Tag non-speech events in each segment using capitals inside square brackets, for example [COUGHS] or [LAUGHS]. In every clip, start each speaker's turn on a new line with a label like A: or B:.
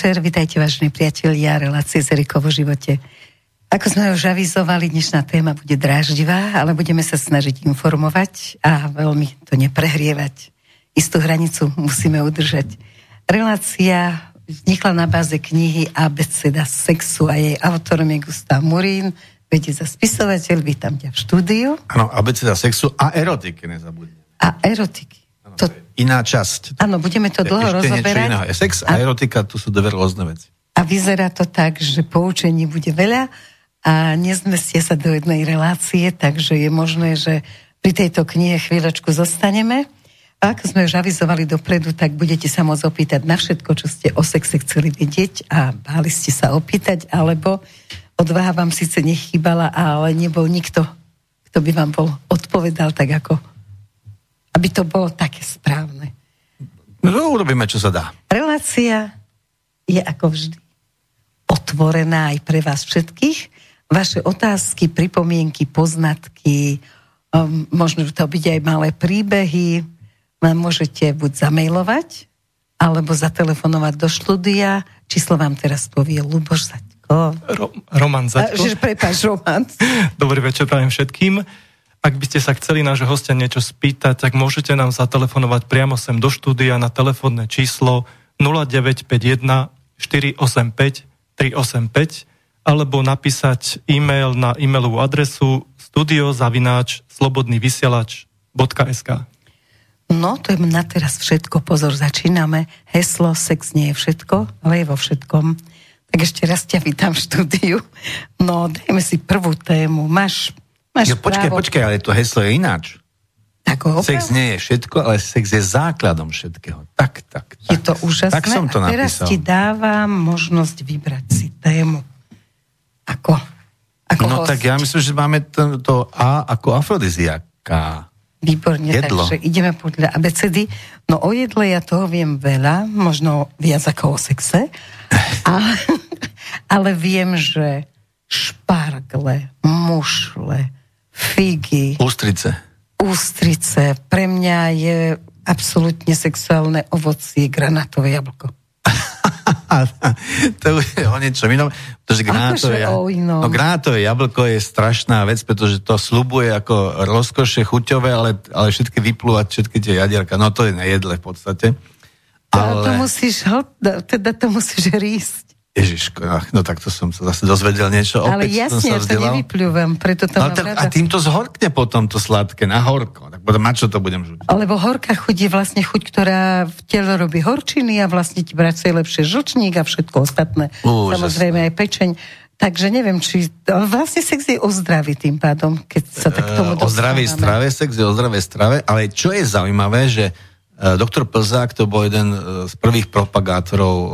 A: Večer, vítajte vážení priatelia relácie z Eriko v živote. Ako sme už avizovali, dnešná téma bude dráždivá, ale budeme sa snažiť informovať a veľmi to neprehrievať. Istú hranicu musíme udržať. Relácia vznikla na báze knihy Abeceda sexu a jej autorom je Gustav Murín, vedie za spisovateľ, vítam ťa v štúdiu.
B: Áno, Abeceda sexu a erotiky nezabudne.
A: A erotiky.
B: To... iná časť.
A: Áno, budeme to dlho Ešte rozoberať. Iného.
B: Sex a, a erotika, to sú dve rôzne veci.
A: A vyzerá to tak, že poučení bude veľa a nezmestie sa do jednej relácie, takže je možné, že pri tejto knihe chvíľočku zostaneme. A ako sme už avizovali dopredu, tak budete sa môcť opýtať na všetko, čo ste o sexe chceli vedieť a báli ste sa opýtať, alebo odvaha vám síce nechýbala, ale nebol nikto, kto by vám bol odpovedal tak, ako aby to bolo také správne.
B: No, urobíme, čo sa dá.
A: Relácia je ako vždy otvorená aj pre vás všetkých. Vaše otázky, pripomienky, poznatky, um, možno to byť aj malé príbehy, vám môžete buď zamailovať, alebo zatelefonovať do štúdia. Číslo vám teraz povie Luboš Zaďko.
C: Ro- Roman Zaďko.
A: Prepáč, Roman. [LAUGHS]
C: Dobrý večer prajem všetkým. Ak by ste sa chceli nášho hostia niečo spýtať, tak môžete nám zatelefonovať priamo sem do štúdia na telefónne číslo 0951 485 385 alebo napísať e-mail na e-mailovú adresu studiozavináč slobodnývysielač.sk
A: No, to je na teraz všetko. Pozor, začíname. Heslo, sex nie je všetko, ale je vo všetkom. Tak ešte raz ťa vítam v štúdiu. No, dajme si prvú tému. Máš Máš
B: jo, počkaj, právo. počkaj, ale to heslo je ináč.
A: Ako
B: sex nie je všetko, ale sex je základom všetkého. Tak, tak, tak.
A: Je to úžasné.
B: Tak som to
A: a teraz
B: napísal.
A: ti dávam možnosť vybrať si tému. Ako? ako
B: no
A: host.
B: tak ja myslím, že máme to, to A ako afrodiziaka.
A: Výborne,
B: jedlo.
A: takže ideme podľa abecedy. No o jedle ja toho viem veľa, možno viac ako o sexe. A, [LAUGHS] ale viem, že špargle, mušle, figy.
B: Ústrice.
A: Ústrice. Pre mňa je absolútne sexuálne ovocie granátové jablko. [LAUGHS]
B: to je o niečo inom. Pretože
A: granátové,
B: no, granátové jablko je strašná vec, pretože to slubuje ako rozkoše chuťové, ale, ale všetky vyplúvať, všetky tie jadierka. No to je na jedle v podstate.
A: Ale... To, to musíš, teda to musíš rísť.
B: Ježiško, no tak to som sa zase dozvedel niečo.
A: Ale Opäť jasne, som sa to nevypľúvam, preto to no,
B: tak,
A: rada.
B: A tým to zhorkne potom to sladké, na horko. Tak potom na čo to budem žuť?
A: Alebo horká chuť je vlastne chuť, ktorá v telo robí horčiny a vlastne ti vracuje lepšie žlčník a všetko ostatné. Úžasné. Samozrejme aj pečeň. Takže neviem, či... Vlastne sex je o zdraví tým pádom, keď sa tak tomu
B: uh, O zdravej strave, sex je o zdravej strave, ale čo je zaujímavé, že doktor Plzák to bol jeden eh, z prvých propagátorov eh,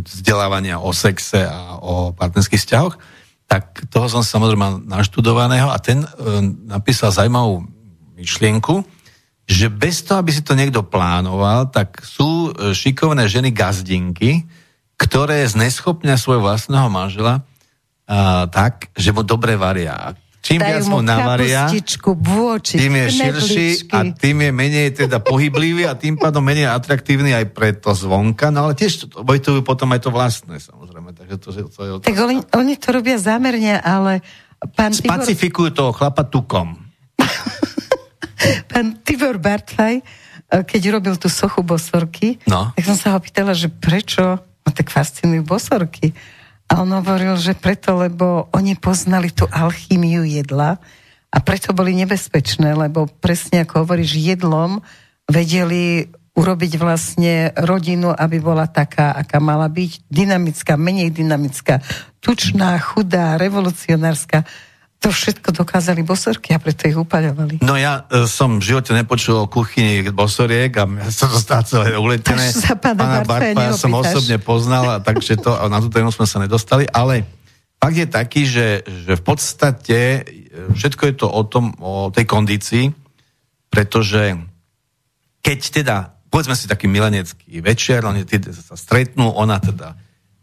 B: vzdelávania o sexe a o partnerských vzťahoch, tak toho som samozrejme naštudovaného a ten napísal zaujímavú myšlienku, že bez toho, aby si to niekto plánoval, tak sú šikovné ženy gazdinky, ktoré zneschopnia svojho vlastného manžela tak, že mu dobre varia. Čím viac mu navaria,
A: bôčik,
B: tým je širší a tým je menej teda pohyblivý a tým pádom menej atraktívny aj pre to zvonka, no ale tiež to potom aj to vlastné, samozrejme. Takže to, to je
A: tak oni, oni to robia zámerne, ale pán
B: Spacifikujú Tibor... toho chlapa tukom. [LAUGHS]
A: pán Tibor Bartlaj, keď robil tú sochu bosorky,
B: no.
A: tak som sa ho pýtala, že prečo ma tak fascinujú bosorky. A on hovoril, že preto, lebo oni poznali tú alchýmiu jedla a preto boli nebezpečné, lebo presne ako hovoríš, jedlom vedeli urobiť vlastne rodinu, aby bola taká, aká mala byť, dynamická, menej dynamická, tučná, chudá, revolucionárska to všetko dokázali bosorky a preto ich upaľovali.
B: No ja e, som v živote nepočul o kuchyni bosoriek a ja som to [LAUGHS] stále celé uletené.
A: Sa pána, Bartfa
B: ja som osobne poznal, a takže to, a na tú tému sme sa nedostali, ale fakt je taký, že, že v podstate e, všetko je to o, tom, o tej kondícii, pretože keď teda, povedzme si taký milenecký večer, oni sa stretnú, ona teda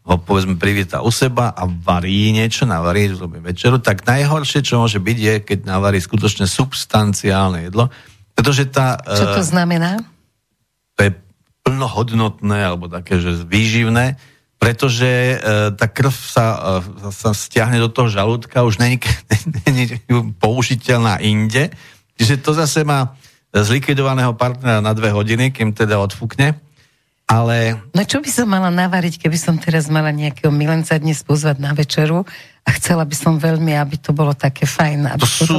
B: ho povedzme privíta u seba a varí niečo, navarí večeru, tak najhoršie, čo môže byť, je, keď navarí skutočne substanciálne jedlo, pretože tá...
A: Čo to uh, znamená?
B: To je plnohodnotné alebo také, že výživné, pretože e, tá krv sa, e, sa stiahne do toho žalúdka, už není, [LAUGHS] není použiteľná inde, čiže to zase má zlikvidovaného partnera na dve hodiny, kým teda odfúkne. Ale...
A: No čo by som mala navariť, keby som teraz mala nejakého milenca dnes pozvať na večeru a chcela by som veľmi, aby to bolo také fajn, aby to sú,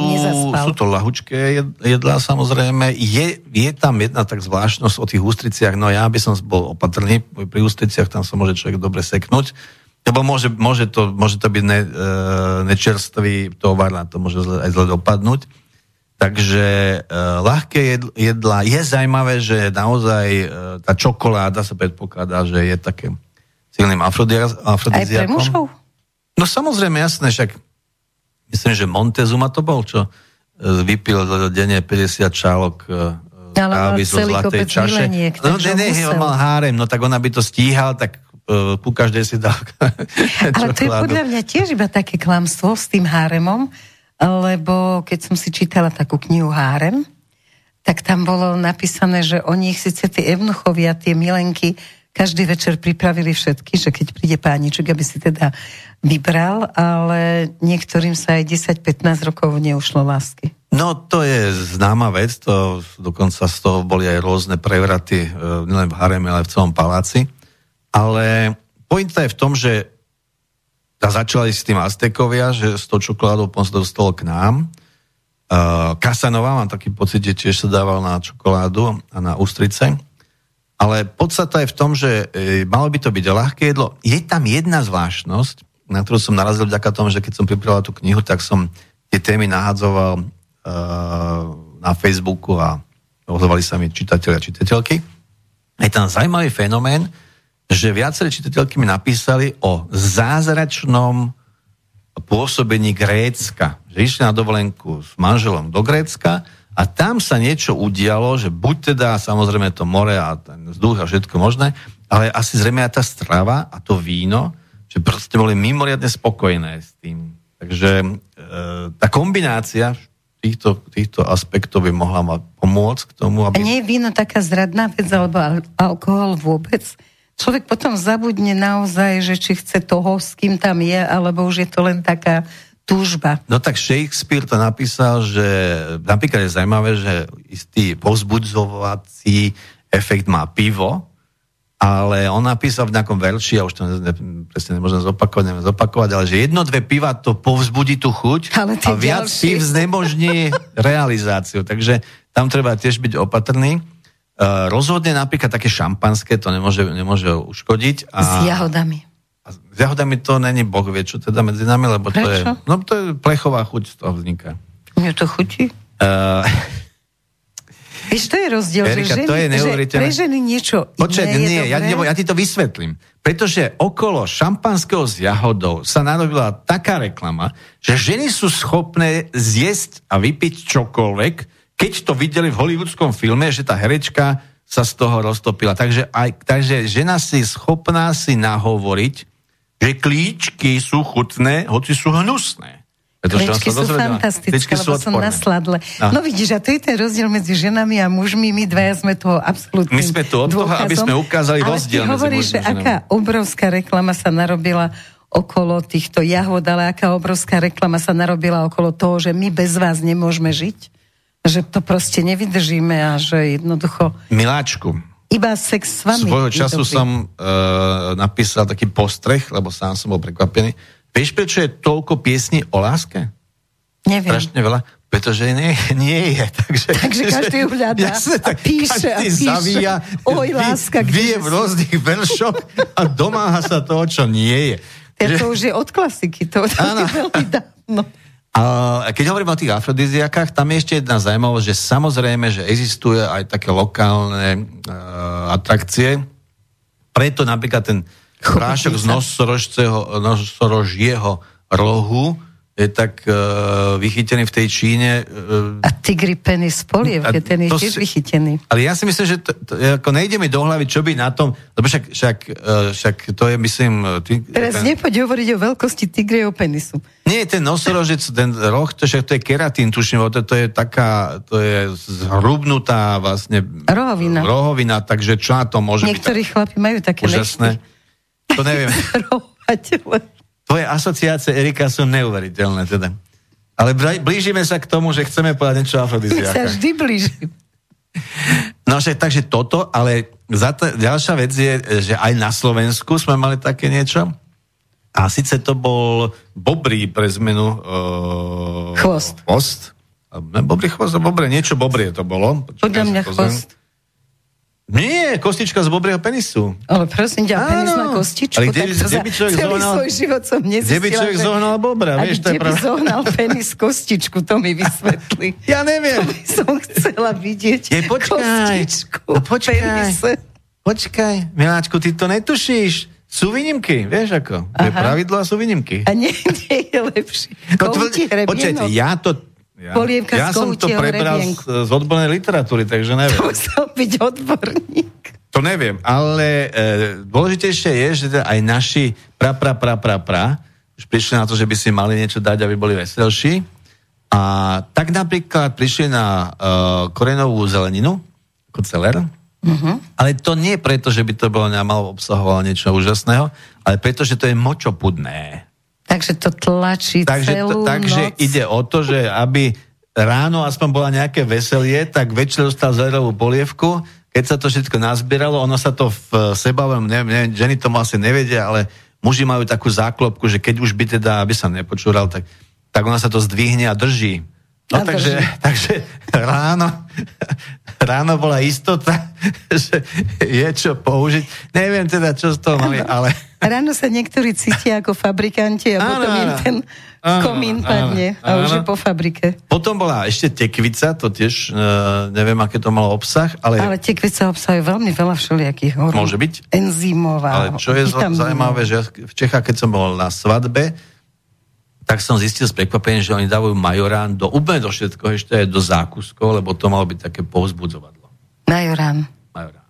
B: sú to lahučké jedlá samozrejme. Je, je tam jedna tak zvláštnosť o tých ústriciach, no ja by som bol opatrný, pri ústriciach tam sa môže človek dobre seknúť, lebo môže, môže, to, môže to byť ne, e, nečerstvý tovar, na to môže aj zle dopadnúť. Takže uh, ľahké jedla, je zaujímavé, že naozaj uh, tá čokoláda sa predpokladá, že je také silným afrodiziakom. Aj
A: pre mužov?
B: No samozrejme, jasné, však myslím, že Montezuma to bol, čo uh, vypil denne 50 čálok uh,
A: kávy zo zlatej čaše. Mileniek,
B: no, ne, ne, on mal hárem, no tak ona by to stíhal, tak uh, ku každej si dal [LAUGHS]
A: Ale to je podľa mňa tiež iba také klamstvo s tým háremom, lebo keď som si čítala takú knihu Hárem, tak tam bolo napísané, že oni síce tie evnuchovia, tie milenky, každý večer pripravili všetky, že keď príde pániček, aby si teda vybral, ale niektorým sa aj 10-15 rokov neušlo lásky.
B: No to je známa vec, to dokonca z toho boli aj rôzne prevraty, e, nielen v hareme, ale v celom paláci. Ale pointa je v tom, že a začali s tým Aztekovia, že s tou čokoládou potom sa dostalo k nám. Uh, Casanova, mám taký pocit, že tiež sa dával na čokoládu a na ústrice. Ale podstata je v tom, že e, malo by to byť ľahké jedlo. Je tam jedna zvláštnosť, na ktorú som narazil vďaka tomu, že keď som pripravoval tú knihu, tak som tie témy nahadzoval uh, na Facebooku a ozvali sa mi čitatelia a čitateľky. Je tam zaujímavý fenomén, že viaceré čitateľky mi napísali o zázračnom pôsobení Grécka. Že išli na dovolenku s manželom do Grécka a tam sa niečo udialo, že buď teda samozrejme to more a ten vzduch a všetko možné, ale asi zrejme aj tá strava a to víno, že proste boli mimoriadne spokojné s tým. Takže e, tá kombinácia týchto, týchto aspektov by mohla mať pomôcť k tomu, aby...
A: A nie je víno taká zradná vec, alebo alkohol vôbec? Človek potom zabudne naozaj, že či chce toho, s kým tam je, alebo už je to len taká túžba.
B: No tak Shakespeare to napísal, že napríklad je zaujímavé, že istý pozbudzovací efekt má pivo, ale on napísal v nejakom verši, a už to ne, ne, presne nemôžem zopakovať, neviem zopakovať, ale že jedno, dve piva to povzbudí tú chuť
A: ale
B: a viac ďalší. piv znemožní [LAUGHS] realizáciu. Takže tam treba tiež byť opatrný. Uh, rozhodne napríklad také šampanské to nemôže, nemôže uškodiť. A,
A: s jahodami.
B: A s jahodami to není boh vie, čo teda medzi nami, lebo Prečo? to je, no to je plechová chuť z toho vzniká.
A: Mne to chutí? Uh, Víš, to je rozdiel, Erika, že, ženy, to je že pre ženy niečo
B: Počkej, iné nie, ja, ja ti to vysvetlím. Pretože okolo šampanského s jahodou sa narobila taká reklama, že ženy sú schopné zjesť a vypiť čokoľvek, keď to videli v hollywoodskom filme, že tá herečka sa z toho roztopila. Takže, aj, takže žena si schopná si nahovoriť, že klíčky sú chutné, hoci sú hnusné.
A: Klíčky sú fantastické, lebo sú som na sladle. No. no vidíš, a to je ten rozdiel medzi ženami a mužmi, my dvaja sme toho absolútne.
B: My sme tu od toho, aby sme ukázali ale rozdiel
A: medzi hovoríš, že aká obrovská reklama sa narobila okolo týchto jahod, ale aká obrovská reklama sa narobila okolo toho, že my bez vás nemôžeme žiť že to proste nevydržíme a že jednoducho...
B: Miláčku.
A: Iba sex s vami.
B: Svojho času dobrý. som uh, napísal taký postreh, lebo sám som bol prekvapený. Vieš, prečo je toľko piesní o láske?
A: Neviem.
B: Strašne veľa. Pretože nie, [LAUGHS] nie je. Takže,
A: takže každý ju hľadá jasne, a píše a píše. Zavíja,
B: Oj, láska, kde vie v rôznych veršoch a domáha sa toho, čo nie je.
A: Ja, to už je od klasiky, to, to je veľmi dávno.
B: A keď hovorím o tých afrodiziakách, tam je ešte jedna zaujímavosť, že samozrejme, že existuje aj také lokálne uh, atrakcie. Preto napríklad ten prášok z nosorožieho rohu je tak uh, vychytený v tej Číne. Uh,
A: a tigri penis polievke, ten je tiež si, vychytený.
B: Ale ja si myslím, že to, to, ako nejde mi do hlavy, čo by na tom, lebo však, však, uh, však to je, myslím... Ty,
A: Teraz ten, nepoď hovoriť o veľkosti tigrieho penisu.
B: Nie, ten nosorožec, ten roh, to, však to je keratín, tuším, to, to je taká, to je zhrubnutá vlastne...
A: Rohovina.
B: Rohovina, takže čo na to môže
A: Niektorí byť... chlapi majú také
B: Úžasné. To neviem. [LAUGHS] Tvoje asociácie, Erika, sú neuveriteľné teda. Ale blížime sa k tomu, že chceme povedať niečo afrodiziáka.
A: sa vždy blížim.
B: No že, takže toto, ale za to, ďalšia vec je, že aj na Slovensku sme mali také niečo. A síce to bol Bobrý pre zmenu...
A: Uh, chvost.
B: Chvost. Bobrý chvost, bobre, niečo bobrie to bolo.
A: Podľa mňa chvost.
B: Nie, kostička z bobrieho penisu.
A: Ale prosím ťa, penis má kostičku.
B: Ale kde, kde by človek
A: celý
B: zohnal...
A: svoj život som nezistila,
B: Kde by človek
A: že...
B: zohnal bobra,
A: a
B: vieš,
A: to je by zohnal penis kostičku, to mi vysvetli. [LAUGHS]
B: Ja neviem.
A: To by som chcela vidieť
B: Je, počkaj,
A: kostičku
B: no, počkaj,
A: penise.
B: počkaj, Miláčku, ty to netušíš. Sú výnimky, vieš ako. To je pravidlo a sú výnimky.
A: A nie, nie je lepší.
B: No, Počkajte, ja to ja,
A: Polievka
B: ja som to prebral z, z odbornej literatúry, takže neviem.
A: Musel byť odborník.
B: To neviem, ale e, dôležitejšie je, že teda aj naši pra, pra, pra, pra, pra už prišli na to, že by si mali niečo dať, aby boli veselší. A tak napríklad prišli na e, korenovú zeleninu, ako celer, uh-huh. ale to nie preto, že by to bolo malo obsahovalo niečo úžasného, ale preto, že to je močopudné.
A: Takže to tlačí
B: takže,
A: celú
B: to, takže
A: noc.
B: ide o to, že aby ráno aspoň bola nejaké veselie, tak večer dostal zerovú polievku, keď sa to všetko nazbieralo, ono sa to v seba, neviem, neviem, ženy tomu asi nevedia, ale muži majú takú záklopku, že keď už by teda, aby sa nepočúral, tak, tak ona sa to zdvihne a drží. No takže, takže ráno, ráno bola istota, že je čo použiť. Neviem teda, čo z toho mali, ale...
A: Ráno sa niektorí cítia ako fabrikanti a áno, potom im ten áno, komín padne áno, a už je po fabrike.
B: Potom bola ešte tekvica, to tiež uh, neviem, aké to malo obsah, ale...
A: Ale tekvica obsahuje veľmi veľa všelijakých horú.
B: Môže byť.
A: Enzímová.
B: Ale čo je zaujímavé, že v Čechách, keď som bol na svadbe, tak som zistil s prekvapením, že oni dávajú majorán do úplne do všetko, ešte aj do zákuskov, lebo to malo byť také povzbudzovadlo.
A: Majorán.
B: Majorán.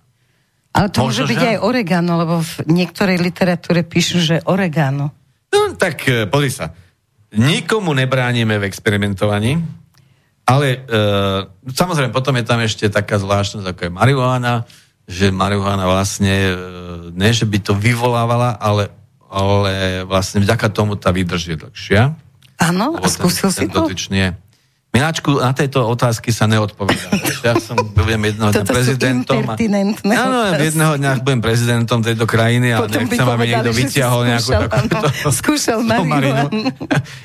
A: Ale to Možno, môže byť že... aj oregano, lebo v niektorej literatúre píšu, že oregano.
B: No tak e, pozri sa. Nikomu nebránime v experimentovaní, ale e, samozrejme potom je tam ešte taká zvláštnosť, ako je marihuana, že marihuana vlastne, e, ne že by to vyvolávala, ale ale vlastne vďaka tomu tá výdrž je dlhšia.
A: Áno, a skúsil ten, si ten to?
B: Dotyčne, Miláčku, na tejto otázky sa neodpovedá. [LAUGHS] ja som, budem jedného dňa prezidentom. A, áno, jedného dňa budem prezidentom tejto krajiny, ale Potom nechcem, aby niekto vyťahol nejakú takúto...
A: Skúšal [LAUGHS] marihuanu.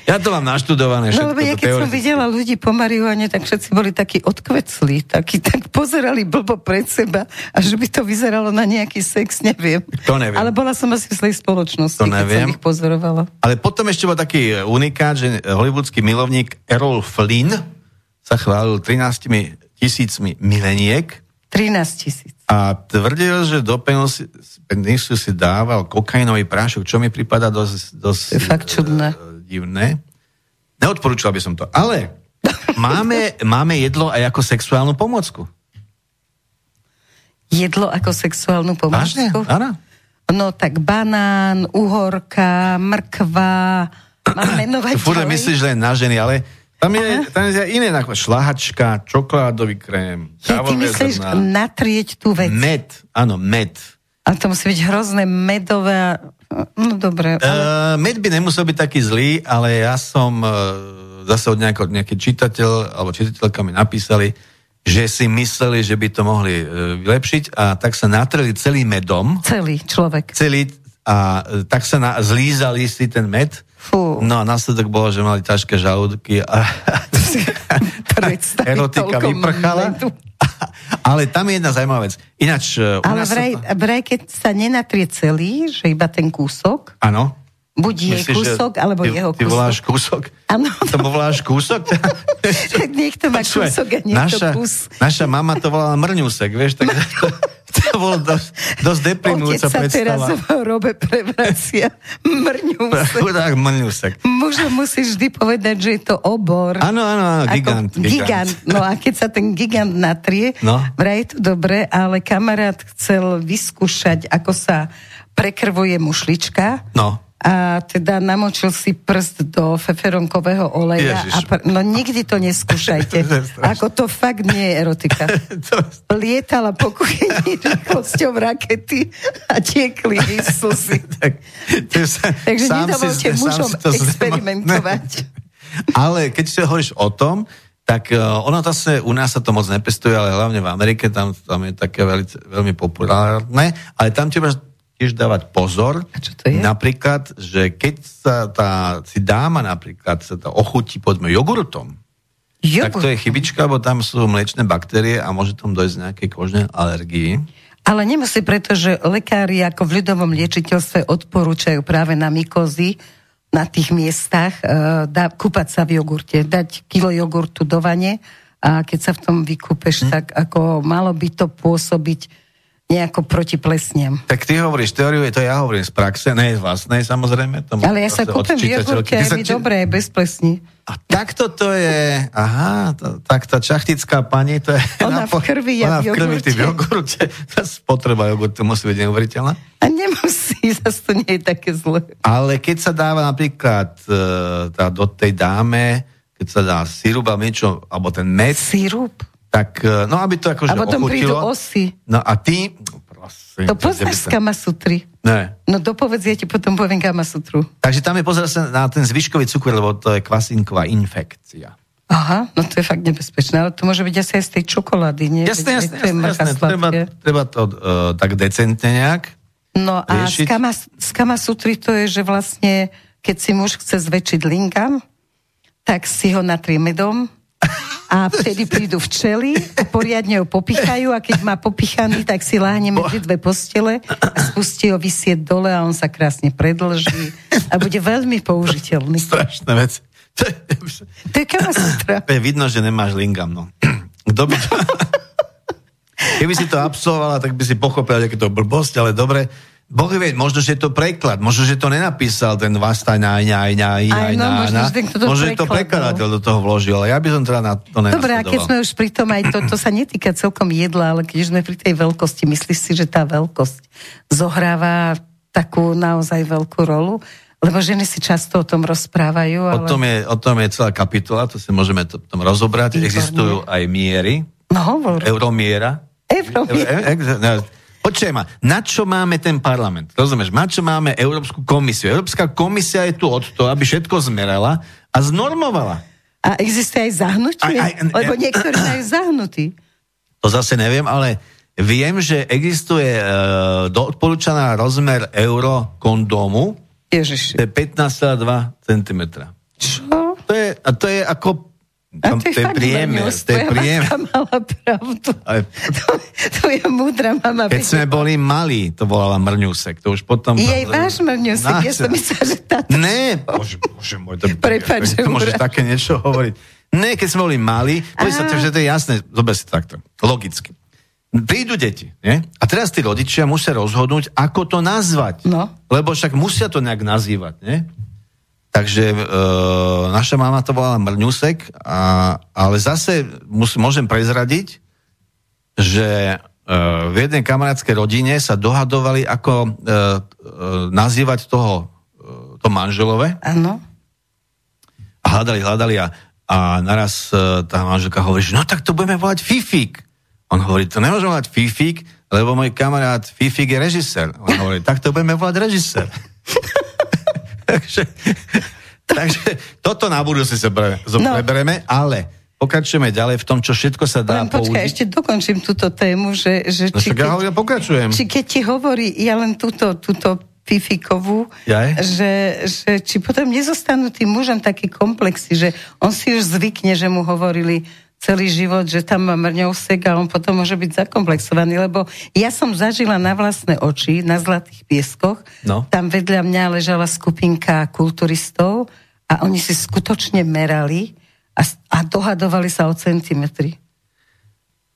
B: Ja to mám naštudované
A: všetko. No, lebo ja keď som videla ľudí po marihuane, tak všetci boli takí odkvecli, takí, tak pozerali blbo pred seba a že by to vyzeralo na nejaký sex, neviem.
B: To neviem.
A: Ale bola som asi v zlej spoločnosti, to keď neviem. som ich pozorovala.
B: Ale potom ešte bol taký unikát, že hollywoodský milovník Errol Flynn, sa chválil 13 tisícmi mileniek.
A: 13 tisíc.
B: A tvrdil, že do penisu si dával kokainový prášok, čo mi prípada dosť, dosť
A: je fakt čudné.
B: Uh, divné. Neodporúčal by som to. Ale máme, [LAUGHS] máme jedlo aj ako sexuálnu pomocku.
A: Jedlo ako sexuálnu pomocku?
B: Vážne? Áno.
A: No tak banán, uhorka, mrkva, mám menovať [COUGHS]
B: Fúre myslíš len na ženy, ale tam je, tam je iné náklad. Šlahačka, čokoládový krém.
A: Ja, ty myslíš zrna. natrieť tú vec?
B: Med, áno, med.
A: A to musí byť hrozné medové. No dobre. Ale...
B: Uh, med by nemusel byť taký zlý, ale ja som uh, zase od nejako, nejaký čitateľ alebo čitateľka mi napísali, že si mysleli, že by to mohli uh, vylepšiť a tak sa natreli celý medom.
A: Celý človek.
B: Celý a uh, tak sa na, zlízali si ten med Fú. No a následok bolo, že mali ťažké žalúdky a [LAUGHS] erotika vyprchala. [LAUGHS] Ale tam je jedna zaujímavá vec. Ináč...
A: E, Ale vraj, to... vraj, keď sa nenatrie celý, že iba ten kúsok,
B: Áno.
A: Buď
B: Myslíš, že
A: kúsok, alebo
B: ty,
A: jeho
B: Ty
A: kúsok.
B: voláš kúsok?
A: Áno.
B: Tomu voláš kúsok? [LAUGHS]
A: niekto má kúsok a niekto
B: naša,
A: kus.
B: naša mama to volala mrňusek, vieš, tak [LAUGHS] to, bolo dosť, dosť deprimujúca
A: Otec sa teraz v robe prevracia. Mrňu [LAUGHS] sa.
B: Chudák mrňusek.
A: Mužu musí vždy povedať, že je to obor.
B: Áno, áno, áno,
A: Ako
B: gigant, gigant.
A: gigant. No a keď sa ten gigant natrie,
B: No.
A: vraj je to dobre, ale kamarát chcel vyskúšať, ako sa prekrvuje mušlička.
B: No.
A: A teda namočil si prst do feferonkového oleja.
B: Ježiš.
A: A pr- no nikdy to neskúšajte. [LAUGHS] Ako to fakt nie je erotika. [LAUGHS]
B: To,
A: Lietala po kuchyni rýchlosťou rakety a tiekli slzy. [LAUGHS]
B: tak, sa,
A: Takže nedovolte mužom
B: to
A: experimentovať.
B: Ale keď si hovoríš o tom, tak uh, ono zase u nás sa to moc nepestuje, ale hlavne v Amerike tam, tam je také veľmi, veľmi populárne, ale tam treba tiež dávať pozor.
A: A čo to je?
B: Napríklad, že keď sa tá si dáma napríklad sa to ochutí povedzme jogurtom, tak to je chybička, lebo tam sú mliečne baktérie a môže tam dojsť k nejakej kožnej alergii.
A: Ale nemusí, pretože lekári ako v ľudovom liečiteľstve odporúčajú práve na mykozy na tých miestach uh, dá, kúpať sa v jogurte, dať kilo jogurtu do vane a keď sa v tom vykúpeš,
B: Hm.
A: tak ako malo by to pôsobiť nejako proti plesniam.
B: Tak ty hovoríš teóriu, to ja hovorím z praxe, ne z vlastnej samozrejme. Tomu
A: Ale ja sa kúpem v
B: čitateľky.
A: jogurte
B: Ty
A: aj
B: sa
A: mi
B: či-
A: dobré, bez plesní.
B: A takto to je, aha, to, tak tá čachtická pani, to je... [LAUGHS]
A: Ona v krvi, ja
B: ona
A: v
B: krvi, ty v
A: jogurte.
B: Tá [LAUGHS] spotreba jogurtu musí byť neuveriteľná.
A: A nemusí, [LAUGHS] zase to nie je také zlé.
B: Ale keď sa dáva napríklad e, tá, do tej dáme, keď sa dá sirup alebo niečo, alebo ten med,
A: Sirup.
B: Tak, e, no aby to akože
A: A potom prídu
B: ochutilo.
A: osy.
B: No a ty, prosím.
A: To poznáš z Kama Sutry.
B: Ne.
A: No dopovedz, ja ti potom poviem Kama Sutru.
B: Takže tam je pozor sa na ten zvyškový cukor, lebo to je kvasinková infekcia.
A: Aha, no to je fakt nebezpečné, ale to môže byť asi aj z tej čokolády, nie?
B: Jasné, jasné, jasné,
A: mrcha
B: jasné. Treba, treba to uh, tak decentne nejak.
A: No a z
B: riešiť.
A: kama, z kama sutry to je, že vlastne, keď si muž chce zväčšiť lingam, tak si ho natrie medom a vtedy prídu včely a poriadne ho popichajú a keď má popichaný, tak si láhne medzi dve postele a spustí ho vysieť dole a on sa krásne predlží a bude veľmi použiteľný.
B: Strašné veci. To je,
A: To je
B: to vidno, že nemáš lingam, no. Kto by to... [LAUGHS] Keby si to absolvovala, tak by si pochopil, aké to blbosť, ale dobre. Boh vie, možno, že je to preklad, možno, že to nenapísal ten Vastaj na aj, Aj, aj,
A: no,
B: na,
A: možno,
B: na,
A: že to
B: možno, že to prekladateľ do toho vložil, ale ja by som teda na to
A: Dobre, a keď sme už pri tom, aj to, to sa netýka celkom jedla, ale keď sme pri tej veľkosti, myslíš si, že tá veľkosť zohráva takú naozaj veľkú rolu? Lebo ženy si často o tom rozprávajú,
B: O
A: ale...
B: tom, je, o tom je celá kapitola, to si môžeme to, tom rozobrať. Existujú aj miery,
A: No hovor.
B: euromiera.
A: Euromiera.
B: E- e- e- Počujem ma, na čo máme ten parlament? Rozumieš, na čo máme Európsku komisiu? Európska komisia je tu od toho, aby všetko zmerala a znormovala.
A: A existuje aj zahnutie?
B: Aj- aj-
A: Lebo niektorí [CLEARS THROAT] majú zahnutý.
B: To zase neviem, ale viem, že existuje e, odporúčaná rozmer euro kondómu,
A: Ježiši.
B: to je 15,2 cm.
A: Čo?
B: To je, a to je ako...
A: A
B: Tam, to je
A: fakt
B: priemer,
A: mrňus.
B: to je priemer.
A: mala pravdu.
B: Ale-
A: To, to je múdra mama.
B: Keď sme boli malí, to volala Mrňusek, to už potom...
A: Je aj váš mrňusek, ja som myslela, že táto...
B: Ne, bože, bože môj, to,
A: Prepáč, že
B: to môžeš také niečo hovoriť. Ne, keď sme boli sa,
A: Á.
B: že to je jasné, zober si to takto, logicky. Prídu deti, nie? A teraz tí rodičia musia rozhodnúť, ako to nazvať.
A: No.
B: Lebo však musia to nejak nazývať, nie? Takže e, naša mama to volala Mrňusek, a, ale zase mus, môžem prezradiť, že e, v jednej kamarátskej rodine sa dohadovali, ako e, e, nazývať toho, e, to manželové
A: Áno.
B: a hľadali, hľadali a, a naraz e, tá manželka hovorí, že no tak to budeme volať Fifik. On hovorí, to nemôžeme volať Fifik, lebo môj kamarát Fifik je režisér. On hovorí, tak to budeme volať režisér. [LAUGHS] takže, takže toto na budúce sa pre,
A: No.
B: prebereme, ale pokračujeme ďalej v tom, čo všetko sa dá
A: Len počkaj,
B: použiť.
A: ešte dokončím túto tému, že, že
B: No
A: či,
B: ja,
A: keď,
B: hovorím, pokračujem.
A: či keď ti hovorí, ja len túto, túto Fifikovú,
B: Jaj?
A: že, že či potom nezostanú tým mužom také komplexy, že on si už zvykne, že mu hovorili celý život, že tam má mrňousek a on potom môže byť zakomplexovaný, lebo ja som zažila na vlastné oči na Zlatých pieskoch,
B: No.
A: tam vedľa mňa ležala skupinka kulturistov a oni si skutočne merali a, a dohadovali sa o centimetry.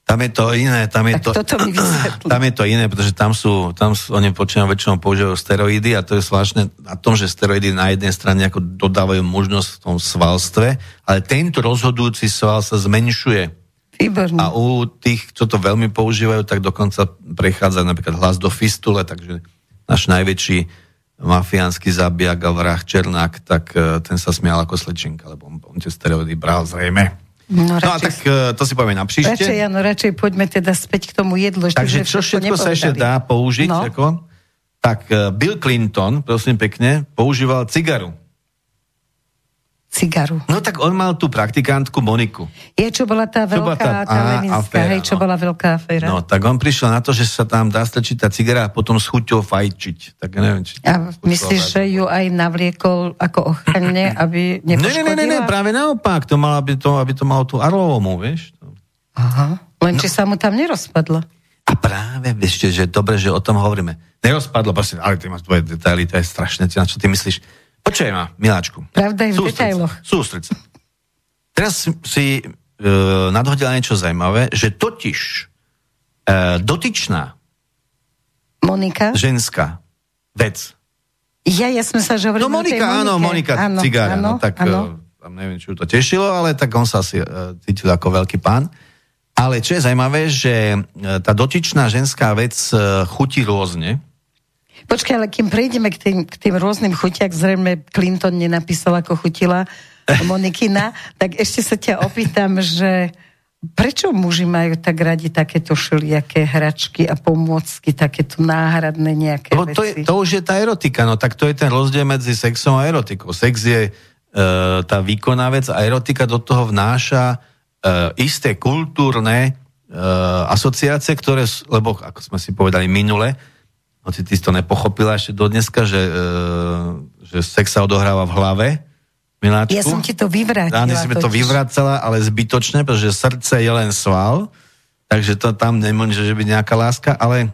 B: Tam je to iné, tam je
A: Tak
B: to,
A: toto mi [CLEARS THROAT]
B: tam je to iné, pretože tam sú, tam sú, oni počínajú väčšinou používajú steroidy a to je zvláštne na tom, že steroidy na jednej strane ako dodávajú možnosť v tom svalstve, ale tento rozhodujúci sval sa zmenšuje.
A: Výborné.
B: A u tých, čo to veľmi používajú, tak dokonca prechádza napríklad hlas do fistule, takže náš najväčší mafiánsky zabijak a vrah Černák, tak eh, ten sa smial ako slečinka, lebo on, on tie steroidy bral zrejme.
A: No,
B: No a tak
A: radšej,
B: eh, to si povieme na
A: radšej,
B: príšte.
A: áno, radšej poďme teda späť k tomu jedlu.
B: Takže čo všetko sa ešte dá použiť?
A: No.
B: Ako? Tak eh, Bill Clinton, prosím pekne, používal cigaru.
A: Cigaru.
B: No tak on mal tú praktikantku Moniku.
A: Je, čo bola tá
B: Čo bola
A: veľká,
B: tá-
A: tá,
B: á,
A: Leninská,
B: aféra,
A: hej, čo
B: no.
A: bola veľká aféra.
B: No tak on prišiel na to, že sa tam dá strčiť tá cigara a potom s chuťou fajčiť. Tak ja neviem, či...
A: A myslíš, že ju aj navliekol ako ochranne, [CLEARS THROAT] aby
B: Ne, ne,
A: nepoškodila?
B: ne, ne, ne, práve naopak. To malo, aby to, aby to malo tú arómu, vieš.
A: Aha. Len
B: No.
A: či sa mu tam nerozpadlo.
B: A práve, ešte, že dobre, že o tom hovoríme. Nerozpadlo, prosím, ale ty máš tvoje detaily, to je strašné, na čo ty myslíš? Počkaj ma, miláčku.
A: Pravda je v detailoch.
B: Sústreď sa. Teraz si e, nadhodila niečo zaujímavé, že totiž e, dotyčná
A: Monika?
B: ženská vec.
A: Ja, ja sme sa že hovorili
B: No Monika, áno. Monika,
A: áno,
B: cigára,
A: áno,
B: no tak
A: áno.
B: e, tam neviem, či ju to tešilo, ale tak on sa asi e, cítil ako veľký pán. Ale čo je zaujímavé, že e, tá dotyčná ženská vec e, chutí rôzne.
A: Počkaj, ale kým prejdeme k tým, k tým rôznym chutiak, zrejme Clinton nenapísal, ako chutila Monikina, tak ešte sa ťa opýtam, že prečo muži majú tak radi takéto všelijaké hračky a pomôcky, takéto náhradné nejaké
B: Lebo
A: veci?
B: to, je, to už je tá erotika, no tak to je ten rozdiel medzi sexom a erotikou. Sex je e, tá výkonná vec a erotika do toho vnáša e, isté kultúrne e, asociácie, ktoré, lebo ako sme si povedali minule, hoci ty si to nepochopila ešte do dneska, že, e, že sex sa odohráva v hlave, Miláčku.
A: Ja som ti to vyvrátila.
B: Áno, si mi to vyvracala, ale zbytočne, pretože srdce je len sval, takže to tam nemôže že byť nejaká láska, ale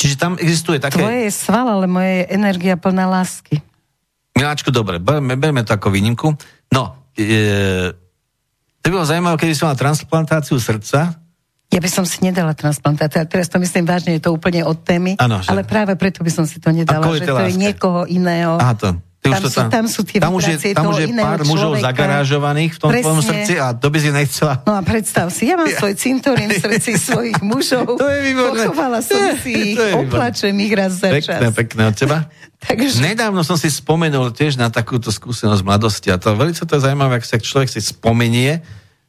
B: čiže tam existuje také...
A: Tvoje je sval, ale moje je energia plná lásky.
B: Miláčku, dobre, berme, berme to ako výnimku. No, e, to by bolo zaujímavé, keby som mal transplantáciu srdca,
A: Ja by som si nedala transplantáciu, teraz to myslím vážne, je to úplne od témy,
B: Áno, že-
A: ale práve preto by som si to nedala, že to je
B: láske.
A: niekoho iného.
B: Aha, to. Ty
A: Tam
B: už to
A: sú- tam sú tie
B: tam už je, tam už je pár mužov
A: človeka.
B: zagarážovaných v tom
A: Presne.
B: tvojom srdci a to by si nechcela.
A: No a predstav si, ja mám svoj cintorín v srdci [LAUGHS] svojich mužov.
B: To je výborné.
A: Pochovala som si ich,
B: je
A: oplačem ich raz za čas.
B: Pekné, pekné od teba. [LAUGHS]
A: Takže
B: Nedávno som si spomenul tiež na takúto skúsenosť mladosti a to veľmi to je zaujímavé, ak sa človek si spomenie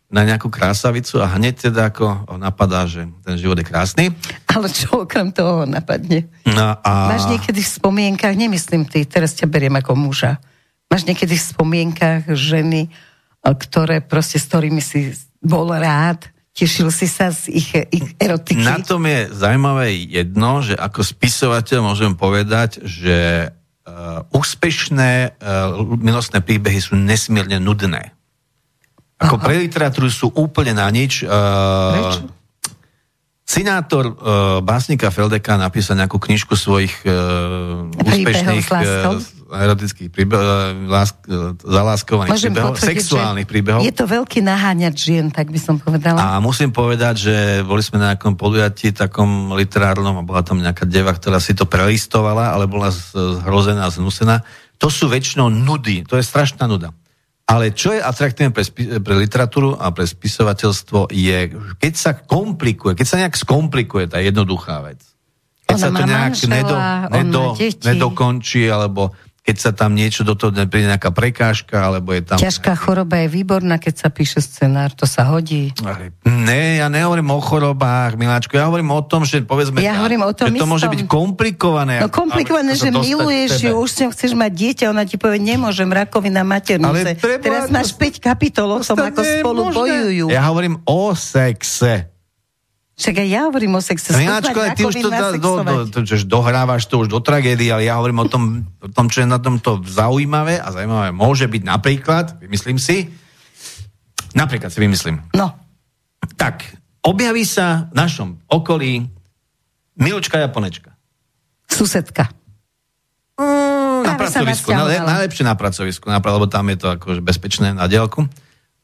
B: na nejakú krásavicu a hneď teda ako napadá, že ten život je krásny.
A: Ale čo okrem toho napadne?
B: No a...
A: Máš niekedy v spomienkach, nemyslím ty, teraz ťa beriem ako muža, máš niekedy v spomienkach ženy, e, ktoré proste, s ktorými si bol rád, tešil si sa z ich, ich erotiky?
B: Na tom je zaujímavé jedno, že ako spisovateľ môžem povedať, že uh, úspešné uh, milostné príbehy sú nesmierne nudné. Ako
A: Aha.
B: pre literatúru sú úplne na nič. Uh,
A: Prečo?
B: Sinátor uh, básnika Feldeka napísal nejakú knižku svojich uh, úspešných uh, erotických príbehov, uh, lásk, uh, zaláskovaných
A: Môžem
B: príbehov,
A: potvrdiť,
B: sexuálnych príbehov.
A: Je to veľký naháňač žien, tak by som povedala.
B: A musím povedať, že boli sme na nejakom podujatí takom literárnom a bola tam nejaká deva, ktorá si to prelistovala, ale bola zhrozená, znusená. To sú väčšinou nudy, to je strašná nuda. Ale čo je atraktívne pre, pre literatúru a pre spisovateľstvo je, keď sa komplikuje, keď sa nejak skomplikuje tá jednoduchá vec. Keď
A: Ona
B: sa to nejak
A: manžela,
B: nedo, nedo, nedokončí, alebo keď sa tam niečo do toho príde nejaká prekážka, alebo je tam...
A: Ťažká choroba je výborná, keď sa píše scenár, to sa hodí.
B: Ale Ne, ja nehovorím o chorobách, Miláčku, ja hovorím o tom, že povedzme,
A: Ja hovorím o tom
B: že to môže byť komplikované.
A: No komplikované, že miluješ ju, už si chceš mať dieťa, ona ti povie, nemôžem, rakovina maternice.
B: Treba-
A: Teraz máš 5 kapitol o tom, ako spolu bojujú.
B: Ja hovorím o sexe.
A: Však aj ja hovorím o sexe.
B: Ale ty už to, do, do, to, že dohrávaš to už do tragédie, ale ja hovorím o tom, o tom, čo je na tomto zaujímavé a zaujímavé môže byť napríklad, myslím si, Napríklad si vymyslím.
A: No,
B: Tak, objaví sa v našom okolí Milučka Japonečka.
A: susedka.
B: Mm, na pracovisku, na, najlepšie na pracovisku, napríklad, lebo tam je to akože bezpečné na dielku.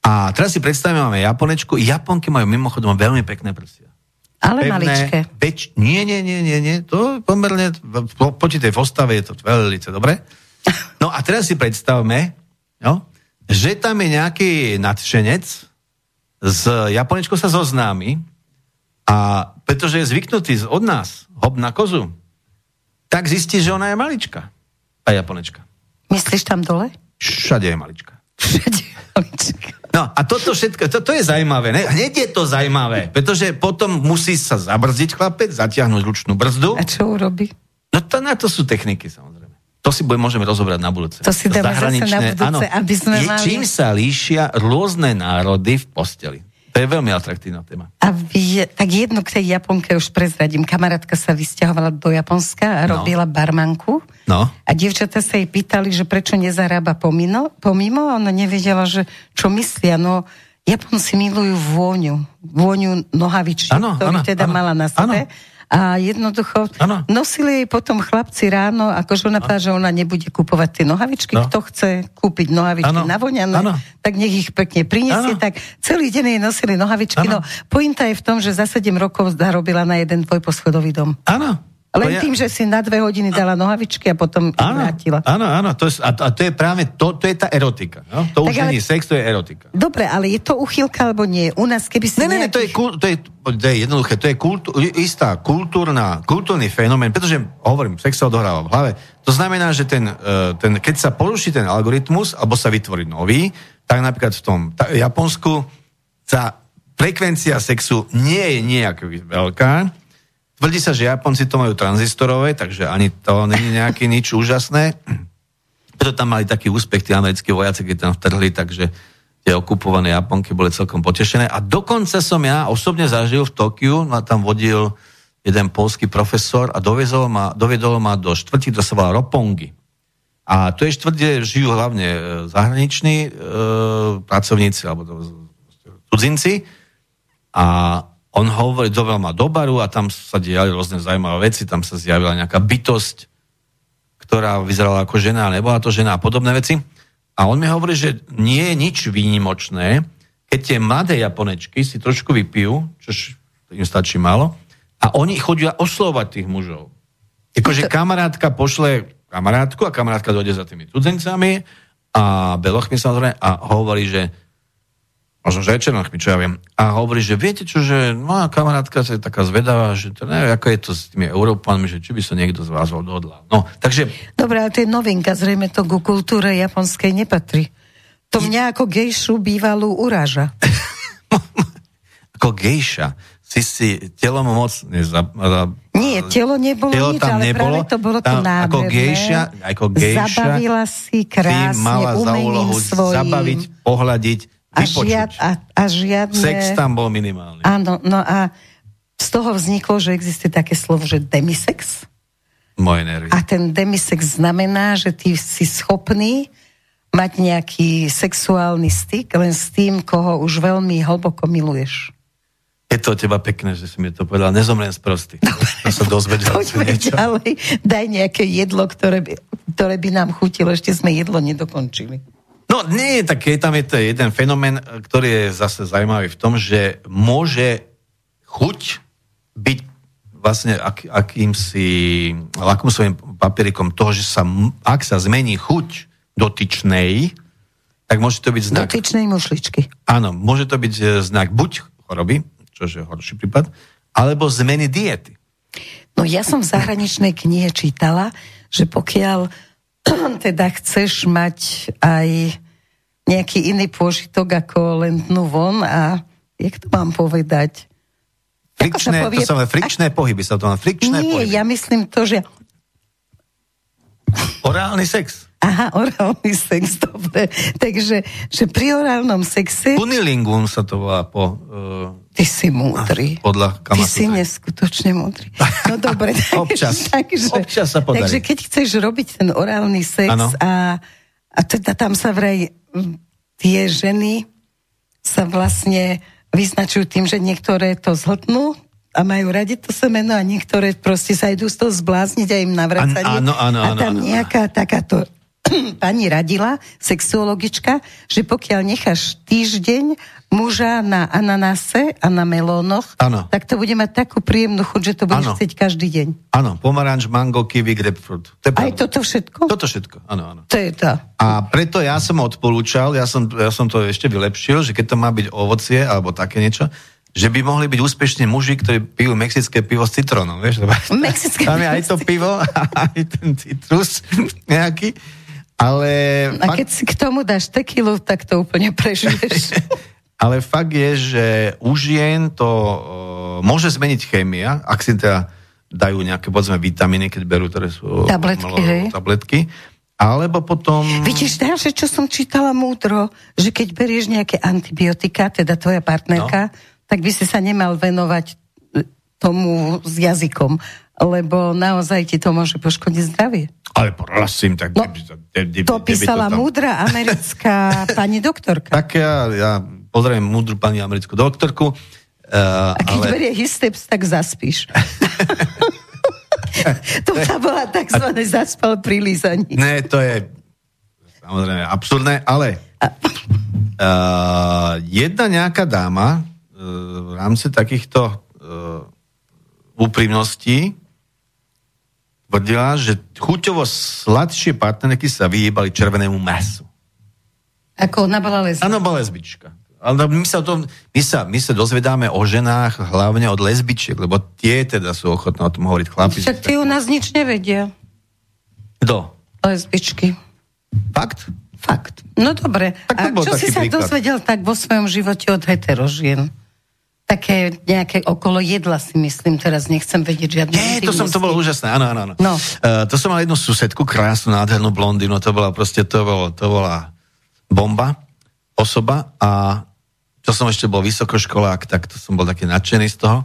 B: A teraz si predstavíme, máme Japonečku. Japonky majú mimochodom veľmi pekné prsia.
A: Ale maličké.
B: Beč, nie, nie, nie, nie, nie, to pomerne, po, počí tej postave je to veľmi dobre. [LAUGHS] No a teraz si predstavme, no, že tam je nejaký nadšenec, s Japonečkou sa zoznámi a pretože je zvyknutý z- od nás hop na kozu, tak zistí, že ona je malička. Tá Japonečka.
A: Myslíš tam dole?
B: Všade je malička.
A: Všade malička.
B: No a toto všetko, to, je zaujímavé. Ne? Hneď je to zaujímavé, pretože potom musí sa zabrzdiť chlapec, zatiahnuť ručnú brzdu.
A: A čo urobí?
B: No to, na to sú techniky, samozrejme. To si bude, môžeme rozobrať na budúce.
A: To si dáme zase na budúce,
B: áno,
A: aby sme
B: je,
A: mali-
B: Čím sa líšia rôzne národy v posteli. To je veľmi atraktívna téma.
A: A vy, tak jednu k tej Japonke už prezradím. Kamarátka sa vysťahovala do Japonska a
B: No.
A: robila barmanku.
B: No.
A: A dievčatá sa jej pýtali, že prečo nezarába pomimo, pomimo a ona nevedela, že čo myslia. No, Japonci milujú vôňu. Vôňu nohavičiek,
B: Áno,
A: ktorý
B: áno,
A: teda
B: áno,
A: mala na sebe. A jednoducho
B: Áno.
A: nosili jej potom chlapci ráno, akože ona povedala, že ona nebude kupovať tie nohavičky.
B: No.
A: Kto chce kúpiť nohavičky
B: Áno,
A: navoňané,
B: áno.
A: tak nech ich pekne prinesie.
B: Áno.
A: Tak celý deň jej nosili nohavičky.
B: Áno.
A: No, pointa je v tom, že za 7 rokov zarobila na jeden dvojposchodový dom.
B: Áno.
A: Len
B: To je-
A: tým, že si na dve hodiny dala nohavičky a potom ich
B: Áno,
A: vrátila.
B: áno, áno, to je, a, a to je práve, to, to je tá erotika. No? To
A: Tak
B: už
A: ale-
B: nie je sex, to je erotika.
A: Dobre, ale je to uchylka alebo nie? U nás, keby si
B: Ne, ne, ne, to je,
A: nejakých-
B: kul, to je, to je jednoduché, to je kultú, istá kultúrna, kultúrny fenomén, pretože, hovorím, sex sa odohráva v hlave. To znamená, že ten, eh, ten, keď sa poruší ten algoritmus, alebo sa vytvorí nový, tak napríklad v tom Japonsku sa frekvencia sexu nie je nejak veľká. Tvrdí sa, že Japonci to majú tranzistorové, takže ani to není nejaký nič úžasné. Preto tam mali taký úspech tí americkí vojaci, keď tam vtrhli, takže tie okupované Japonky boli celkom potešené. A dokonca som ja osobne zažil v Tokiu, ma tam vodil jeden polský profesor a dovezol ma, dovedol ma do štvrti, to sa volá Ropongi. A to je štvrť, kde žijú hlavne e, zahraniční e, pracovníci alebo cudzinci. A on hovorí, dovel ma do baru a tam sa diali rôzne zaujímavé veci, tam sa zjavila nejaká bytosť, ktorá vyzerala ako žena, nebola to žena a podobné veci. A on mi hovorí, že nie je nič výnimočné, keď tie mladé Japonečky si trošku vypijú, čo im stačí málo, a oni chodia oslovať tých mužov. Akože kamarátka pošle kamarátku a kamarátka dojde za tými cudzencami a belochmi samozrejme a hovorí, že možno že aj černochmi, čo ja viem. A hovorí, že viete čo, že moja kamarátka sa je taká zvedavá, že to neviem, ako je to s tými Európanmi, že či by sa niekto z vás odhodlal. No, takže
A: Dobre, ale to je novinka, zrejme to ku kultúre japonskej nepatrí. To mňa ako gejšu bývalú uráža. [LAUGHS]
B: ako gejša si si telom moc neza,
A: Nie, telo nebolo
B: Telo
A: nič,
B: tam
A: ale
B: nebolo,
A: práve to bolo
B: tam
A: to nádherné.
B: ako gejša, ako gejša
A: Zabavila si krásne
B: mala za úlohu
A: svojím.
B: zabaviť, pohľadiť,
A: a, žiad, a, a žiadne...
B: Sex tam bol minimálny.
A: Áno, no a z toho vzniklo, že existuje také slovo, že demisex.
B: Moje nervy.
A: A ten demisex znamená, že ty si schopný mať nejaký sexuálny styk len s tým, koho už veľmi hlboko miluješ.
B: Je to teba pekné, že si mi to povedal. Nezomriem z prosty. To sa dozvedel
A: Poďme
B: niečo.
A: ďalej. Daj nejaké jedlo, ktoré by, ktoré by nám chutilo. Ešte sme jedlo nedokončili.
B: No nie, tak je tam je to jeden fenomén, ktorý je zase zaujímavý v tom, že môže chuť byť vlastne ak, akýmsi lakmusovým papierikom toho, že sa, ak sa zmení chuť dotyčnej, tak môže to byť znak.
A: Dotyčnej mušličky.
B: Áno, môže to byť e, znak buď choroby, čo je horší prípad, alebo zmeny diety.
A: No ja som v zahraničnej knihe čítala, že pokiaľ [CLEARS THROAT] teda chceš mať aj nejaký iný pôžitok ako len dnu von a jak to mám povedať?
B: Frikčné,
A: povie?
B: to sa volá frikčné pohyby, sa to volá frikčné
A: Nie,
B: pohyby.
A: ja myslím to, že
B: Orálny sex.
A: Aha, orálny sex, dobre. Takže, že pri orálnom sexe
B: Kunilingun sa to volá po, uh,
A: ty si múdry.
B: podľa
A: Ty si neskutočne múdry. No dobre. [LAUGHS] takže-
B: Občas.
A: Takže,
B: Občas sa podarí.
A: Takže keď chceš robiť ten orálny sex
B: Áno.
A: a, a teda tam sa vraj tie ženy sa vlastne vyznačujú tým, že niektoré to zhltnú a majú radi to semeno a niektoré proste sa idú z toho zblázniť a im navracanie.
B: Áno, áno,
A: a tam
B: áno, áno.
A: nejaká takáto [CLEARS THROAT] pani radila, sexuologička, že pokiaľ necháš týždeň muža na ananase a na melónoch,
B: Áno.
A: tak to bude mať takú príjemnú chuť, že to budeš
B: Áno.
A: chcieť každý deň.
B: Áno, pomaranč, mango, kiwi, grapefruit. To je
A: Aj toto všetko?
B: Toto všetko, áno, áno.
A: To je to.
B: A preto ja som odporúčal, ja som, ja som to ešte vylepšil, že keď to má byť ovocie alebo také niečo, že by mohli byť úspešní muži, ktorí pijú mexické pivo s citrónom, vieš?
A: Mexické
B: Tam je aj to pivo, [LAUGHS] aj ten citrus nejaký, ale...
A: A
B: fakt-
A: keď si k tomu dáš tekilu, tak to úplne prežiješ. [LAUGHS]
B: Ale fakt je, že u žien to uh, môže zmeniť chémia, ak si teda dajú nejaké, povedzme, vitamíny, keď berú, ktoré sú...
A: Tabletky, hej.
B: Tabletky. Alebo potom...
A: Vidíš, ďalšie, čo som čítala múdro, že keď berieš nejaké antibiotika, teda tvoja partnerka, no. tak by si sa nemal venovať e, tomu s jazykom, lebo naozaj ti to môže poškodiť zdravie.
B: Ale prosím, tak...
A: No, To písala
B: tam...
A: múdra americká [LAUGHS] pani doktorka.
B: Tak ja, ja pozdravím múdru pani americkú doktorku. Uh,
A: A keď
B: ale...
A: berie histeps, tak zaspíš. [LAUGHS] to tá bola takzvané zaspal pri lízaní.
B: Ne, to je samozrejme absurdné, ale uh, jedna nejaká dáma uh, v rámci takýchto uh, úprimností tvrdila, že chuťovo sladšie partnerky sa vyhýbali červenému mesu.
A: Ako ona bola lesbická.
B: Áno, bola lesbička. Ale my sa, o tom, my, sa, my sa dozvedáme o ženách hlavne od lesbičiek, lebo tie teda sú ochotné o tom hovoriť chlapi.
A: Však tie u nás nič nevedia.
B: Kto?
A: Lesbičky.
B: Fakt?
A: Fakt. No dobre. A čo si sa
B: príklad.
A: dozvedel tak vo svojom živote od heterožien? Také nejaké okolo jedla si myslím, teraz nechcem vedieť žiadne
B: Nie, to som, to bolo úžasné, áno, áno, áno.
A: No.
B: Uh, to som mal jednu susedku, krásnu, nádhernú blondínu, to bola proste, to, bolo, to bola bomba, osoba a to som ešte bol vysokoškolák, tak to som bol taký nadšený z toho.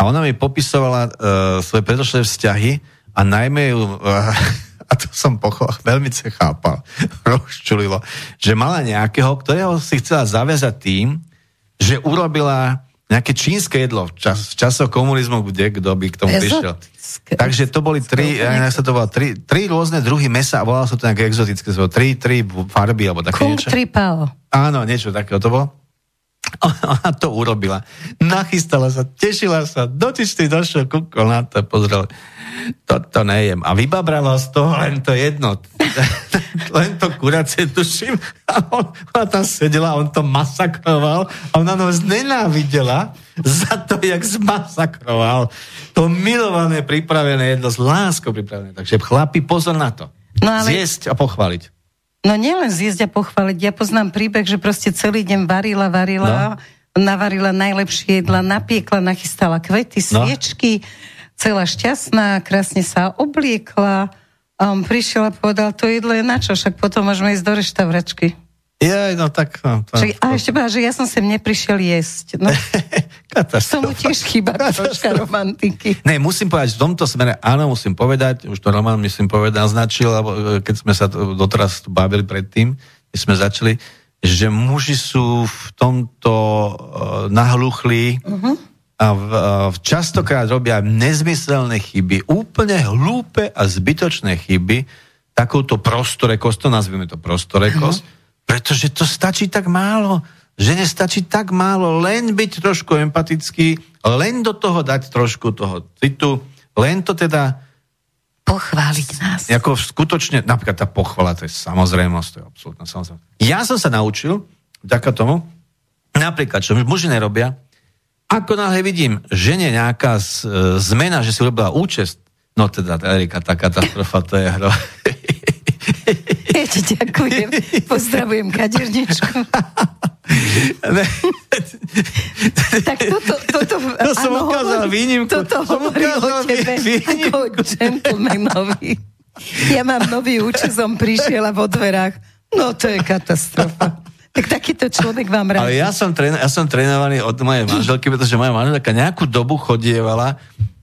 B: A ona mi popisovala uh, svoje predošlé vzťahy a najmä ju, uh, [LAUGHS] a to som pocho- veľmi sa chápal, [LAUGHS] rozčulilo, že mala nejakého, ktorého si chcela zaviazať tým, že urobila nejaké čínske jedlo v, čas, v časoch komunizmu, kde kto by k tomu prišiel. Takže to boli tri, ja sa to volalo, tri, tri rôzne druhy mesa a volalo sa to nejaké exotické, tri, tri farby alebo také
A: Kung
B: niečo.
A: tripao.
B: Áno, niečo takého to bolo. [LAUGHS] Ona to urobila. Nachystala sa, tešila sa, dotičný došiel, kúkol na to, pozrel, toto nejem. A vybabralo z toho len to jedno. [LAUGHS] len to kuracie, tuším. A on, ona tam sedela, on to masakroval a ona ho znenávidela za to, jak zmasakroval to milované pripravené jedlo, s láskou pripravené. Takže chlapi, pozor na to.
A: No ale-
B: Zjesť a pochváliť.
A: No nielen zjesť a pochváliť. Ja poznám príbeh, že proste celý deň varila, varila, no. navarila najlepšie jedla, napiekla, nachystala kvety,
B: No.
A: sviečky, celá šťastná, krásne sa obliekla a on prišiel a povedal, to jedlo je na čo, však potom môžeme ísť do reštauračky.
B: Je, no tak... No, to,
A: Čiže, a ešte povedal, že ja som sem neprišiel jesť. No, [LAUGHS] tomu tiež chýba [LAUGHS] troška romantiky.
B: Ne, musím povedať, v tomto smere, áno, musím povedať, už to Roman, myslím, povedal, alebo e, keď sme sa doteraz bavili predtým, keď sme začali, že muži sú v tomto uh, nahluchlí uh-huh. a v, uh, častokrát robia nezmyselné chyby, úplne hlúpe a zbytočné chyby, takouto prostorekosť, to nazvime to prostorekosť, uh-huh. Pretože to stačí tak málo. Žene stačí tak málo, len byť trošku empatický, len do toho dať trošku toho citu, len to teda
A: Pochváliť nás.
B: ako skutočne, napríklad tá pochvala, to je samozrejmosť, to je absolútna samozrejmosť. Ja som sa naučil, vďaka tomu, napríklad, čo muži nerobia, ako náhle vidím žene nejaká z, e, zmena, že si urobila účest, no teda, Erika, tá katastrofa, to je hro. [LAUGHS]
A: Ti ďakujem. [LAUGHS] Pozdravujem kaderničku. Tak toto, toto,
B: To som
A: áno,
B: ukázal
A: hovorí-
B: výnimku.
A: Toto
B: Som
A: hovorí o
B: ukázal
A: tebe
B: výnimku.
A: ako gentlemanovi. Ja mám nový účes, som prišiel a vo dverách. No to je katastrofa. Tak takýto človek vám rád.
B: Ale ja som, tréna, ja som trénovaný od mojej manželky, pretože moja manželka nejakú dobu chodievala,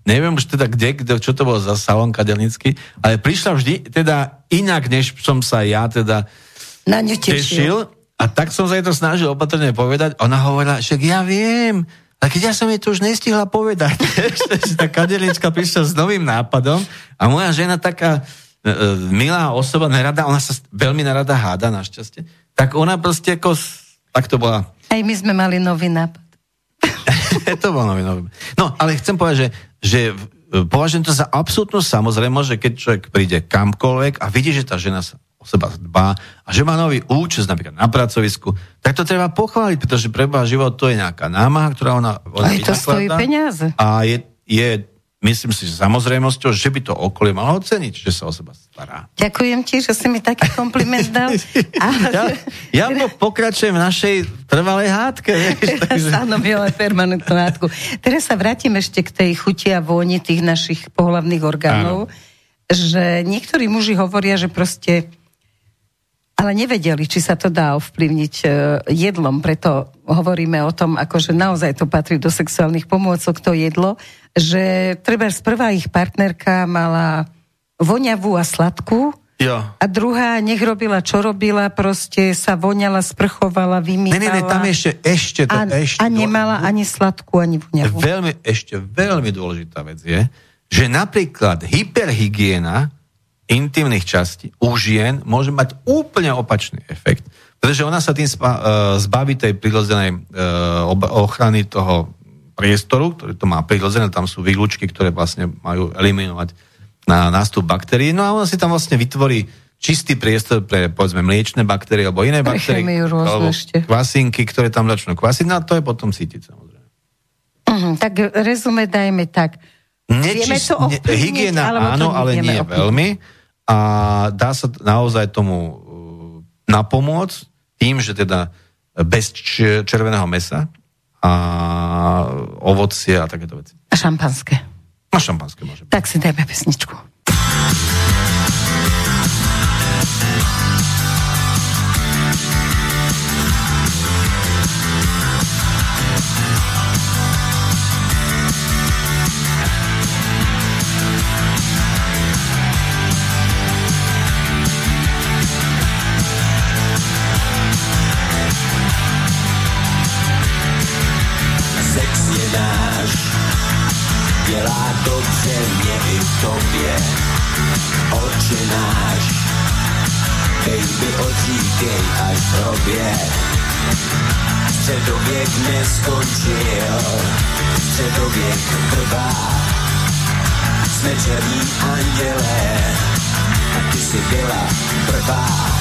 B: neviem už teda kde, kde čo to bolo za salón kadelnický, ale prišla vždy teda inak, než som sa ja teda
A: Na ňu
B: tešil. A tak som sa jej to snažil opatrne povedať. Ona hovorila, že ja viem, a keď ja som jej to už nestihla povedať, [LAUGHS] tá kadelička prišla s novým nápadom a moja žena taká e, e, milá osoba, nerada, ona sa veľmi nerada háda, našťastie, tak ona proste ako, tak to bola.
A: Aj my sme mali nový nápad. [LAUGHS]
B: to bol nový, nový. No, ale chcem povedať, že, že považujem to za absolútnu samozrejmosť, že keď človek príde kamkoľvek a vidí, že tá žena sa seba dbá a že má nový účest napríklad na pracovisku, tak to treba pochváliť, pretože pre život to je nejaká námaha, ktorá ona... ona
A: Aj to stojí peniaze.
B: A je, je myslím si, že samozrejmosťou, že by to okolie malo oceniť, že sa o seba stará.
A: Ďakujem ti, že si mi taký kompliment dal. [LAUGHS]
B: A... ja, ja po, pokračujem v našej trvalej hádke. [LAUGHS]
A: takže... Áno, milé permanentnú hádku. Teraz sa vrátim ešte k tej chuti a vôni tých našich pohlavných orgánov, Áno. že niektorí muži hovoria, že proste ale nevedeli, či sa to dá ovplyvniť e, jedlom, preto hovoríme o tom, akože naozaj to patrí do sexuálnych pomôcok, to jedlo, že treba prvá ich partnerka mala voňavú a sladkú,
B: Jo.
A: A druhá nech robila, čo robila, proste sa voňala, sprchovala, vymývala.
B: Ne, ne, ne, tam ešte, ešte to,
A: a,
B: ešte.
A: A nemala ani sladkú, ani voňavú.
B: Veľmi, ešte veľmi dôležitá vec je, že napríklad hyperhygiena intimných častí u žien môže mať úplne opačný efekt, pretože ona sa tým uh, zbaví tej prirodzenej uh, ochrany toho priestoru, ktorý to má prirodzené, tam sú výlučky, ktoré vlastne majú eliminovať na nástup baktérií, no a ona si tam vlastne vytvorí čistý priestor pre, povedzme, mliečne baktérie alebo iné baktérie, alebo kvasinky, ktoré tam začnú kvasiť, no a to je potom cítiť, samozrejme.
A: Uh-huh, tak rezume dajme tak.
B: Nečist, ne, hygiena áno, ale nie ovplyvniť. veľmi a dá sa naozaj tomu uh, napomôcť tým, že teda bez červeného mesa a ovocie a takéto veci.
A: A šampanské.
B: A šampanské môže.
A: Tak si dajme pesničku.
D: Středověk neskončil, středověk trvá. Jsme černí andělé a ty si byla prvá.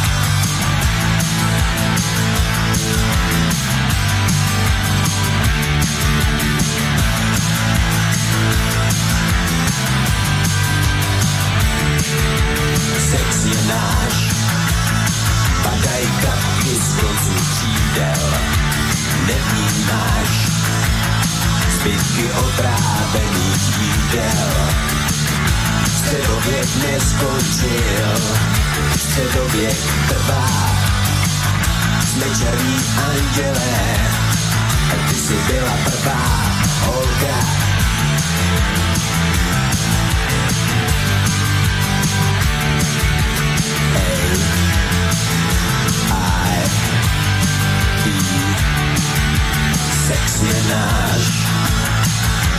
D: Sex je náš, padaj kapky z koncu křídel nevnímáš zbytky otrávených jídel. Středověk neskončil, středověk trvá. Jsme černí andělé, ty jsi byla prvá holka. Sex je náš,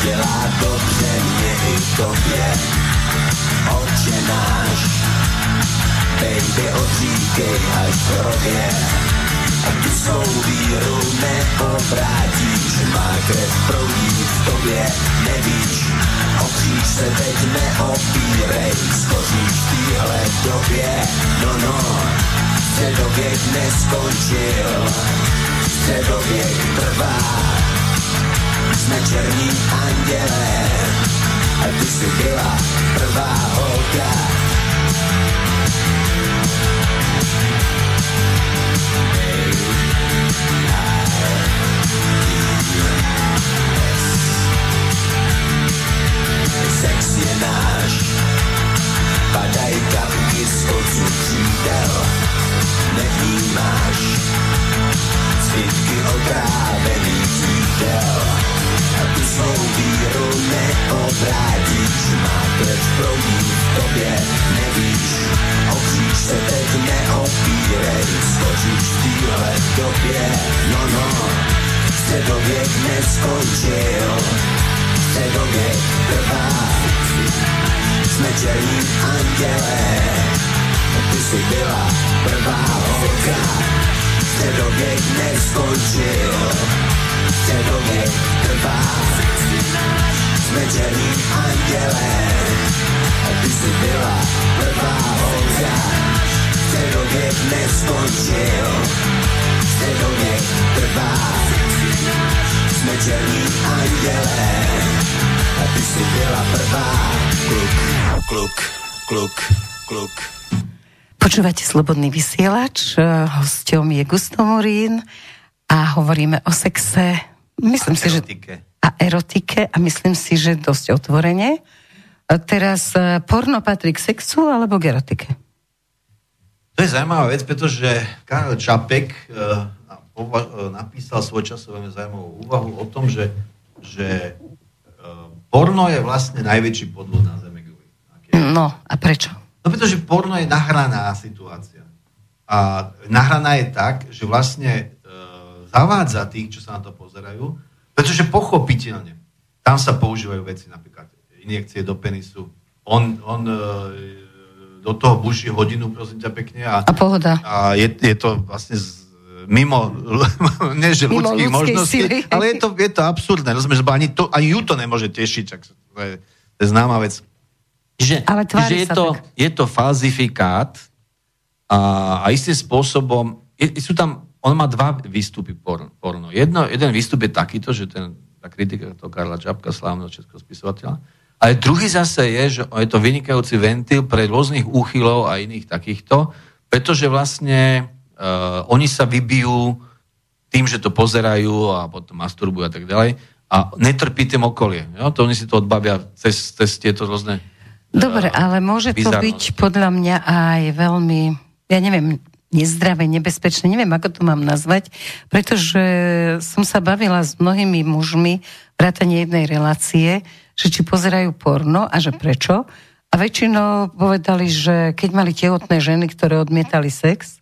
D: dělá dobře mě i tobě. Oče náš, baby odříkej až v hrobě. A tu svou víru neobrátíš, má krev proudí v tobě, nevíš, o se teď neopírej, skoříš v téhle době, no no, středověk neskončil, středověk trvá. Jsme černí andělé a ty jsi byla prvá holka. Sex je náš, padaj kapky z ocu křídel, nevnímáš, zbytky otrávených tu svou víru neobrátíš, má krev proudí v tobě, nevíš, o kříž se teď neopíje Hej, skočíš v téhle době, no no, středověk neskončil, středověk trvá, jsme černí anděle, ty jsi byla prvá holka, středověk neskončil, středověk trvá, jsme černí anděle, ty jsi byla prvá holka, středověk neskončil, středověk trvá, jsme černí anděle, a ty jsi byla prvá, kluk, kluk, kluk, kluk.
A: Počúvate Slobodný vysielač, eh, hosťom je Gusto Morín a hovoríme o sexe, myslím
B: A
A: si, že
B: erotike.
A: a erotike a myslím si, že dosť otvorene. A teraz eh, porno patrí k sexu alebo k erotike?
B: To je zaujímavá vec, pretože Karel Čapek napísal svoj čas veľmi zaujímavú úvahu o tom, že, že porno je vlastne najväčší podvod na je.
A: No, a prečo?
B: No pretože porno je nahraná situácia. A nahraná je tak, že vlastne e, zavádza tých, čo sa na to pozerajú, pretože pochopiteľne tam sa používajú veci, napríklad injekcie do penisu. On, on e, do toho buší hodinu, prosím ťa pekne. A,
A: A pohoda.
B: a je, je to vlastne z, mimo, [LAUGHS] nie že
A: Mimo
B: ľudských možností,
A: síly.
B: ale je to, je to absurdné. Rozumieš, lebo ani, to, ani ju to nemôže tešiť. Tak to, je, to je známa vec. Že,
A: Ale
B: že je, to,
A: tak.
B: je to falzifikát a, a istým spôsobom, je, sú tam, on má dva výstupy porno. porno. Jedno, jeden výstup je takýto, že ten, tá kritika toho Karla Čapka, slávneho českého spisovateľa, ale druhý zase je, že je to vynikajúci ventil pre rôznych úchylov a iných takýchto, pretože vlastne uh, oni sa vybijú tým, že to pozerajú a potom masturbujú a tak ďalej a netrpí tým okolie. Jo? To oni si to odbavia cez, cez tieto rôzne
A: Dobre, ale môže to
B: bizarnosti.
A: byť podľa mňa aj veľmi, ja neviem, nezdravé, nebezpečné, neviem, ako to mám nazvať, pretože som sa bavila s mnohými mužmi vrátane jednej relácie, že či pozerajú porno a že prečo. A väčšinou povedali, že keď mali tehotné ženy, ktoré odmietali sex,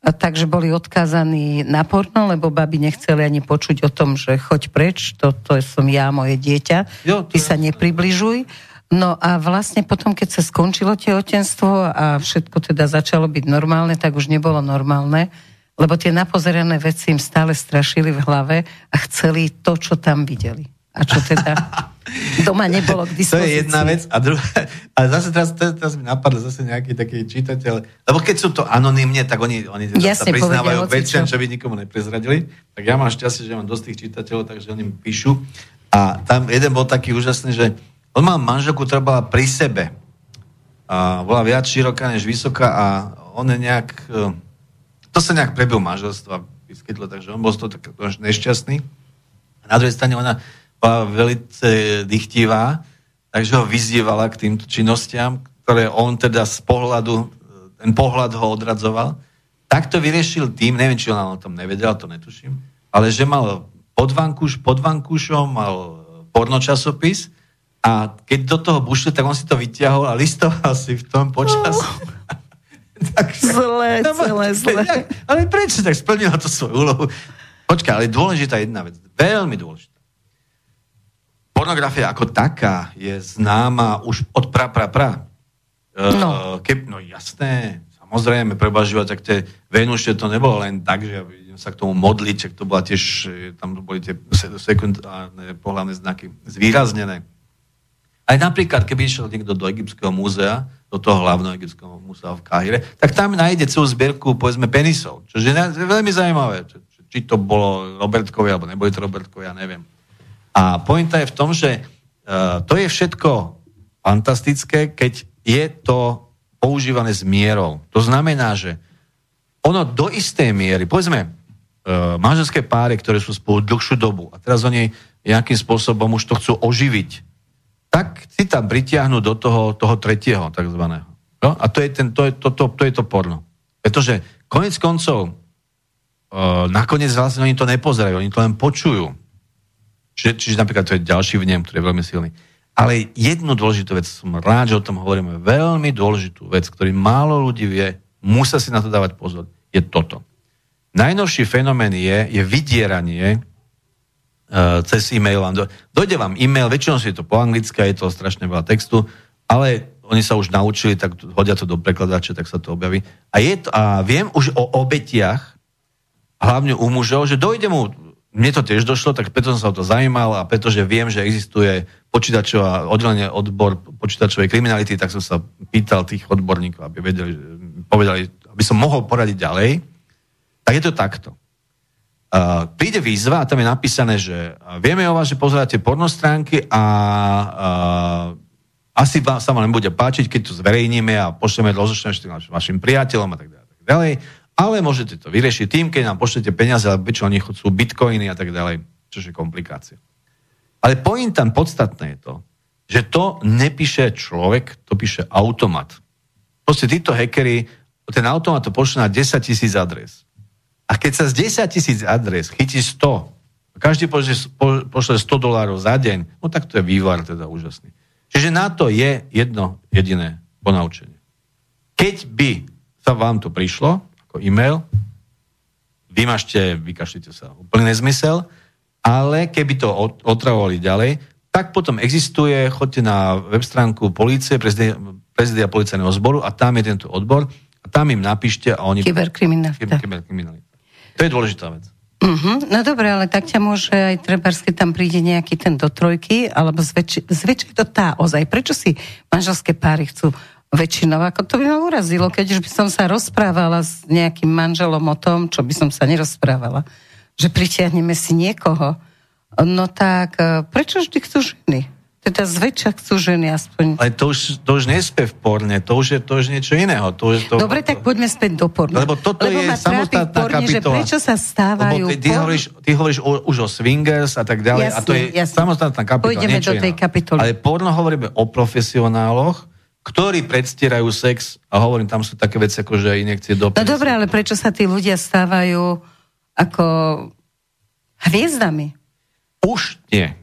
A: takže boli odkázaní na porno, lebo baby nechceli ani počuť o tom, že choď preč, to, to som ja, moje dieťa,
B: Jo, to
A: ty sa nepribližuj. No a vlastne potom, keď sa skončilo tehotenstvo a všetko teda začalo byť normálne, tak už nebolo normálne, lebo tie napozerané veci im stále strašili v hlave a chceli to, čo tam videli. A čo teda [LAUGHS] doma nebolo k
B: To
A: dispozícii.
B: je jedna vec. A druhá, ale zase teraz, teraz, mi napadlo zase nejaký taký čitateľ, lebo keď sú to anonymne, tak oni, oni teda sa priznávajú veciam, čo by nikomu neprezradili. Tak ja mám šťastie, že mám dosť tých čitateľov, takže oni mi píšu. A tam jeden bol taký úžasný, že on mal manželku, ktorá bola pri sebe. A bola viac široká než vysoká a on je nejak... eh, To sa nejak prebil manželstva, vyskytlo, takže on bol z toho tak nešťastný. A na druhej strane ona bola velice dychtivá, takže ho vyzývala k týmto činnostiam, ktoré on teda z pohľadu, ten pohľad ho odradzoval. Tak to vyriešil tým, neviem, či ona o tom nevedela, to netuším, ale že mal pod, vankúš, pod vankúšom mal pornočasopis a keď do toho bušli, tak on si to vyťahol a listoval si v tom počas. [LAUGHS] Takže-
A: Zlé,
B: No,
A: celé zlé. [LAUGHS]
B: Ale prečo tak splnila to svoju úlohu? Počkaj, ale dôležitá jedna vec, veľmi dôležitá. Pornografia ako taká je známa už od pra, pra, pra. E,
A: No.
B: Keb, no jasné, samozrejme, prebažívať, tak tie Venuše to nebolo len tak, že idem sa k tomu modliť, čak to bola tiež, e, tam boli tie se- sekundárne pohľavné znaky zvýraznené. Aj napríklad, keby išiel niekto do Egyptského múzea, do toho hlavného egyptského múzea v Káhire, tak tam nájde celú zbierku, povedzme, penisov. Čo je veľmi zaujímavé. Či, to bolo Robertkovi, alebo neboli to Robertkovi, ja neviem. A pointa je v tom, že uh, to je všetko fantastické, keď je to používané s mierou. To znamená, že ono do istej miery, povedzme, uh, manželské páry, ktoré sú spolu dlhšiu dobu a teraz oni nejakým spôsobom už to chcú oživiť, tak si tam pritiahnu do toho, toho tretieho, takzvaného. No? A to je, ten, to, je, to, to, to je to porno. Pretože konec koncov, uh, nakoniec vlastne oni to nepozerajú, oni to len počujú. Čiže, čiže napríklad to je ďalší vnem, ktorý je veľmi silný. Ale jednu dôležitú vec, som rád, že o tom hovoríme, veľmi dôležitú vec, ktorý málo ľudí vie, musia si na to dávať pozor, je toto. Najnovší fenomén je, je vydieranie cez e-mail. Do, dojde vám e-mail, väčšinou si je to po anglicky, je to strašne veľa textu, ale oni sa už naučili, tak hodia to do prekladače, tak sa to objaví. A, je to, a viem už o obetiach, hlavne u mužov, že dojde mu, mne to tiež došlo, tak preto som sa o to zaujímal a pretože viem, že existuje počítačová oddelenie odbor počítačovej kriminality, tak som sa pýtal tých odborníkov, aby vedeli, povedali, aby som mohol poradiť ďalej, tak je to takto. Uh, príde výzva a tam je napísané, že vieme o vás, že pozeráte pornostránky a uh, asi vám, sa vám bude páčiť, keď to zverejníme a pošleme rozošleme vašim priateľom a tak ďalej. Tak ďalej. Ale môžete to vyriešiť tým, keď nám pošlete peniaze, ale väčšinou nich sú bitcoiny a tak ďalej, čo je komplikácia. Ale tam podstatné je to, že to nepíše človek, to píše automat. Proste títo hackery, ten automat to pošle na 10 tisíc adres. A keď sa z 10 tisíc adres chytí 100, každý pošle 100 dolárov za deň, no tak to je vývar teda úžasný. Čiže na to je jedno jediné ponaučenie. Keď by sa vám to prišlo, ako e-mail, vymažte, vykašlite sa. Úplný nezmysel, ale keby to otravovali ďalej, tak potom existuje, chodte na web stránku policie, prezidia policajného zboru a tam je tento odbor a tam im napíšte a oni...
A: Kyberkriminalita.
B: Kyberkriminalita. To je dôležitá vec.
A: Uh-huh. No dobre, ale tak ťa môže aj trebárs, keď tam príde nejaký ten do trojky, alebo zväčši, to tá ozaj. Prečo si manželské páry chcú väčšinou? Ako to by ma urazilo, keď už by som sa rozprávala s nejakým manželom o tom, čo by som sa nerozprávala. Že pritiahneme si niekoho. No tak, e, prečo vždy chcú ženy? Teda zväčša chcú ženy aspoň.
B: Ale to už, to už nespe v porne, to už je, to už niečo iného. To je to,
A: Dobre, tak poďme späť do porna.
B: Lebo toto
A: Lebo
B: je samostatná
A: porne, kapitola. Že prečo sa stávajú...
B: Lebo ty, ty, hovoríš, ty hovoríš o, už o swingers a tak ďalej jasne, a to je jasne. samostatná kapitola.
A: Pôjdeme do tej kapitoly.
B: Ale porno hovoríme o profesionáloch, ktorí predstierajú sex a hovorím, tam sú také veci ako, že injekcie do...
A: No dobre, ale prečo sa tí ľudia stávajú ako hviezdami?
B: Už nie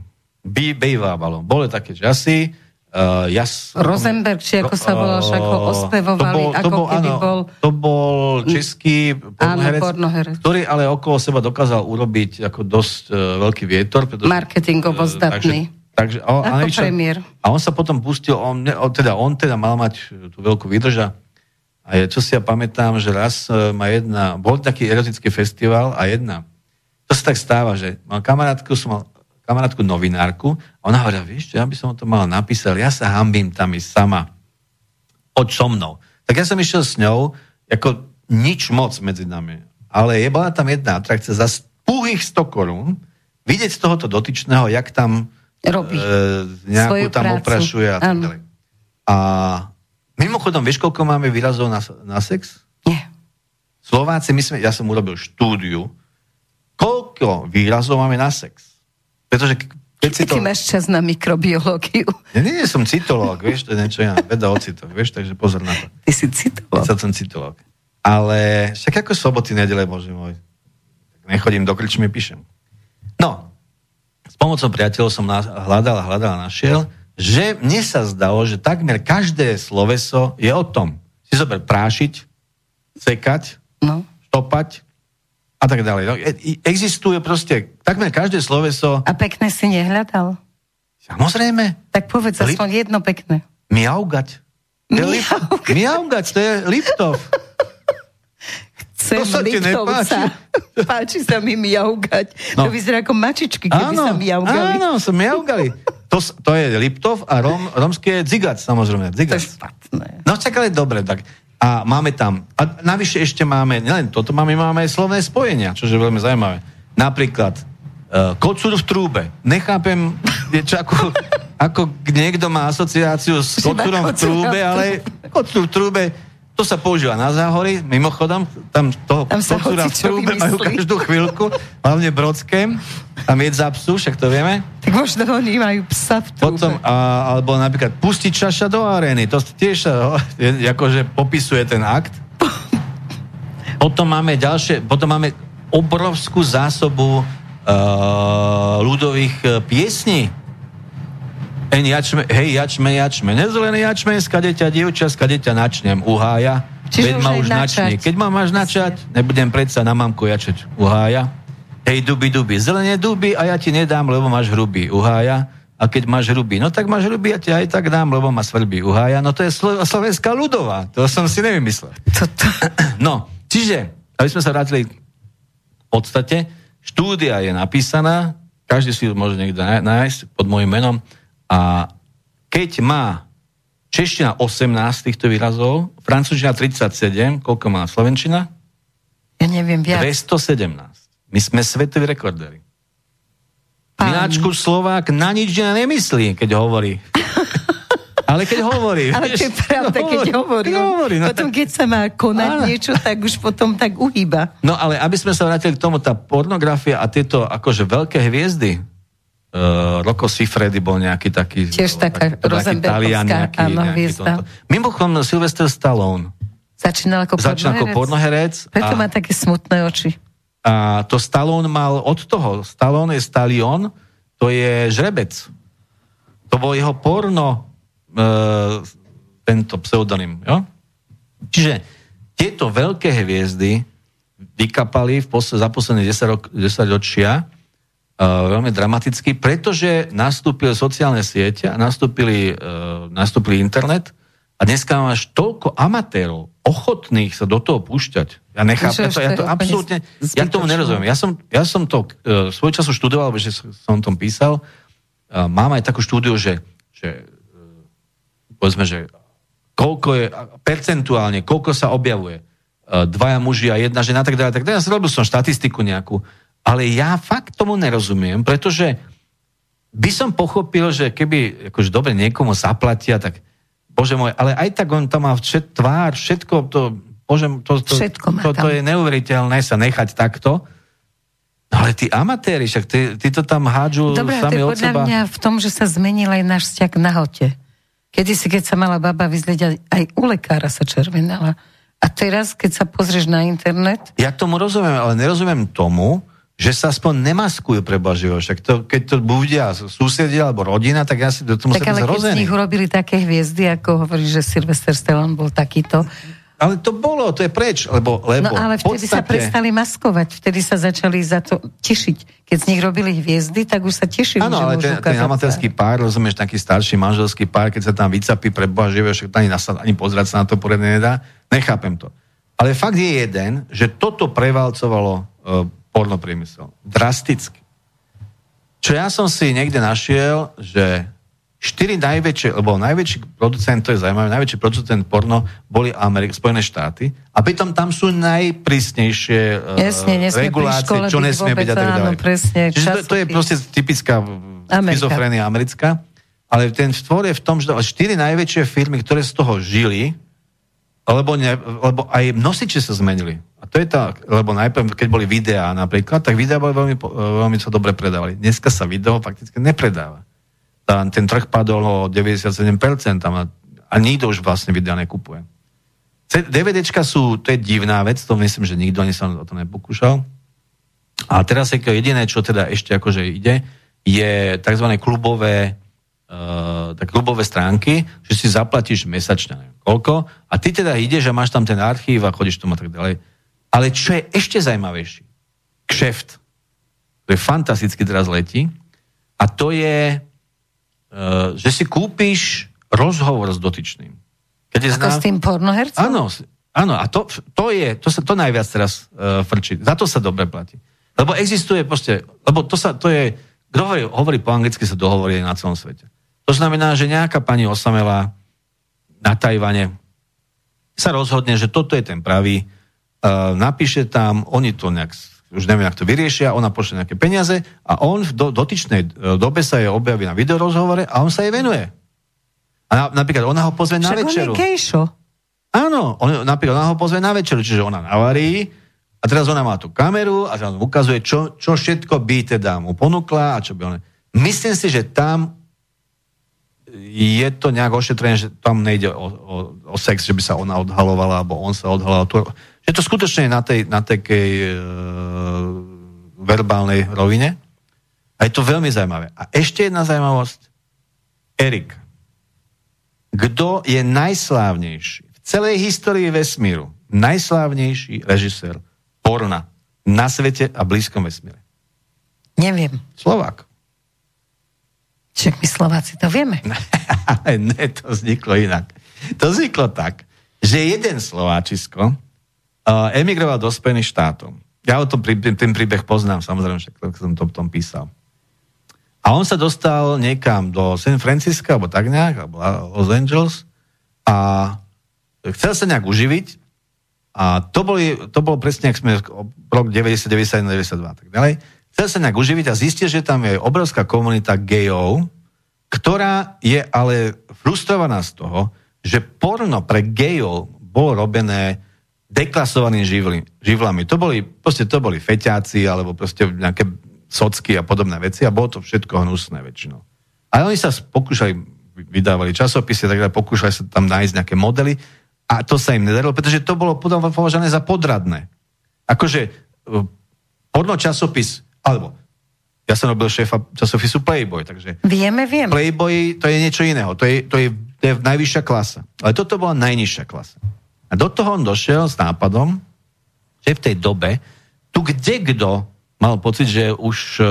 B: by, bývávalo. Boli také časy, uh, ja
A: Rosenberg, či ako sa volal, však ho ospevovali, to bol, ako to bol, keby áno, bol...
B: To bol český pornoherec, áno, pornoherec, ktorý ale okolo seba dokázal urobiť ako dosť uh, veľký vietor.
A: Pretože, Marketingovo uh, zdatný.
B: Takže, takže, on,
A: ako čo, premiér.
B: A on sa potom pustil, on, on, teda, on teda mal mať tú veľkú výdrža. A je, čo si ja pamätám, že raz uh, ma jedna, bol taký erotický festival a jedna, to sa tak stáva, že mal kamarátku, som mal kamarátku novinárku a ona hovorila, vieš čo, ja by som to mal napísal, ja sa hambím tam ísť sama. Poď so mnou. Tak ja som išiel s ňou, ako nič moc medzi nami. Ale je bola tam jedna atrakcia za púhých 100 korún, vidieť z tohoto dotyčného, jak tam
A: Robí
B: e, nejakú tam prácu. oprašuje a tak ďalej. A mimochodom, vieš, koľko máme výrazov na, na sex?
A: Nie.
B: Slováci, my sme, ja som urobil štúdiu, koľko výrazov máme na sex? Pretože
A: keď si to... Ty máš čas na mikrobiológiu.
B: Ja nie, nie som cytológ, vieš, to je niečo ja, veda o citoch, vieš, takže pozor na to.
A: Ty si cytológ.
B: Ja som cytológ. Ale však ako soboty, nedele, bože môj. Nechodím do krčmy, píšem. No, s pomocou priateľov som hľadal a hľadal a našiel, že mne sa zdalo, že takmer každé sloveso je o tom. Si zober prášiť, sekať, no. stopať, a tak ďalej. No, e, existuje proste takmer každé sloveso.
A: A pekné si nehľadal?
B: Samozrejme.
A: Tak povedz Lip... aspoň jedno pekné.
B: Miaugať.
A: Miaugať.
B: Miaugať, to je Liptov.
A: Chcem to sa nepáči. Páči sa mi miaugať. No. To vyzerá ako mačičky, keby áno, sa miaugali.
B: Áno, sa miaugali. To, to je Liptov a rom, romské je Zigac, samozrejme. Zigac.
A: To je špatné.
B: No čakali dobre, tak a máme tam, a navyše ešte máme, nielen toto máme, máme aj slovné spojenia, čo je veľmi zaujímavé. Napríklad, uh, kocúr v trúbe. Nechápem, čo, ako, [LAUGHS] ako niekto má asociáciu s kocúrom v trúbe, ale kocúr v trúbe to sa používa na záhory, mimochodom, tam toho tam kocúra v trúbe majú každú chvíľku, hlavne brodské, tam je za psu, však to vieme.
A: Tak možno oni majú psa v trúbe.
B: Potom, a, alebo napríklad pustiť čaša do arény, to tiež je, akože popisuje ten akt. Potom máme ďalšie, potom máme obrovskú zásobu uh, ľudových uh, piesní En jačme, hej, jačme, jačme, nezelený jačme, skade ťa dievča, skade ťa načnem, uhája.
A: Čiže už
B: ma už načne. Keď ma máš načať, nebudem predsa na mamku jačať uhája. Hej, duby, duby, zelenie duby a ja ti nedám, lebo máš hrubý uhája. A keď máš hrubý, no tak máš hrubý, ja ti aj tak dám, lebo ma svrbí uhája. No to je slo- slovenská ľudová. To som si nevymyslel.
A: Toto.
B: No, čiže, aby sme sa vrátili k podstate, štúdia je napísaná, každý si ju môže niekde náj- nájsť pod môjim menom a keď má čeština 18 týchto výrazov, francúzština 37, koľko má slovenčina?
A: Ja neviem viac.
B: 217. My sme svetoví rekordéri.
A: Pán.
B: Miláčku Slovák na nič nemyslí, keď hovorí. [LAUGHS] Ale keď hovorí.
A: Ale to je pravda, keď hovorí.
B: Keď hovorí no,
A: Potom, keď sa má konať
B: Áno.
A: niečo, tak už potom tak uhýba.
B: No ale aby sme sa vrátili k tomu, tá pornografia a tieto akože veľké hviezdy, uh, Rocco Siffredi bol nejaký taký...
A: Tiež taká
B: taký- Talian nejaký,
A: áno,
B: nejaký. Mimochodom Sylvester Stallone
A: Začínal ako
B: začal ako pornoherec
A: Preto
B: a,
A: má také smutné oči.
B: a to Stallone mal od toho. Stallone je Stallion, to je žrebec. To bol jeho porno uh, tento pseudonym. Jo? Čiže tieto veľké hviezdy vykapali v pos- za posledné 10, rok, 10 ročia veľmi dramaticky, pretože nastúpili sociálne siete a nastúpili, uh, nastúpili internet a dneska máš toľko amatérov, ochotných sa do toho púšťať. Ja nechápem to, ja
A: to
B: absolútne, ja tomu nerozumiem. Ja som, ja som to uh, svoj času študoval, že som tom písal. Uh, mám aj takú štúdiu, že, že uh, povedzme, že koľko je, percentuálne, koľko sa objavuje uh, dvaja muži a jedna žena, tak ďalej, tak ďalej. Ja robil som štatistiku nejakú, ale ja fakt tomu nerozumiem, pretože by som pochopil, že keby akože dobre niekomu zaplatia, tak bože môj, ale aj tak on tam má všet, tvár, všetko to, bože, to, to,
A: Všetko
B: to, to
A: tam.
B: je neuveriteľné sa nechať takto. No ale tí amatéri, však ty, ty to tam hádžu
A: Dobre, to
B: sami od
A: podľa
B: seba.
A: mňa v tom, že sa zmenil aj náš vzťah k nahote. Kedy si, keď sa mala baba vyzlieť, aj, aj u lekára sa červenala. A teraz, keď sa pozrieš na internet,
B: Ja tomu rozumiem, ale nerozumiem tomu, že sa aspoň nemaskujú pre Božieho. Však to, keď to budia susedia alebo rodina, tak ja si do tomu
A: tak ale
B: sa
A: keď z nich urobili také hviezdy, ako hovorí, že Sylvester Stallone bol takýto,
B: Ale to bolo, to je preč, lebo, lebo
A: No ale vtedy sa
B: podstate-
A: prestali maskovať, vtedy sa začali za to tešiť. Keď z nich robili hviezdy, tak už sa tešili,
B: Áno, ale ten, ten
A: ukázať
B: amatérský pár, rozumieš, taký starší manželský pár, keď sa tam vycapí pre Boha živého, však ani, nasa- ani pozerať sa na to poriadne nedá, nechápem to. Ale fakt je jeden, že toto prevalcovalo uh, pornopriemysel. Drasticky. Čo ja som si niekde našiel, že štyri najväčšie, lebo najväčší producent, to je zaujímavé, najväčší producent porno boli Amerik, Spojené štáty a pritom tam sú najprísnejšie uh,
A: Jasne, pri
B: regulácie, čo nesmie byť a tak
A: áno,
B: ďalej.
A: presne,
B: Čiže to, to je proste typická
A: Amerika.
B: schizofrénia americká. Ale ten tvor je v tom, že štyri najväčšie firmy, ktoré z toho žili, lebo, ne, lebo aj nosiče sa zmenili. A to je tak, lebo najprv, keď boli videá napríklad, tak videá boli veľmi, po- veľmi sa dobre predávali. Dneska sa video fakticky nepredáva. Tá, ten trh padol o 97% tam a, a nikto už vlastne videa nekupuje. DVDčka sú, to je divná vec, to myslím, že nikto ani sa o to nepokúšal. A teraz je jediné, čo teda ešte akože ide, je tzv. klubové uh, tak klubové stránky, že si zaplatíš mesačne neviem koľko a ty teda ideš a máš tam ten archív a chodíš tomu a tak ďalej. Ale čo je ešte zaujímavejší? Kšeft. To je fantasticky teraz letí a to je, uh, že si kúpiš rozhovor s dotyčným. Keď je
A: Ako s tým pornohercom?
B: Áno, áno, a to, to je, to sa to najviac teraz uh, frčí. Za to sa dobre platí. Lebo existuje proste, lebo to sa, to je, kto hovorí, hovorí po anglicky, sa dohovorí na celom svete. To znamená, že nejaká pani osamelá na Tajvane sa rozhodne, že toto je ten pravý, uh, napíše tam, oni to nejak, už neviem, ako to vyriešia, ona pošle nejaké peniaze a on v do, dotyčnej uh, dobe sa jej objaví na videorozhovore a on sa jej venuje. A na, napríklad ona ho pozve na
A: Však on je
B: večeru.
A: gejšo.
B: Áno, on, napríklad ona ho pozve na večeru, čiže ona navarí a teraz ona má tú kameru a teraz mu ukazuje, čo, čo všetko by teda mu ponúkla a čo by on... Myslím si, že tam je to nejak ošetrené, že tam nejde o, o, o sex, že by sa ona odhalovala, alebo on sa odhaloval. To, že to skutočne je na tej, na takej e, verbálnej rovine. A je to veľmi zaujímavé. A ešte jedna zaujímavosť. Erik. Kto je najslávnejší v celej histórii vesmíru najslávnejší režisér porna na svete a blízkom vesmíre?
A: Neviem.
B: Slovák.
A: Však my Slováci to vieme. [LAUGHS]
B: Ne, to vzniklo inak. To vzniklo tak, že jeden Slováčisko uh, emigroval do Spojených štátov. Ja o tom, ten príbeh poznám, samozrejme, však som to tom písal. A on sa dostal niekam do San Francisco, alebo tak nejak, alebo Los Angeles a chcel sa nejak uživiť a to, boli, to bolo presne, ak sme rok 90, 91, 92 a tak ďalej. Chcel sa nejak uživiť a zistil, že tam je obrovská komunita gejov, ktorá je ale frustrovaná z toho, že porno pre gejov bolo robené deklasovanými živli, živlami. To boli, proste to boli feťáci, alebo proste nejaké socky a podobné veci a bolo to všetko hnusné väčšinou. A oni sa pokúšali, vydávali časopisy, tak pokúšali sa tam nájsť nejaké modely a to sa im nedarilo, pretože to bolo potom považované za podradné. Akože e, porno časopis, alebo ja som robil šéfa časopisu Playboy, takže...
A: Vieme, vieme.
B: Playboy to je niečo iného, to je, to je, to je najvyššia klasa. Ale toto bola najnižšia klasa. A do toho on došiel s nápadom, že v tej dobe tu kde kto mal pocit, že už uh,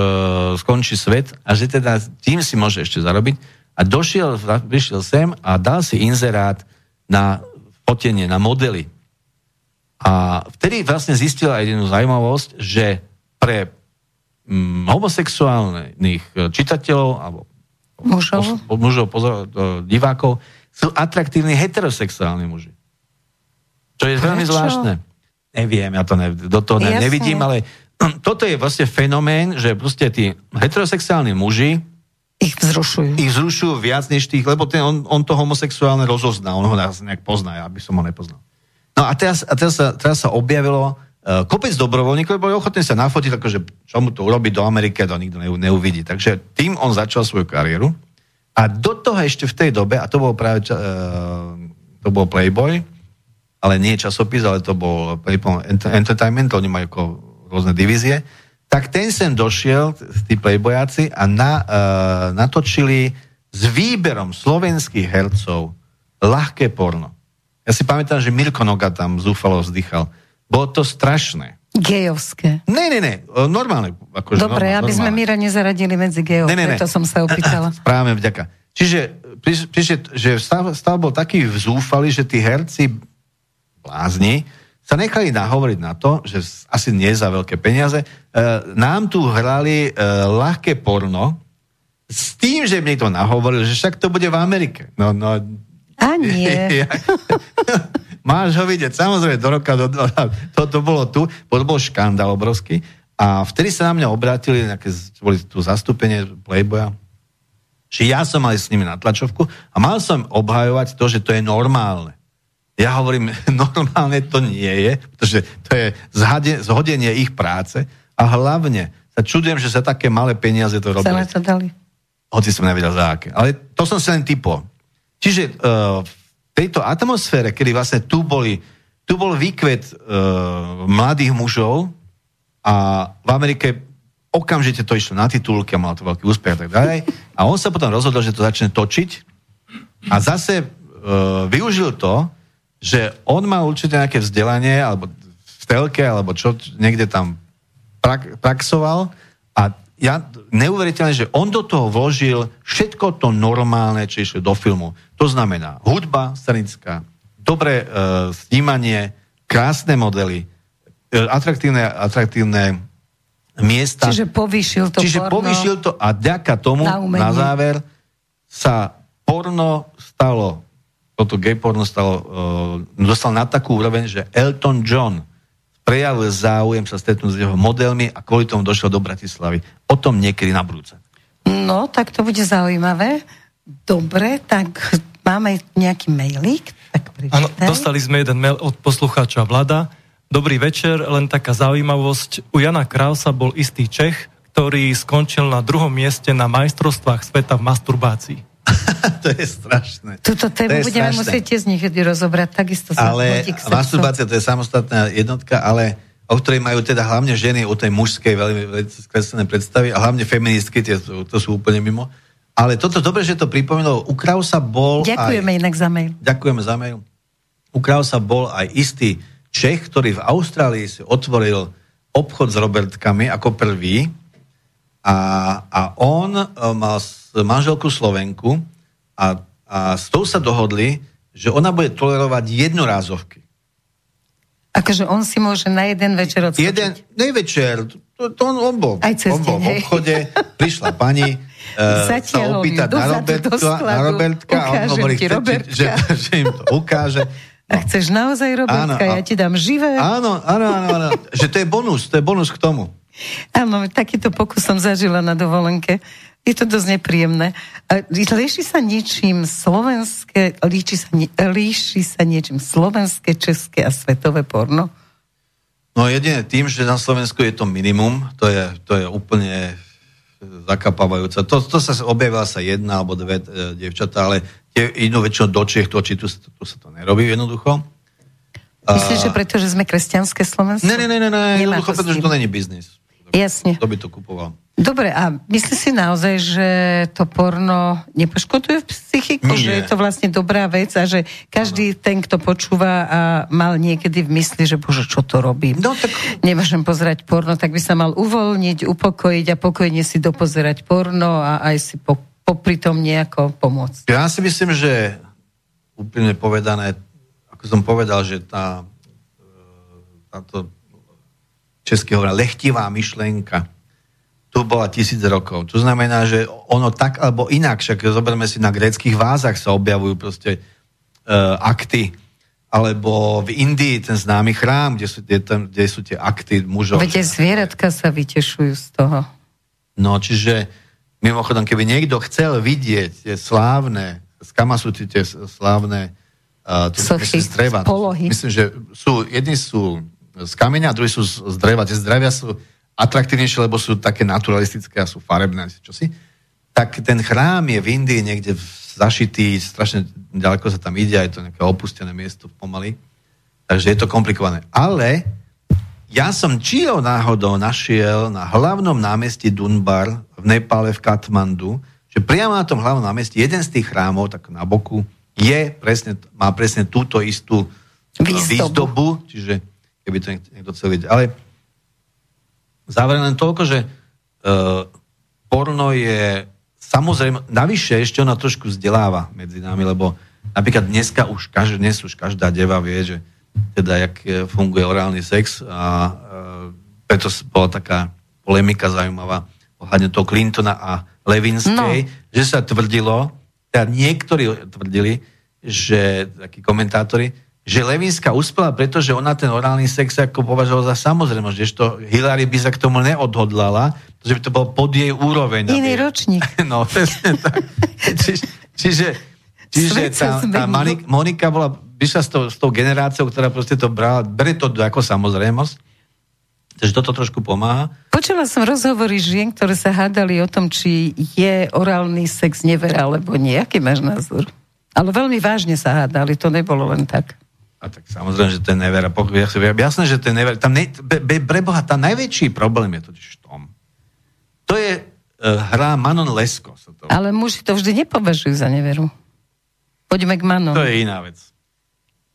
B: skončí svet a že teda tým si môže ešte zarobiť. A došiel, prišiel sem a dal si inzerát na fotenie, na modely. A vtedy vlastne zistil aj jednu zaujímavosť, že pre homosexuálnych čitateľov alebo
A: mužov,
B: pos, mužov pozor, divákov sú atraktívni heterosexuálni muži. Čo je Prečo? veľmi zvláštne. Neviem, ja to ne, do toho ne, nevidím, ale [CLEARS THROAT] toto je vlastne fenomén, že proste tí heterosexuálni muži
A: ich vzrušujú.
B: Ich vzrušujú viac než tých, lebo ten, on, on to homosexuálne rozozná, on ho nejak pozná, ja by som ho nepoznal. No a teraz, a teraz, sa, teraz sa objavilo kopec dobrovoľníkov, boli ochotní sa nafotiť, akože čo mu to urobiť do Ameriky, to nikto neuvidí. Takže tým on začal svoju kariéru. A do toho ešte v tej dobe, a to bol práve uh, to bol Playboy, ale nie časopis, ale to bol Playboy Entertainment, oni majú ako rôzne divízie, tak ten sem došiel, tí playbojáci, a na, uh, natočili s výberom slovenských hercov ľahké porno. Ja si pamätám, že Mirko Noga tam zúfalo vzdychal. Bolo to strašné.
A: Gejovské.
B: Ne, ne, ne, normálne.
A: Akože Dobre, normálne, aby sme Mira nezaradili medzi gejov, ne, ne, ne. to som sa opýtala. [CLEARS THROAT]
B: Správame vďaka. Čiže, čiže že stav, stav bol taký vzúfalý, že tí herci blázni, sa nechali nahovoriť na to, že asi nie za veľké peniaze, e, nám tu hrali e, ľahké porno s tým, že mi to nahovoril, že však to bude v Amerike. No, no,
A: a nie. [LAUGHS] [LAUGHS]
B: Máš ho vidieť, samozrejme, do roka, do, do, [LAUGHS] to, to bolo tu, to bol škandál obrovský. A vtedy sa na mňa obrátili, nejaké, boli tu zastúpenie Playboya, že ja som mal s nimi na tlačovku a mal som obhajovať to, že to je normálne. Ja hovorím, [LAUGHS] normálne to nie je, pretože to je zhade, zhodenie ich práce a hlavne sa čudujem, že sa také malé peniaze to robili.
A: Celé to dali.
B: Hoci som nevedel za aké. Ale to som si len typol. Čiže uh, tejto atmosfére, kedy vlastne tu boli, tu bol výkvet uh, mladých mužov a v Amerike okamžite to išlo na titulky a mal to veľký úspech a tak ďalej. A on sa potom rozhodol, že to začne točiť a zase uh, využil to, že on má určite nejaké vzdelanie, alebo v telke, alebo čo, niekde tam prak, praxoval a ja neuveriteľne, že on do toho vložil všetko to normálne, čo išlo do filmu. To znamená hudba scenická, dobré e, snímanie, krásne modely, e, atraktívne, atraktívne miesta.
A: Čiže povýšil to
B: Čiže
A: porno
B: povýšil to a ďaka tomu na, na záver sa porno stalo toto gay porno stalo, uh, dostal na takú úroveň, že Elton John prejavil záujem sa stretnúť s jeho modelmi a kvôli tomu došiel do Bratislavy. O tom niekedy na brúce.
A: No, tak to bude zaujímavé. Dobre, tak máme nejaký mailík. Tak
C: Áno, dostali sme jeden mail od poslucháča Vlada. Dobrý večer, len taká zaujímavosť. U Jana Krausa bol istý Čech, ktorý skončil na druhom mieste na majstrovstvách sveta v masturbácii. [LAUGHS]
B: to je strašné.
A: Tuto tému budeme strašné. musieť tiež niekedy rozobrať, takisto sa
B: Ale masturbácia to je samostatná jednotka, ale o ktorej majú teda hlavne ženy o tej mužskej veľmi skreslené predstavy a hlavne feministky, tie, to sú úplne mimo. Ale toto dobre, že to pripomenulo. U Krausa bol...
A: Ďakujeme
B: aj,
A: inak za mail.
B: Ďakujeme za mail. u Krausa bol aj istý Čech, ktorý v Austrálii si otvoril obchod s Robertkami ako prvý a, a on e, mal manželku Slovenku a, a s tou sa dohodli, že ona bude tolerovať jednorázovky.
A: Akože on si môže na jeden večer odskočiť.
B: Jeden, nejvečer, to, to on, on bol,
A: Aj cez
B: on bol v obchode, prišla pani, uh, [LAUGHS] sa
A: ju
B: na Robertka, na. Robertka a on hovorí, chce, že, [LAUGHS] že im to ukáže.
A: A chceš naozaj, Robertka,
B: Áno,
A: ja ti dám živé?
B: Áno, áno, áno, áno, že to je bonus, to je bonus k tomu.
A: Áno, takýto pokus som zažila na dovolenke. Je to dosť nepríjemné. Líši sa niečím slovenské, líči sa, líši sa niečím slovenské, české a svetové porno?
B: No jedine tým, že na Slovensku je to minimum, to je, to je úplne zakapávajúce. To, to sa objavila sa jedna alebo dve e, dievčatá, ale tie idú väčšinou do Čiech, to, či tu, tu sa to nerobí jednoducho.
A: Myslíš, že preto, že sme kresťanské Slovensko?
B: Ne, ne, ne, ne, ne jednoducho,
A: to
B: pretože to není biznis.
A: Jasne.
B: Kto by to kupoval?
A: Dobre, a myslíš si naozaj, že to porno nepoškoduje psychiku,
B: Nie.
A: že je to vlastne dobrá vec a že každý ten, kto počúva a mal niekedy v mysli, že bože, čo to robím?
B: No tak
A: Nemôžem pozerať porno, tak by sa mal uvoľniť, upokojiť a pokojne si dopozerať porno a aj si po, popri tom nejako pomôcť.
B: ja si myslím, že úplne povedané, ako som povedal, že tá e, táto česky hovorí, lechtivá myšlenka, tu bola tisíc rokov. To znamená, že ono tak alebo inak, však zoberme si na gréckých vázach sa objavujú proste uh, akty, alebo v Indii ten známy chrám, kde sú, kde, tam, kde sú tie akty mužov.
A: Veď zvieratka sa vytešujú z toho.
B: No, čiže mimochodom, keby niekto chcel vidieť tie slávne, z Kama sú tie slávne uh,
A: Sochy,
B: z dreva.
A: polohy.
B: Myslím, že sú, jedni sú z kameňa, druhí sú z, z dreva. Tie z drevia sú atraktívnejšie, lebo sú také naturalistické a sú farebné, čo si. Tak ten chrám je v Indii niekde zašitý, strašne ďaleko sa tam ide, je to nejaké opustené miesto pomaly. Takže je to komplikované. Ale ja som čího náhodou našiel na hlavnom námestí Dunbar v Nepále v Katmandu, že priamo na tom hlavnom námestí jeden z tých chrámov, tak na boku, je presne, má presne túto istú
A: Výzdobu.
B: výzdobu čiže keby to niekto, chcel vidieť. Ale záver len toľko, že uh, porno je samozrejme, navyše ešte ona trošku vzdeláva medzi nami, lebo napríklad dneska už, každý, dnes už každá deva vie, že teda, jak e, funguje orálny sex a uh, preto bola taká polemika zaujímavá ohľadne toho Clintona a Levinskej, no. že sa tvrdilo, teda niektorí tvrdili, že takí komentátori, že Levinská uspela, pretože ona ten orálny sex ako považovala za samozrejmosť, že to Hillary by sa k tomu neodhodlala, že by to bol pod jej úroveň.
A: Iný
B: aby-
A: ročník. [LAUGHS]
B: No, presne tak. Čiže, čiže, čiže tá, tá. Mani- Monika bola, vyšla s tou, s tou generáciou, ktorá proste to brala, bere to ako samozrejmosť. Takže toto trošku pomáha.
A: Počula som rozhovory žien, ktoré sa hádali o tom, či je orálny sex nevera, alebo nie. Aký máš názor? Ale veľmi vážne sa hádali, to nebolo len tak.
B: A tak samozrejme, že to je nevera. Jasné, že to je nevera. Tam ne, be, be, preboha, tam najväčší problém je totiž v tom. To je uh, hra Manon Lesko. Sa to,
A: Ale muži to vždy nepovažujú za neveru. Poďme k Manon.
B: to je iná vec.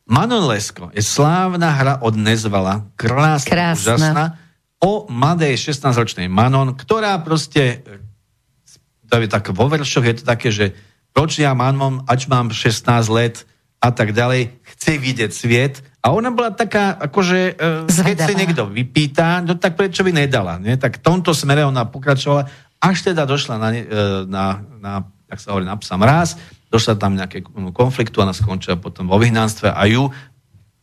B: Manon Lesko je slávna hra od Nezvala, krásna,
A: Krásna.
B: úžasná, o mladej 16-ročnej Manon, ktorá proste, e, to je tak vo veršoch, je to také, že proč ja mám, ač mám 16 let a tak ďalej, chce vidieť sviet a ona bola taká, akože, e, keď
A: Zvedavá.
B: si niekto vypýta, no tak prečo by nedala, nie? Tak v tomto smere ona pokračovala, až teda došla na, e, na, na tak sa hovorí, na psa mráz, došla tam nejaké konfliktu a ona skončila potom vo vyhnanstve a ju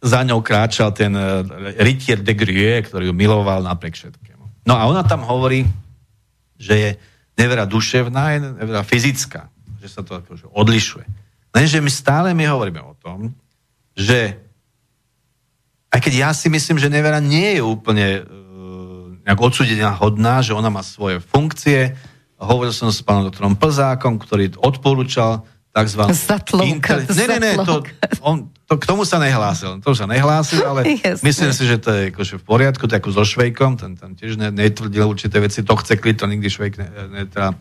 B: za ňou kráčal ten uh, rytier de Grie, ktorý ju miloval napriek všetkému. No a ona tam hovorí, že je nevera duševná, je nevera fyzická, že sa to akože odlišuje. Lenže my stále my hovoríme o tom, že aj keď ja si myslím, že nevera nie je úplne uh, nejak odsudenia hodná, že ona má svoje funkcie. Hovoril som s pánom doktorom Plzákom, ktorý odporúčal tzv.
A: Zatlonka,
B: Ne, ne, ne, to, on, to, k tomu sa nehlásil. To sa nehlásil, ale [LAUGHS]
A: Jasné.
B: myslím si, že to je akože v poriadku, ako so Švejkom, ten tam tiež ne, netvrdil určité veci, to chce kliť, to nikdy Švejk ne, ne, teda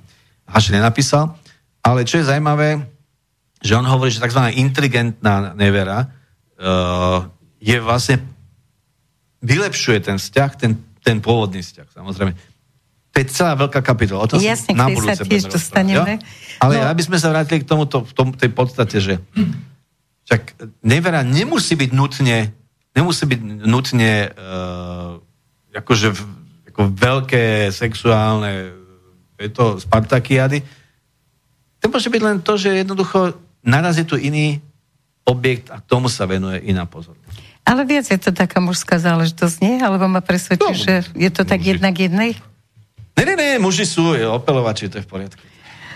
B: Haši nenapísal. Ale čo je zaujímavé, že on hovorí, že tzv. inteligentná nevera, uh, je vlastne vylepšuje ten vzťah, ten, ten pôvodný vzťah, samozrejme. To je celá veľká kapitola. O tom
A: Jasne,
B: na budúce
A: sa tiež dostaneme.
B: Ale
A: No.
B: aby sme sa vrátili k tomuto, v tom, tej podstate, že však nevera nemusí byť nutne nemusí byť nutne uh, akože v, ako veľké sexuálne je to Spartakiady. To môže byť len to, že jednoducho narazí tu iný objekt a tomu sa venuje iná pozornosť.
A: Ale viac je to taká mužská záležitosť, nie? Alebo ma presvedčí,
B: No,
A: že je to tak
B: muži.
A: jednak jednej?
B: Ne, ne, ne, muži sú opelovači, to je v poriadku.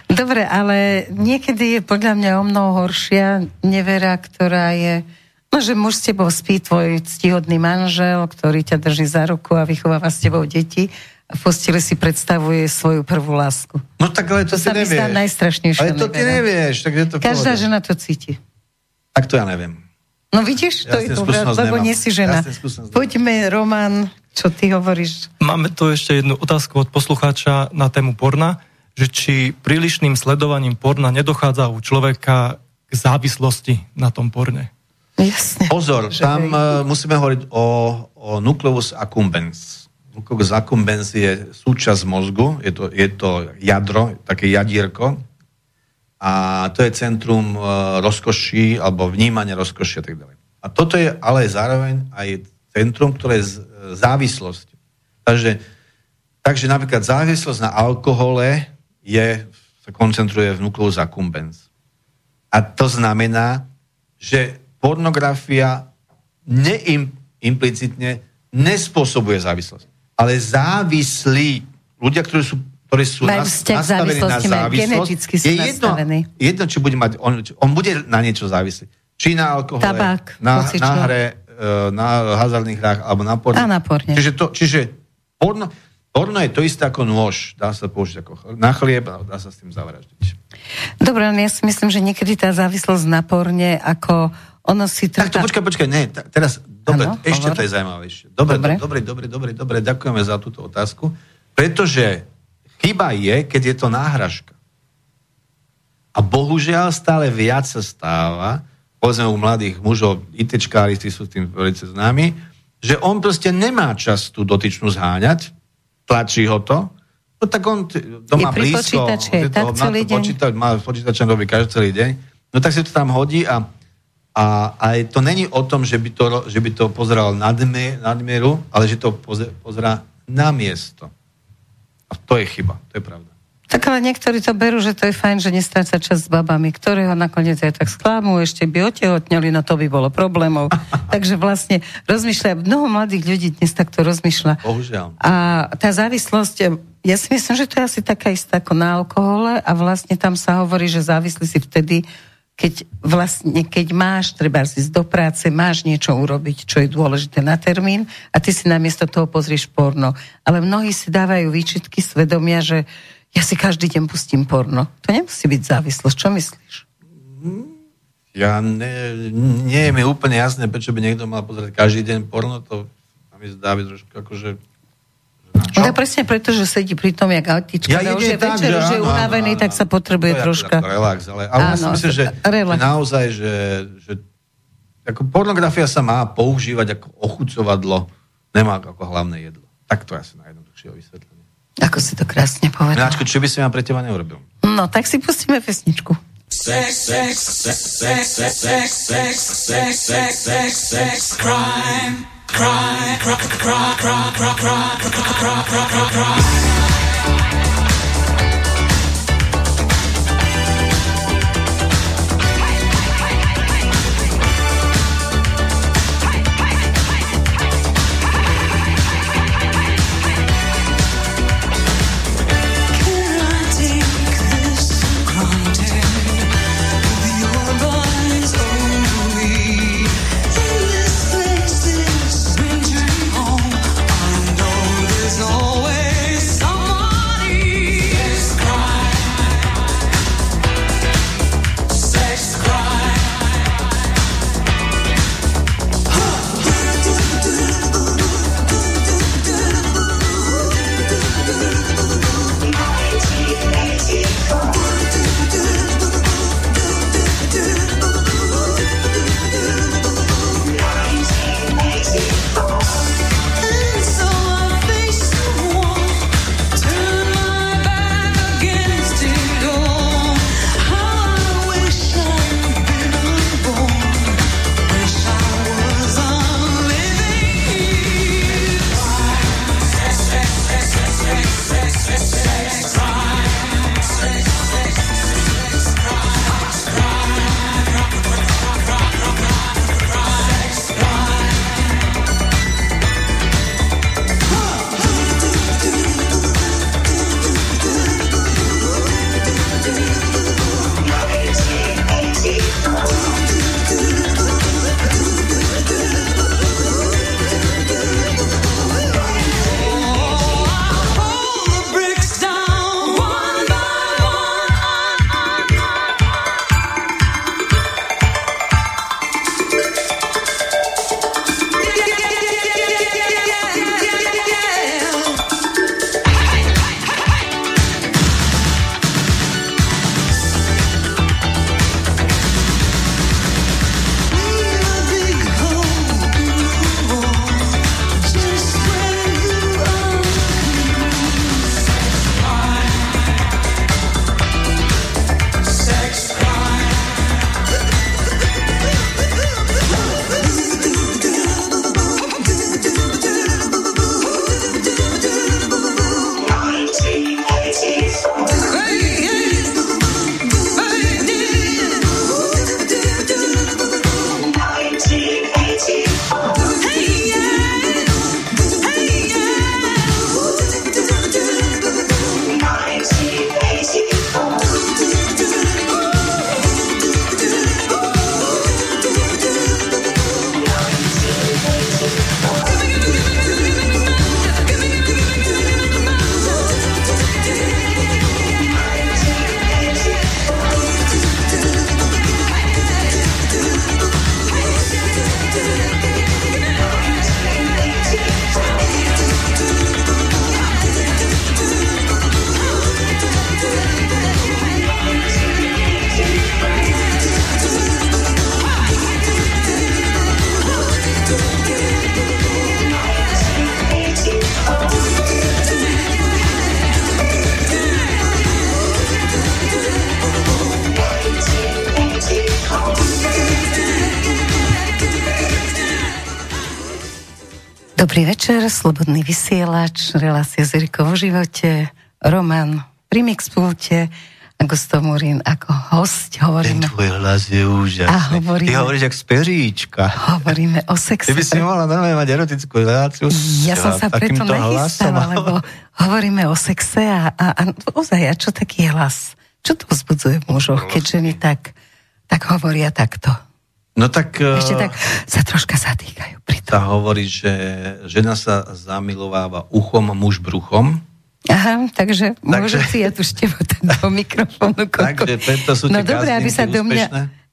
A: Dobre, ale niekedy je podľa mňa o mnoho horšia nevera, ktorá je, no že muž s tebou spí, tvoj ctihodný manžel, ktorý ťa drží za ruku a vychováva s tebou deti v posteli si predstavuje svoju prvú lásku.
B: No tak ale to,
A: To
B: ty
A: sa
B: nevieš.
A: zdá najstrašnejšia
B: Ale to ty nevieš, tak je to
A: Každá
B: pohode.
A: žena to cíti.
B: Tak to ja neviem.
A: No vidíš, to
B: Ja s
A: je
B: skúsenosť
A: lebo
B: nemám.
A: nie si žena.
B: Ja.
A: Poďme, Roman, čo ty hovoríš?
C: Máme tu ešte jednu otázku od poslucháča na tému porna, že či prílišným sledovaním porna nedochádza u človeka k závislosti na tom porne.
A: Jasne.
B: Pozor, tam
A: hej.
B: uh, musíme hovoriť o, o nucleus accumbens. Accumbens je súčasť mozgu, je to, je to jadro, také jadierko a to je centrum uh, rozkoší alebo vnímania rozkoší a tak ďalej. A toto je ale zároveň aj centrum, ktoré je z- závislosť. Takže, takže napríklad závislosť na alkohole je, sa koncentruje v nucleus accumbens. A to znamená, že pornografia neim, implicitne nespôsobuje závislosť. Ale závislí, ľudia, ktorí sú, ktorí sú
A: Majú
B: nas- nastavení na závislosť, je jedno,
A: nastavení.
B: jedno, či bude mať, on, on bude na niečo závislý. Či na alkohole,
A: Tabák,
B: na,
A: hocičo.
B: na hre, e, na hazardných hrách, alebo na porne.
A: A na porne.
B: Čiže, to, čiže porno, porno je to isté ako nôž. Dá sa použiť ako na chlieb a dá sa s tým zavraždiť.
A: Dobre, ja si myslím, že niekedy tá závislosť na porne, ako ono si
B: Tak to
A: trvá...
B: počkaj, počkaj, nie, ta, teraz, dobre,
A: Áno,
B: ešte
A: hovor.
B: to je zaujímavejšie. Dobre,
A: Dobre.
B: dobre, dobre, dobre, dobre, ďakujeme za túto otázku, pretože chyba je, keď je to náhražka. A bohužiaľ stále viac sa stáva, povedzme u mladých mužov, ITčkári, tí sú s tým veľmi známi, že on proste nemá čas tú dotyčnú zháňať, tlačí ho to, no tak on doma blízko,
A: počítače, tak
B: má
A: celý
B: to
A: deň.
B: počítač, má počítačom robí každý celý deň, no tak si to tam hodí a, a, a to není o tom, že by to, že by to pozeral nadmieru, ale že to poze, pozerá na miesto. A to je chyba, to je pravda.
A: Tak ale niektorí to berú, že to je fajn, že nestráca čas s babami, ktoré ho nakoniec aj tak sklamú, ešte by otehotneli, no to by bolo problémov. [LAUGHS] Takže vlastne rozmýšľa, mnoho mladých ľudí dnes takto rozmýšľa.
B: Bohužiaľ.
A: A tá závislosť, ja si myslím, že to je asi taká istá ako na alkohole a vlastne tam sa hovorí, že závislí si vtedy, keď vlastne, keď máš, treba ísť do práce, máš niečo urobiť, čo je dôležité na termín a ty si namiesto toho pozrieš porno. Ale mnohí si dávajú výčitky svedomia, že ja si každý deň pustím porno. To nemusí byť závislosť. Čo myslíš?
B: Ja ne, nie je mi úplne jasné, prečo by niekto mal pozerať každý deň porno, to mi zdá byť trošku akože... Čo?
A: No presne preto, že sedí pri tom, jak autička,
B: Ja
A: že už je
B: tak,
A: večer,
B: že
A: už je
B: áno, áno,
A: unavený,
B: áno,
A: tak sa potrebuje
B: To je
A: troška.
B: Relax, ale, ale ja si
A: Áno,
B: myslím, že,
A: relax.
B: že naozaj, že, že ako pornografia sa má používať ako ochucovadlo, nemá ako hlavné jedlo. Tak to je asi najjednoduchšie vysvetlenie.
A: Ako si to krásne povedal.
B: Miláčko, čo by si ja pre teba neurobil?
A: No, tak si pustíme pesničku.
D: Sex, sex, sex, sex, sex, sex, sex, sex, sex, sex, sex, crime, crime, crime, crime, crime, crime, crime, crime, crime, crime, crime.
E: Can
A: Dobrý večer, Slobodný vysielač, relácia z Erikou v živote, Roman pri Mixpulte a Gusto Murín ako host. Hovoríme,
B: tvoj hlas je úžasný.
A: A hovoríme-
B: Ty hovoríš jak speríčka.
A: hovoríme o sexe.
B: Ty by si mohla normálne mať erotickú reláciu.
A: Ja som sa preto nechystala, lebo hovoríme o sexe a, a, a ozaj, a čo taký hlas? Čo to vzbudzuje v mužoch, keď ženy tak, tak hovoria takto?
B: No tak... eh,
A: Ešte tak sa troška zatýkajú pri tom.
B: sa hovorí, že žena sa zamilováva uchom, muž bruchom.
A: Aha, takže,
B: Takže-
A: môžem si ja tu števotať do mikrofónu. koľko-
B: Takže preto sú
A: no
B: tie
A: dobre, aby sa, do mňa,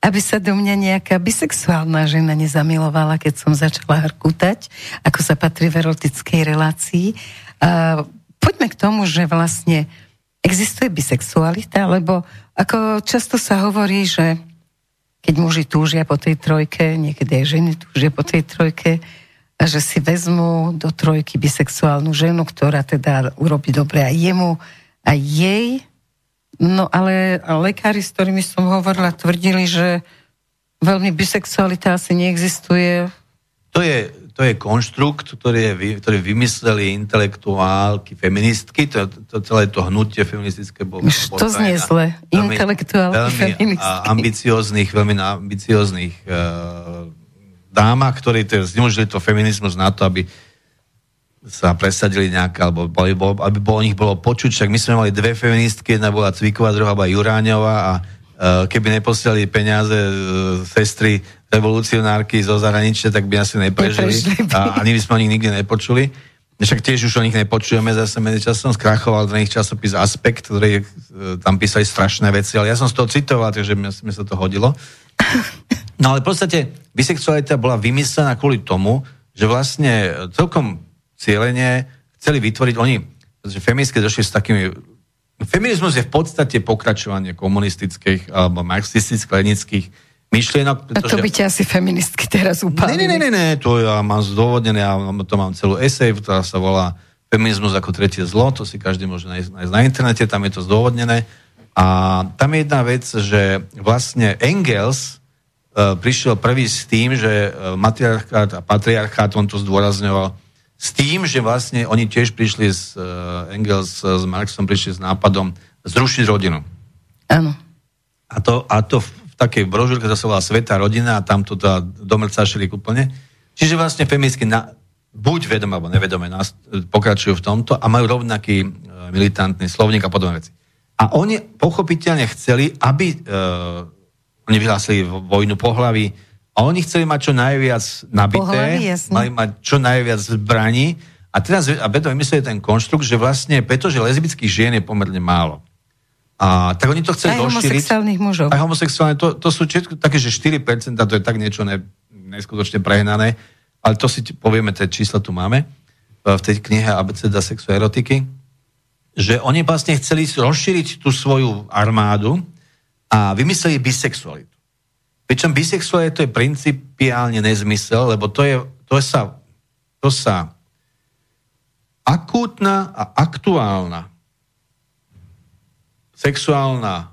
A: aby sa do mňa nejaká bisexuálna žena nezamilovala, keď som začala hrkútať, ako sa patrí v erotickej relácii. A poďme k tomu, že vlastne existuje bisexualita, lebo ako často sa hovorí, že keď muži túžia po tej trojke, niekedy aj ženy túžia po tej trojke, a že si vezmú do trojky bisexuálnu ženu, ktorá teda urobí dobre aj jemu, aj jej. No ale lekári, s ktorými som hovorila, tvrdili, že veľmi bisexualita asi neexistuje.
B: To je, to je konštrukt, ktorý, je, ktorý vymysleli intelektuálky, feministky, to, to celé to hnutie feministické bolo...
A: Už to znie zle. Intelektuálky,
B: veľmi
A: feministky.
B: a, ambicióznych, veľmi ambicióznych uh, dámach, ktorí to, zneužili to feminizmus na to, aby sa presadili nejaké, alebo boli, bol, aby bolo, o nich bolo počuť, však my sme mali dve feministky, jedna bola Cviková, druhá bola Juráňová a keby neposielali peniaze uh, sestry revolucionárky zo zahraničia, tak by asi neprežili.
A: Neprežili by.
B: A ani by sme o nich nikdy nepočuli. Však tiež už o nich nepočujeme, zase medzičasom skrachoval ten ich časopis Aspekt, ktorý e, tam písali strašné veci, ale ja som z toho citoval, takže mi, mi sa to hodilo. No ale v podstate bisexualita bola vymyslená kvôli tomu, že vlastne celkom cieľene chceli vytvoriť, oni, že feministky došli s takými Feminizmus je v podstate pokračovanie komunistických alebo marxistických myšlienok.
A: A to by ťa asi feministky teraz upálili.
B: ne, ne, ne, ne, to ja mám zdôvodnené, ja to mám celú esej, ktorá sa volá Feminizmus ako tretie zlo, to si každý môže nájsť, nájsť na internete, tam je to zdôvodnené. A tam je jedna vec, že vlastne Engels uh, prišiel prvý s tým, že uh, matriarchát a patriarchát, on to zdôrazňoval, s tým, že vlastne oni tiež prišli s, uh, Engels uh, s Marxom prišli s nápadom zrušiť rodinu.
A: Áno.
B: A to, a to v, v takej brožúrke, to sa volá Sveta rodina a tam to teda domrcašili úplne. Čiže vlastne feministky na, buď vedome alebo nevedome nás, e, pokračujú v tomto a majú rovnaký e, militantný slovník a podobné veci. A oni pochopiteľne chceli, aby e, oni vyhlásili vo- vojnu pohlaví a oni chceli mať čo najviac nabité,
A: Pohlaví, jasne.
B: mali mať čo najviac zbraní a teraz a preto vymysleli ten konštrukt, že vlastne pretože lesbických žien je pomerne málo. A tak oni to chceli
A: Aj
B: rozšíriť.
A: homosexuálnych mužov.
B: Aj homosexuálne, to, to sú všetko také, že 4%, to je tak niečo ne, neskutočne prehnané, ale to si povieme, tie čísla tu máme e, v tej knihe Abeceda sexuerotiky, že oni vlastne chceli rozšíriť tú svoju armádu a vymysleli bisexualitu. Pričom to je principiálne nezmysel, lebo to je, to sa, to sa akútna a aktuálna sexuálna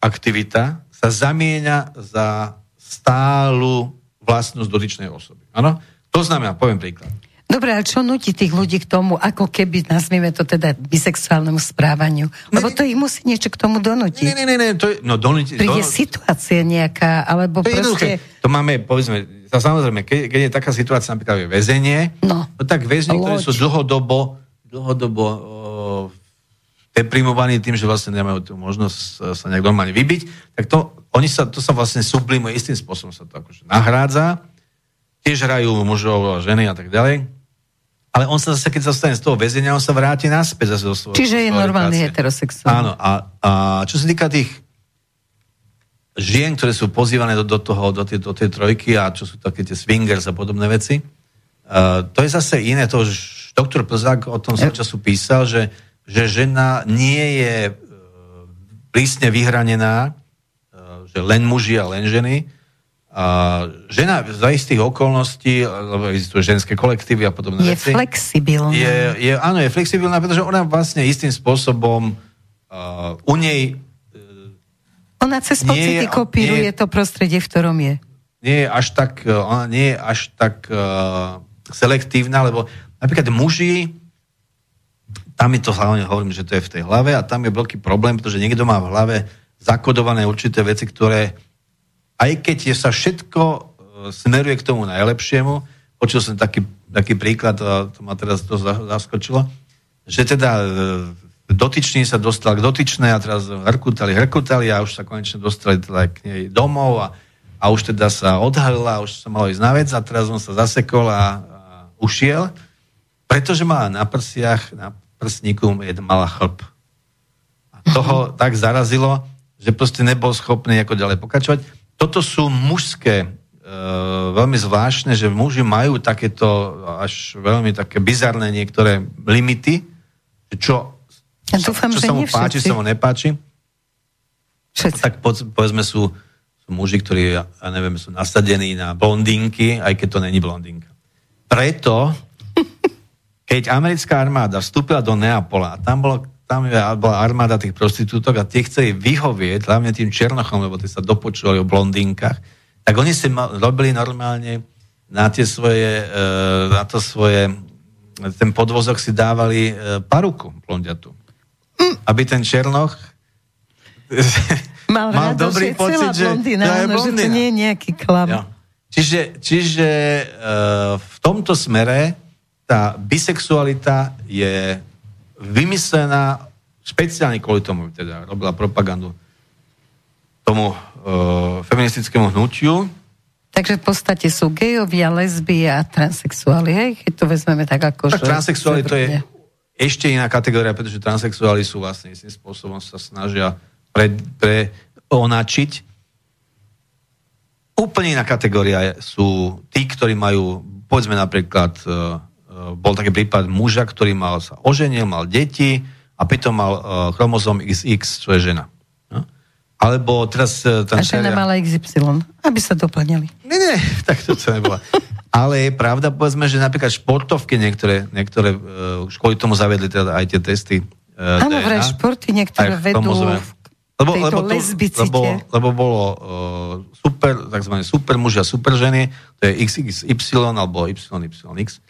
B: aktivita sa zamieňa za stálu vlastnosť dotyčnej osoby. Áno? To znamená, poviem príklad.
A: Dobre, ale čo nutí tých ľudí k tomu, ako keby, nazvime to teda bisexuálnemu správaniu? Lebo to ich musí niečo k tomu donútiť.
B: Nie, nie, nie, nie to je, no donúti,
A: Príde
B: do,
A: situácia nejaká, alebo
B: to
A: proste...
B: jednoduché. To máme, povedzme, sa- samozrejme, keď, keď je taká situácia, napríklad je väzenie,
A: No.
B: no tak väzni, ktorí sú dlhodobo, dlhodobo o, deprimovaní tým, že vlastne nemajú tú možnosť sa nejak normálne vybiť, tak to, oni sa, to sa vlastne sublimuje, istým spôsobom sa to akože nahrádza, tiež hrajú mužov a ženy a tak ďalej, ale on sa zase, keď sa stane z toho väzenia, on sa vráti naspäť zase do svojho.
A: Čiže je normálny
B: orientácie.
A: heterosexuál.
B: Áno, a, a čo sa týka tých žien, ktoré sú pozývané do, do, toho, do, tej, do tej trojky a čo sú také tie swingers a podobné veci, uh, to je zase iné. To už doktor Plzák o tom svojho času písal, že, že žena nie je prísne vyhranená, uh, že len muži a len ženy. A žena za istých okolností, lebo existujú ženské kolektívy a podobné
A: Je
B: veci,
A: flexibilná.
B: je, je, áno, je flexibilná, pretože ona vlastne istým spôsobom uh, u nej
A: Ona cez
B: Nie,
A: pocity kopíruje
B: nie.
A: to prostredie, v ktorom je.
B: nie je až tak, uh, ona nie je až tak uh, selektívna, lebo napríklad muži, tam je to hlavne, hovorím, že to je v tej hlave a tam je veľký problém, pretože niekto má v hlave zakodované určité veci, ktoré aj keď je sa všetko e, smeruje k tomu najlepšiemu, počul som taký, taký príklad, a to ma teraz to zaskočilo, že teda e, dotyčný sa dostal k dotyčnej a teraz hrkutali, hrkutali a už sa konečne dostali teda k nej domov a, a už teda sa odhalila, už sa malo ísť na vec a teraz on sa zasekol a, a ušiel, pretože mala na prsiach, na prsníku mala chlp. A toho tak zarazilo, že proste nebol schopný ako ďalej pokračovať. Toto sú mužské, e, veľmi zvláštne, že muži majú takéto až veľmi také bizarné niektoré limity, čo,
A: Ja dúfam,
B: čo sa mu páči, sa mu nepáči.
A: Všetci.
B: Tak po, povedzme sú, sú muži, ktorí, ja neviem, sú nasadení na blondínky, aj keď to není blondínka. Preto, [LAUGHS] keď americká armáda vstúpila do Neapola, tam, bolo, tam je- bola armáda tých prostitútok a tie chceli vyhovieť, hlavne tým Černochom, lebo tie sa dopočúvali o blondínkach, tak oni si ma, robili normálne na tie svoje, e, na to svoje, ten podvozok si dávali e, paruku blondiatu. Aby ten Černoch [LAUGHS]
A: Mal,
B: mal
A: rado,
B: dobrý
A: že
B: pocit, že
A: blondína,
B: to je
A: áno, že to nie je nejaký klam.
B: Jo. Čiže, čiže uh, v tomto smere tá bisexualita je vymyslená špeciálne kvôli tomu, teda robila propagandu tomu uh, feministickému hnutiu.
A: Takže v podstate sú gejovia, lesby a transexuáli, hej? Keď to vezmeme tak ako...
B: Tak
A: že-
B: to je ešte iná kategória, pretože transexuáli sú vlastne istým spôsobom sa snažia pre, pre onačiť. Úplne iná kategória sú tí, ktorí majú, povedzme napríklad, e, e, bol taký prípad muža, ktorý mal sa oženil, mal deti a pritom mal e, chromozom XX, čo je žena. No? Alebo teraz e, ten
A: A žena
B: seriál-
A: mala XY, aby sa doplňali.
B: nie, nie, [LAUGHS] tak to, to nebola. Ale je pravda, povedzme, že napríklad športovky niektoré, niektoré uh, kvôli tomu zaviedli teda aj tie testy uh,
A: Áno, vraj športy niektoré vedú v tejto lesbicite.
B: lebo, lebo bolo uh, super, takzvané super muži a super ženy, to je XXY alebo YYX.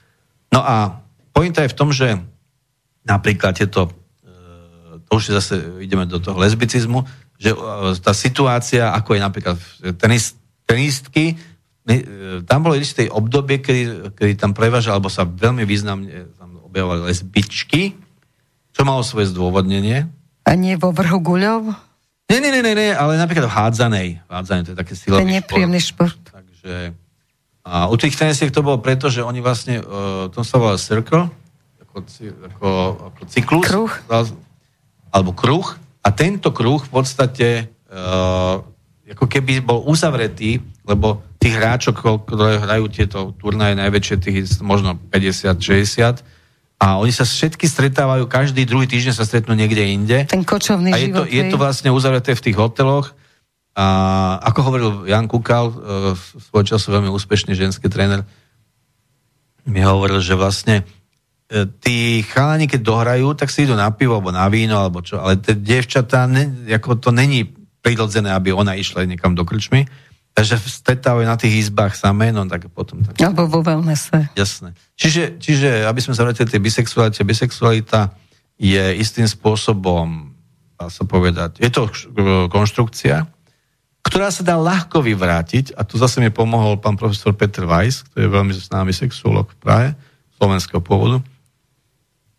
B: No a pointa je v tom, že napríklad tieto, uh, to už zase ideme do toho lesbicizmu, že uh, tá situácia, ako je napríklad v tenis, tenistky, e, tam bolo isté obdobie, kedy, kedy tam prevažal, alebo sa veľmi významne tam objavovali lesbičky, čo malo svoje zdôvodnenie.
A: A nie vo vrhu guľov?
B: Nie, nie, nie, nie, ale napríklad v hádzanej. Hádzanej, to je také
A: To je
B: silový
A: nepríjemný šport.
B: šport. Takže a u tých tenisiek to bolo preto, že oni vlastne, uh, to sa volá circle, ako, ako, ako cyklus.
A: Kruh.
B: Alebo kruh. A tento kruh v podstate uh, ako keby bol uzavretý, lebo tých hráčok, ktoré hrajú tieto turnaje najväčšie, tých je možno 50-60, a oni sa všetky stretávajú, každý druhý týždeň sa stretnú niekde inde.
A: Ten kočovný
B: A je to,
A: život.
B: je
A: hej.
B: to vlastne uzavreté v tých hoteloch. A ako hovoril Jan Kukal, e, svoj času veľmi úspešný ženský tréner, mi hovoril, že vlastne e, tí chalani, keď dohrajú, tak si idú na pivo, alebo na víno, alebo čo, ale tie dievčatá, ne, ako to není prirodzené, aby ona išla niekam do krčmy, takže stretávajú na tých izbách samé, no tak potom tak
A: Alebo vo wellnesse.
B: Jasné. Čiže, čiže aby sme sa vrátili tej bisexualite, bisexualita je istým spôsobom, dá sa povedať, je to konštrukcia, ktorá sa dá ľahko vyvrátiť, a tu zase mi pomohol pán profesor Peter Weiss, ktorý je veľmi známy sexuolog v Prahe, slovenského pôvodu,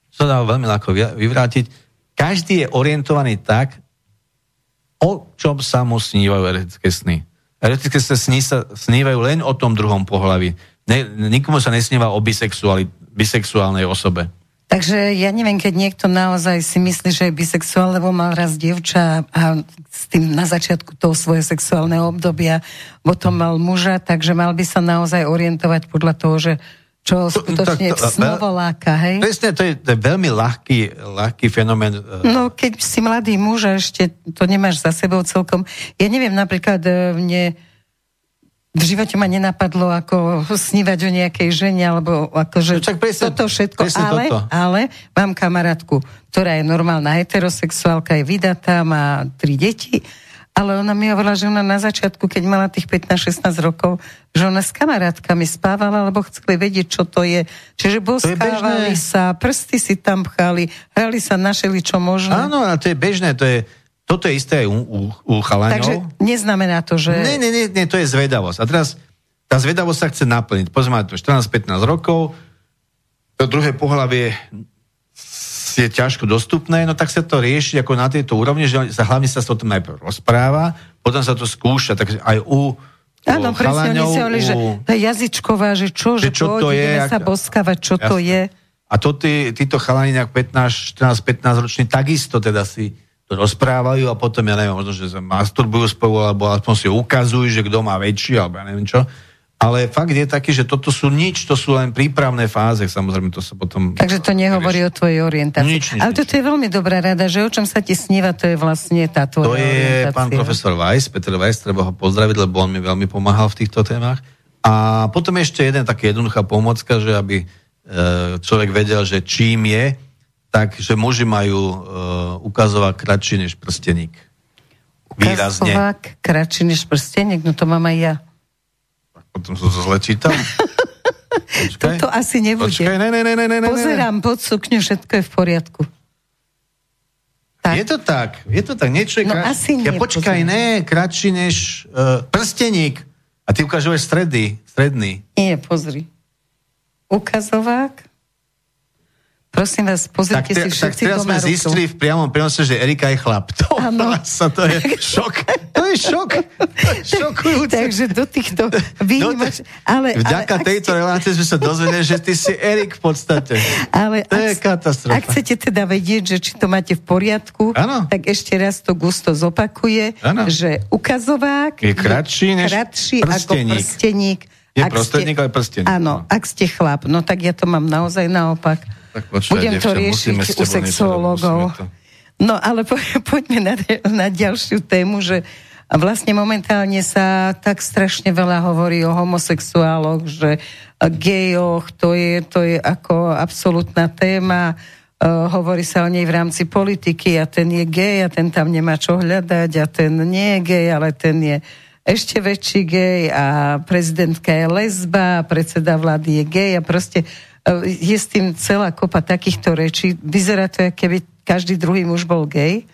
B: sa dá veľmi ľahko vy- vyvrátiť. Každý je orientovaný tak, o čom sa mu snívajú erotické sny. Erotické sny sa snívajú len o tom druhom pohlaví. Ne, nikomu sa nesníva o bisexuali, bisexuálnej osobe.
A: Takže ja neviem, keď niekto naozaj si myslí, že je bisexuál, lebo mal raz dievča a s tým na začiatku toho svojho sexuálneho obdobia potom mal muža, takže mal by sa naozaj orientovať podľa toho, že čo skutočne
B: tak to-
A: snovo láka, hej?
B: Presne, to je, to je veľmi ľahký, ľahký fenomén. e,
A: No, keď si mladý muž a ešte to nemáš za sebou celkom. Ja neviem, napríklad e, mne v živote ma nenapadlo ako snívať o nejakej žene, alebo akože
B: čak presne-
A: toto všetko,
B: presne
A: ale,
B: toto.
A: ale mám kamarátku, ktorá je normálna heterosexuálka, je vydatá, má tri deti ale ona mi hovorila, že ona na začiatku, keď mala tých 15-16 rokov, že ona s kamarátkami spávala, lebo chceli vedieť, čo to je. Čiže boskávali sa, prsty si tam pchali, hrali sa našeli čo možno.
B: Áno, a to je bežné, to je, toto je isté aj u, u, u chalaňov.
A: Takže neznamená to, že...
B: Nie, nie, nie, nie, to je zvedavosť. A teraz tá zvedavosť sa chce naplniť. Pozrieme, to 14-15 rokov, to druhé pohlavie je ťažko dostupné, no tak sa to rieši ako na tejto úrovni, že sa hlavne sa o tom najprv rozpráva, potom sa to skúša, takže aj u
A: Áno, presne, oni si hovorili, že tá jazyčková, že čo, že,
B: Že čo to je,
A: ideme sa
B: ak-
A: boskávať, čo to
B: Jasné.
A: je.
B: A to tí, títo chalani nejak 15, 14, 15 roční takisto teda si to rozprávajú a potom, ja neviem, možno, že sa masturbujú spolu, alebo aspoň si ukazujú, že kto má väčší, alebo ja neviem čo. Ale fakt je taký, že toto sú nič, to sú len prípravné fáze, samozrejme, to sa potom...
A: Takže to nehovorí o tvojej orientácii.
B: Nič, nič,
A: Ale toto je veľmi dobrá rada, že o čom sa ti sníva, to je vlastne tá tvoja
B: To je pán profesor Weiss, Peter Weiss, treba ho pozdraviť, lebo on mi veľmi pomáhal v týchto témach. A potom ešte jeden taký jednoduchá pomocka, že aby e, človek vedel, že čím je, tak, že muži majú e, ukazovať kratší než prsteník. Výrazne.
A: Ukazovák, kratší než prstenek, no to mám aj ja.
B: Potom som to zle čítal. [LAUGHS] Počkaj.
A: Toto asi nebude.
B: Počkaj, ne, ne, ne, ne, ne.
A: Pozerám pod sukňu, všetko je v poriadku. Tak.
B: Je to tak, je to tak, niečo je
A: No
B: kratšie.
A: asi nie,
B: Ja počkaj,
A: pozri.
B: ne, kratší než uh, prsteník. A ty ukážeš stredy, stredný.
A: Nie, pozri. Ukazovák. Prosím vás,
B: Tak,
A: pozrite
B: te,
A: si
B: tak
A: všetci
B: teraz
A: doma
B: sme
A: ruku.
B: zistili v priamom prenose, že Erika je chlap. [LAUGHS] To, sa, to je šok. To je šok. To je šokujúce.
A: Takže do týchto výnimoč... Ale,
B: Vďaka
A: ale,
B: tejto
A: ste-
B: relácie sme sa dozvedeli, že ty si Erik v podstate.
A: Ale
B: To je
A: ak,
B: katastrofa.
A: Ak chcete teda vedieť, že či to máte v poriadku,
B: Áno.
A: tak ešte raz to gusto zopakuje,
B: Áno.
A: že ukazovák
B: Je kratší než
A: kratší ako
B: prsteník.
A: prsteník.
B: Je prostredník, ale prsteník.
A: Áno,
B: No.
A: ak ste chlap, no tak ja to mám naozaj naopak.
B: Tak počkaj,
A: Budem to riešiť u
B: to-
A: No ale po, [LAUGHS] poďme na, na ďalšiu tému, že vlastne momentálne sa tak strašne veľa hovorí o homosexuáloch, že gejoch, to je, to je ako absolútna téma. Uh, hovorí sa o nej v rámci politiky a ten je gej a ten tam nemá čo hľadať a ten nie je gej, ale ten je ešte väčší gej a prezidentka je lesba, a predseda vlády je gej a proste uh, je s tým celá kopa takýchto rečí. Vyzerá to, ako keby každý druhý muž bol gej,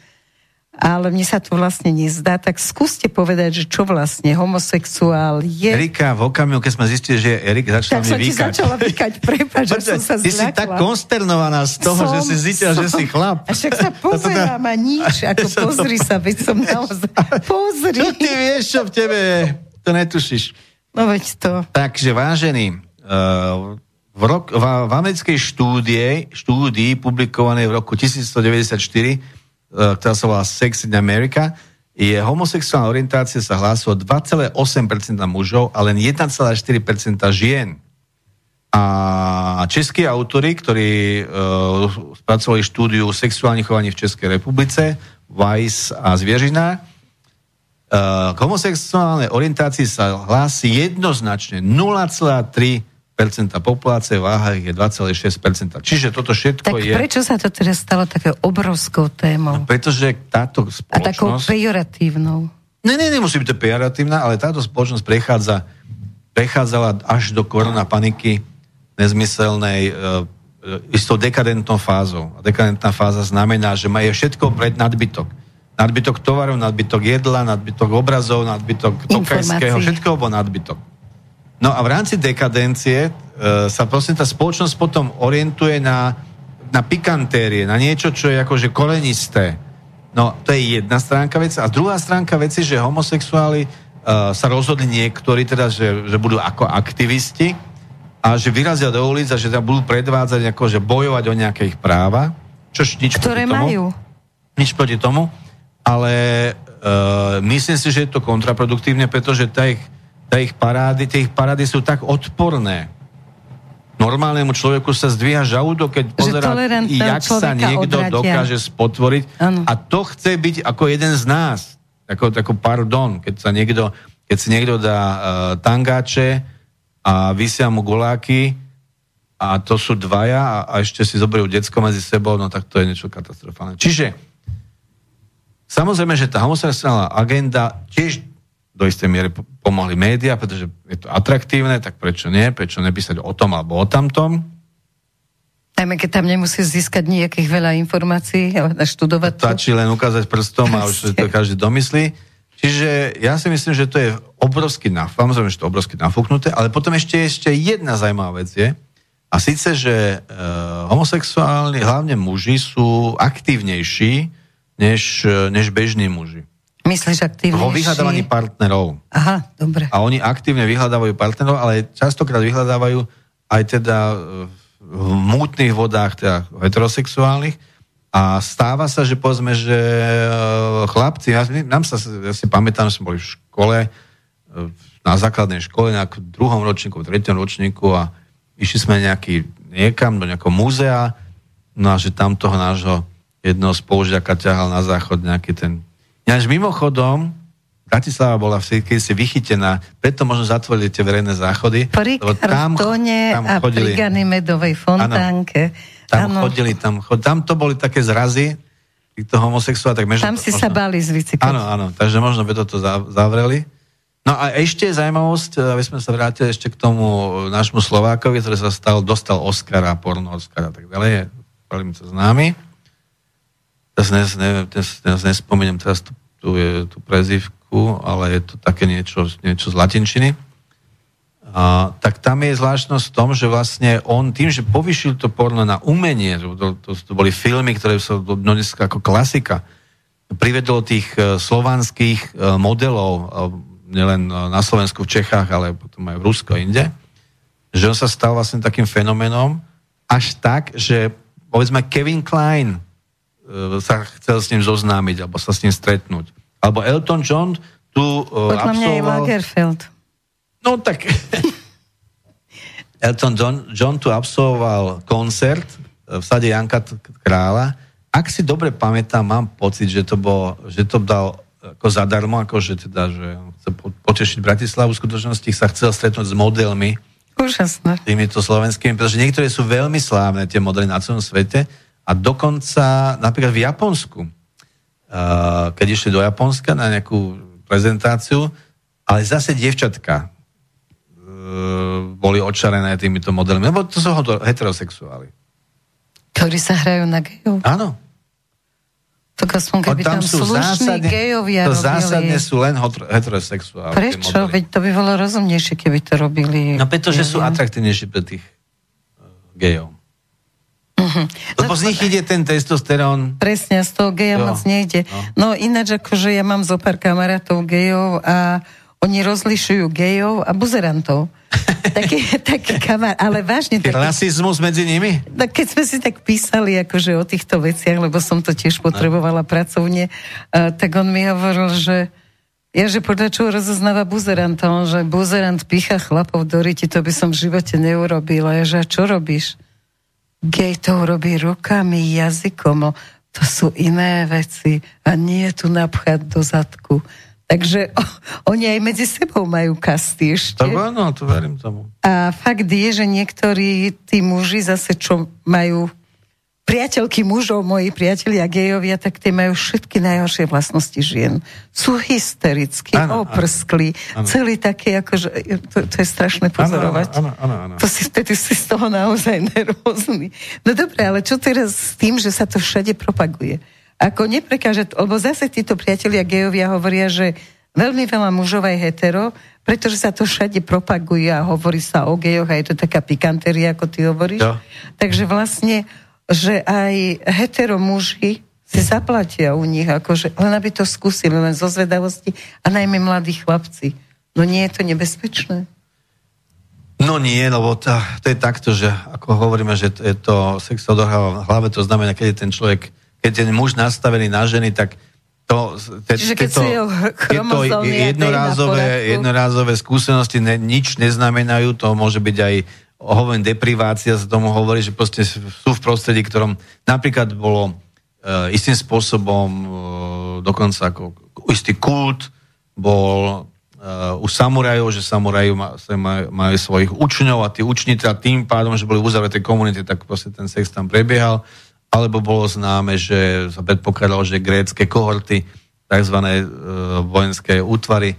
A: ale mne sa to vlastne nezdá, tak skúste povedať, že čo vlastne homosexuál je.
B: Erika, v okamihu, keď sme zistili, že Erik, začala
A: tak
B: mi
A: som
B: vykať.
A: začala vykať, prepáč, že som sa
B: ty si tak
A: zľakla.
B: konsternovaná z toho, že si zistila, že si chlap.
A: A však sa [LAUGHS] pozerám a nič, [LAUGHS] ako pozri sa, veď som naozaj... Pozri.
B: Čo ty vieš, čo v tebe je? To netušíš.
A: No veď to.
B: Takže vážený, uh, v, rok, v, v americkej štúdie, štúdii publikovanej v roku 1994, uh, ktorá sa volá Sex in America, je homosexuálna orientácia sa hlásilo 2,8% mužov a len 1,4% žien. A českí autory, ktorí uh, spracovali štúdiu sexuálnych chovaní v Českej republice, Weiss a Zviežina, Uh, k homosexuálnej orientácii sa hlási jednoznačne 0,3% populácie, váha je 2,6%. Čiže toto
A: Tak
B: všetko je...
A: prečo sa to teraz stalo také obrovskou témou?
B: Pretože táto
A: A takou
B: spoločnosť...
A: pejoratívnou.
B: Ne, ne, nemusí byť to pejoratívna, ale táto spoločnosť prechádza, prechádzala až do korona paniky nezmyselnej e, istou dekadentnou fázou. A dekadentná fáza znamená, že je všetko pred nadbytok. Nadbytok tovarov, nadbytok jedla, nadbytok obrazov, nadbytok tokajského, všetko bol nadbytok. No a v rámci dekadencie e, sa prosím tá spoločnosť potom orientuje na, na pikantérie, na niečo, čo je akože korenisté. No, to je jedna stránka veci. A druhá stránka veci, že homosexuáli uh, sa rozhodli niektorí teda, že, že budú ako aktivisti a že vyrazia do ulic a že tam budú predvádzať, akože bojovať o nejaké ich práva. Čož nič
A: Ktoré
B: proti tomu,
A: majú.
B: Nič proti tomu, ale uh, myslím si, že je to kontraproduktívne, pretože tá ich, tá ich parády, tie ich parády sú tak odporné. Normálnemu človeku sa zdvíha žalúdok, keď pozerá, jak sa niekto
A: odratia.
B: dokáže spotvoriť.
A: Áno.
B: A to chce byť ako jeden z nás. Ako, ako pardon, keď sa niekto, keď si niekto dá uh, tangáče a vysia mu goláky a to sú dvaja a, a ešte si zoberú decko medzi sebou, no tak to je niečo katastrofálne. Čiže Samozrejme, že tá homosexuálna agenda tiež do istej miery po- pomohli médiá, pretože je to atraktívne, tak prečo nie? Prečo nepísať o tom alebo o tamtom?
A: Najmä keď tam nemusíš získať nejakých veľa informácií a študovať.
B: Stačí len ukázať prstom a už to každý domyslí. Čiže ja si myslím, že to je obrovský naf, samozrejme, že to je obrovsky nafúknuté, ale potom ešte ešte jedna zaujímavá vec je, a síce, že e, homosexuálni, hlavne muži, sú aktívnejší než, e, než bežní muži.
A: Myslíš aktívnejší?
B: Vo vyhľadávaní partnerov.
A: Aha, dobre.
B: A oni aktívne vyhľadávajú partnerov, ale častokrát vyhľadávajú aj teda e, v mútnych vodách, teda heterosexuálnych. A stáva sa, že povedzme, že e, chlapci, ja, nám sa, ja si pamätám, že sme boli v škole, e, na základnej škole, na druhom ročníku, v treťom ročníku a išli sme nejaký, niekam do nejakého múzea, no a že tam toho nášho jednoho spolužiaka ťahal na záchod nejaký ten... Ináč mimochodom, Bratislava bola v si vychytená, preto možno zatvorili tie verejné záchody.
A: Pri
B: lebo
A: kartone a pri Ganymedovej fontánke.
B: Tam
A: Áno.
B: chodili, tam, chod, tam to boli také zrazy týchto homosexuálov, tak možno,
A: Tam si sa báli zvicikať.
B: Áno, áno, takže možno by toto za- zavreli. No a ešte zaujímavosť, aby sme sa vrátili ešte k tomu nášmu Slovákovi, ktorý sa stal, dostal Oscara, porno Oscara a tak ďalej, je veľmi to známy. Teraz, ne, neviem, teraz, nespomeniem teraz tú, tú, tú prezivku, ale je to také niečo, niečo z latinčiny. A, tak tam je zvláštnosť v tom, že vlastne on tým, že povyšil to porno na umenie, to, to, to, boli filmy, ktoré sú dneska ako klasika, privedol tých e, slovanských e, modelov, e, nielen na Slovensku, v Čechách, ale potom aj v Rusko inde, že on sa stal vlastne takým fenomenom, až tak, že povedzme Kevin Klein sa chcel s ním zoznámiť, alebo sa s ním stretnúť. Alebo Elton John tu e,
A: Podľa mňa je
B: absolvoval...
A: Lagerfeld.
B: No tak... Elton John, John tu absolvoval koncert v sade Janka Krála. Ak si dobre pamätám, mám pocit, že to, bol, že to dal ako zadarmo, ako že teda, že chce po- potešiť Bratislavu, v skutočnosti sa chcel stretnúť s modelmi,
A: Úžasné.
B: týmito slovenskými, pretože niektoré sú veľmi slávne, tie modely na celom svete a dokonca napríklad v Japonsku, uh, keď išli do Japonska na nejakú prezentáciu, ale zase dievčatka uh, boli očarené týmito modelmi, lebo to sú heterosexuáli.
A: Ktorí sa hrajú na gejov.
B: Áno.
A: Tak aspoň keby tam, slušní gejovia
B: to
A: robili.
B: zásadne sú len heterosexuáli.
A: Prečo? Veď to by bolo rozumnejšie, keby to robili.
B: No pretože sú atraktívnejší pre tých uh, gejov.
A: Mhm.
B: Lebo z nich ide ten testosterón
A: Presne, z toho geja
B: Jo.
A: moc nejde. No ináč akože ja mám zo pár kamarátov gejov a oni rozlišujú gejov a buzerantov. [LAUGHS] taký, taký kamar, ale vážne taký,
B: rasizmus medzi nimi?
A: No, keď sme si tak písali akože o týchto veciach, lebo som to tiež potrebovala pracovne, uh, tak on mi hovoril, že ja, že podľa čoho rozoznáva buzeranta, on, že buzerant pícha chlapov do riti, to by som v živote neurobila. Ja, že a čo robíš? Gej to urobí rukami, jazykom, to sú iné veci a nie je tu napchať do zadku. Takže o, oni aj medzi sebou majú kasty ešte.
B: Tak áno, to verím tomu.
A: A fakt je, že niektorí tí muži zase, čo majú priateľky mužov, moji priatelia gejovia, tak tie majú všetky najhoršie vlastnosti žien. Sú hysterickí, oprskli, celý taký, akože, to, to je strašné pozorovať.
B: Áno, áno, áno.
A: To si vtedy si z toho naozaj nervózny. No dobre, ale čo teraz s tým, že sa to všade propaguje? Ako neprekáže, lebo zase títo priatelia gejovia hovoria, že veľmi veľa mužov aj hetero, pretože sa to všade propaguje a hovorí sa o gejoch a je to taká pikanteria, ako ty hovoríš.
B: Jo.
A: Takže vlastne, že aj hetero muži si zaplatia u nich, akože, len aby to skúsili, len zo zvedavosti a najmä mladí chlapci. No nie je to nebezpečné?
B: No nie, lebo to, to je takto, že ako hovoríme, že to je to sex odohráva v hlave, to znamená, keď je ten človek, keď je ten muž nastavený na ženy, tak to, te,
A: Čiže keď jeho
B: tieto jednorázové, jednorázové skúsenosti ne, nič neznamenajú, to môže byť aj hovorím deprivácia, sa tomu hovorí, že proste sú v prostredí, ktorom napríklad bolo e, istým spôsobom e, dokonca ako istý kult bol uh, u samurajov, že samuraji ma, maj, majú svojich učňov a tí učni teda tým pádom, že boli v uzavretej komunite, tak proste ten sex tam prebiehal. alebo bolo známe, že sa predpokladalo, že grécké kohorty, tzv. E, vojenské útvary, e,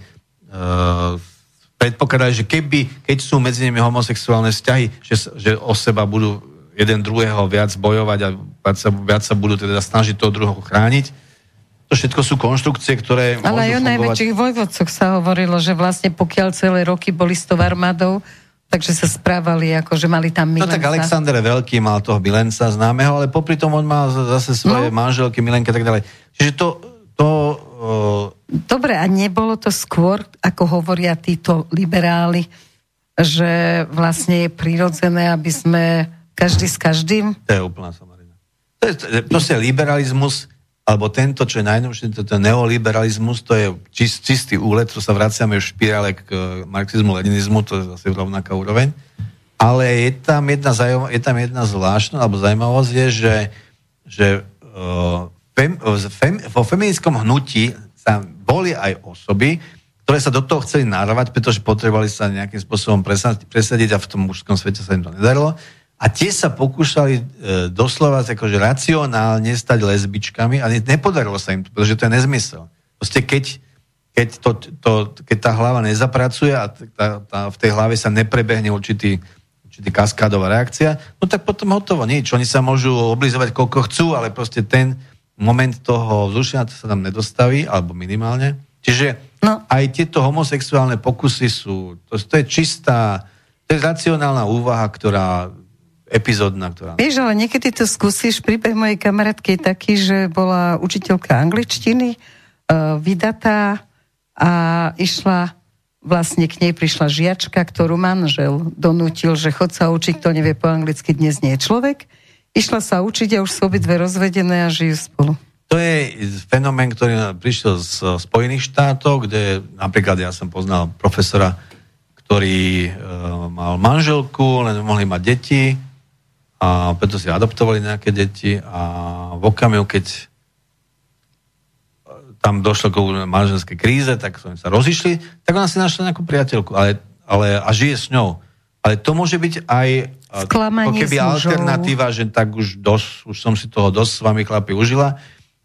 B: predpokladali, že keby, keď sú medzi nimi homosexuálne vzťahy, že, že o seba budú jeden druhého viac bojovať a viac sa, viac sa budú teda snažiť toho druhého chrániť. To všetko sú konštrukcie, ktoré
A: Ale aj o
B: fungovať.
A: najväčších vojvodcoch sa hovorilo, že vlastne pokiaľ celé roky boli s tou armádou, takže sa správali ako, že mali tam
B: No
A: milenca.
B: tak Alexander Veľký mal toho milenca známeho, ale popri tom on mal zase svoje
A: No.
B: manželky, milenky a tak ďalej. Čiže to, to
A: Dobre, a nebolo to skôr, ako hovoria títo liberáli, že vlastne je prirodzené, aby sme každý s každým...
B: to je úplná somarina. To je, to je proste liberalizmus, alebo tento, čo je najnovšie, toto neoliberalizmus, to je čist, čistý úlet, to sa vraciame v špirále k eh, marxizmu, leninizmu, to je zase rovnaká úroveň. Ale je tam jedna, je tam jedna zvláštna, alebo zaujímavosť je, že, že uh, fem, fem, vo feminickom hnutí sa boli aj osoby, ktoré sa do toho chceli narvať, pretože potrebovali sa nejakým spôsobom presadiť, presadiť a v tom mužskom svete sa im to nedarilo. A tie sa pokúšali e, doslova akože racionálne stať lesbičkami a ne- nepodarilo sa im to, pretože to je nezmysel. Proste keď, keď, to, to, keď tá hlava nezapracuje a tá, tá, v tej hlave sa neprebehne určitý, určitý kaskádová reakcia, no tak potom hotovo, nič. Oni sa môžu oblizovať koľko chcú, ale proste ten moment toho vzrušenia sa tam nedostaví, alebo minimálne. Čiže
A: No.
B: aj tieto homosexuálne pokusy sú, to, to je čistá, to je racionálna úvaha, ktorá epizódna, ktorá...
A: Vieš, ale niekedy to skúsiš. Príbeh mojej kamarátky je taký, že bola učiteľka angličtiny, uh, vydatá a išla vlastne k nej prišla žiačka, ktorú manžel donútil, že chod sa učiť, kto nevie po anglicky, dnes nie je človek. Išla sa učiť a už sú obidve rozvedené a žijú spolu.
B: To je fenomén, ktorý prišiel z Spojených štátov, kde napríklad ja som poznal profesora, ktorý e, mal manželku, len mohli mať deti a preto si adoptovali nejaké deti a v okamihu, keď e, tam došlo k manželskej kríze, tak sme sa rozišli, tak ona si našla nejakú priateľku ale, ale, a žije s ňou. Ale to môže byť aj
A: Sklamanie
B: keby alternatíva, že tak už, dosť, už som si toho dosť s vami chlapi užila.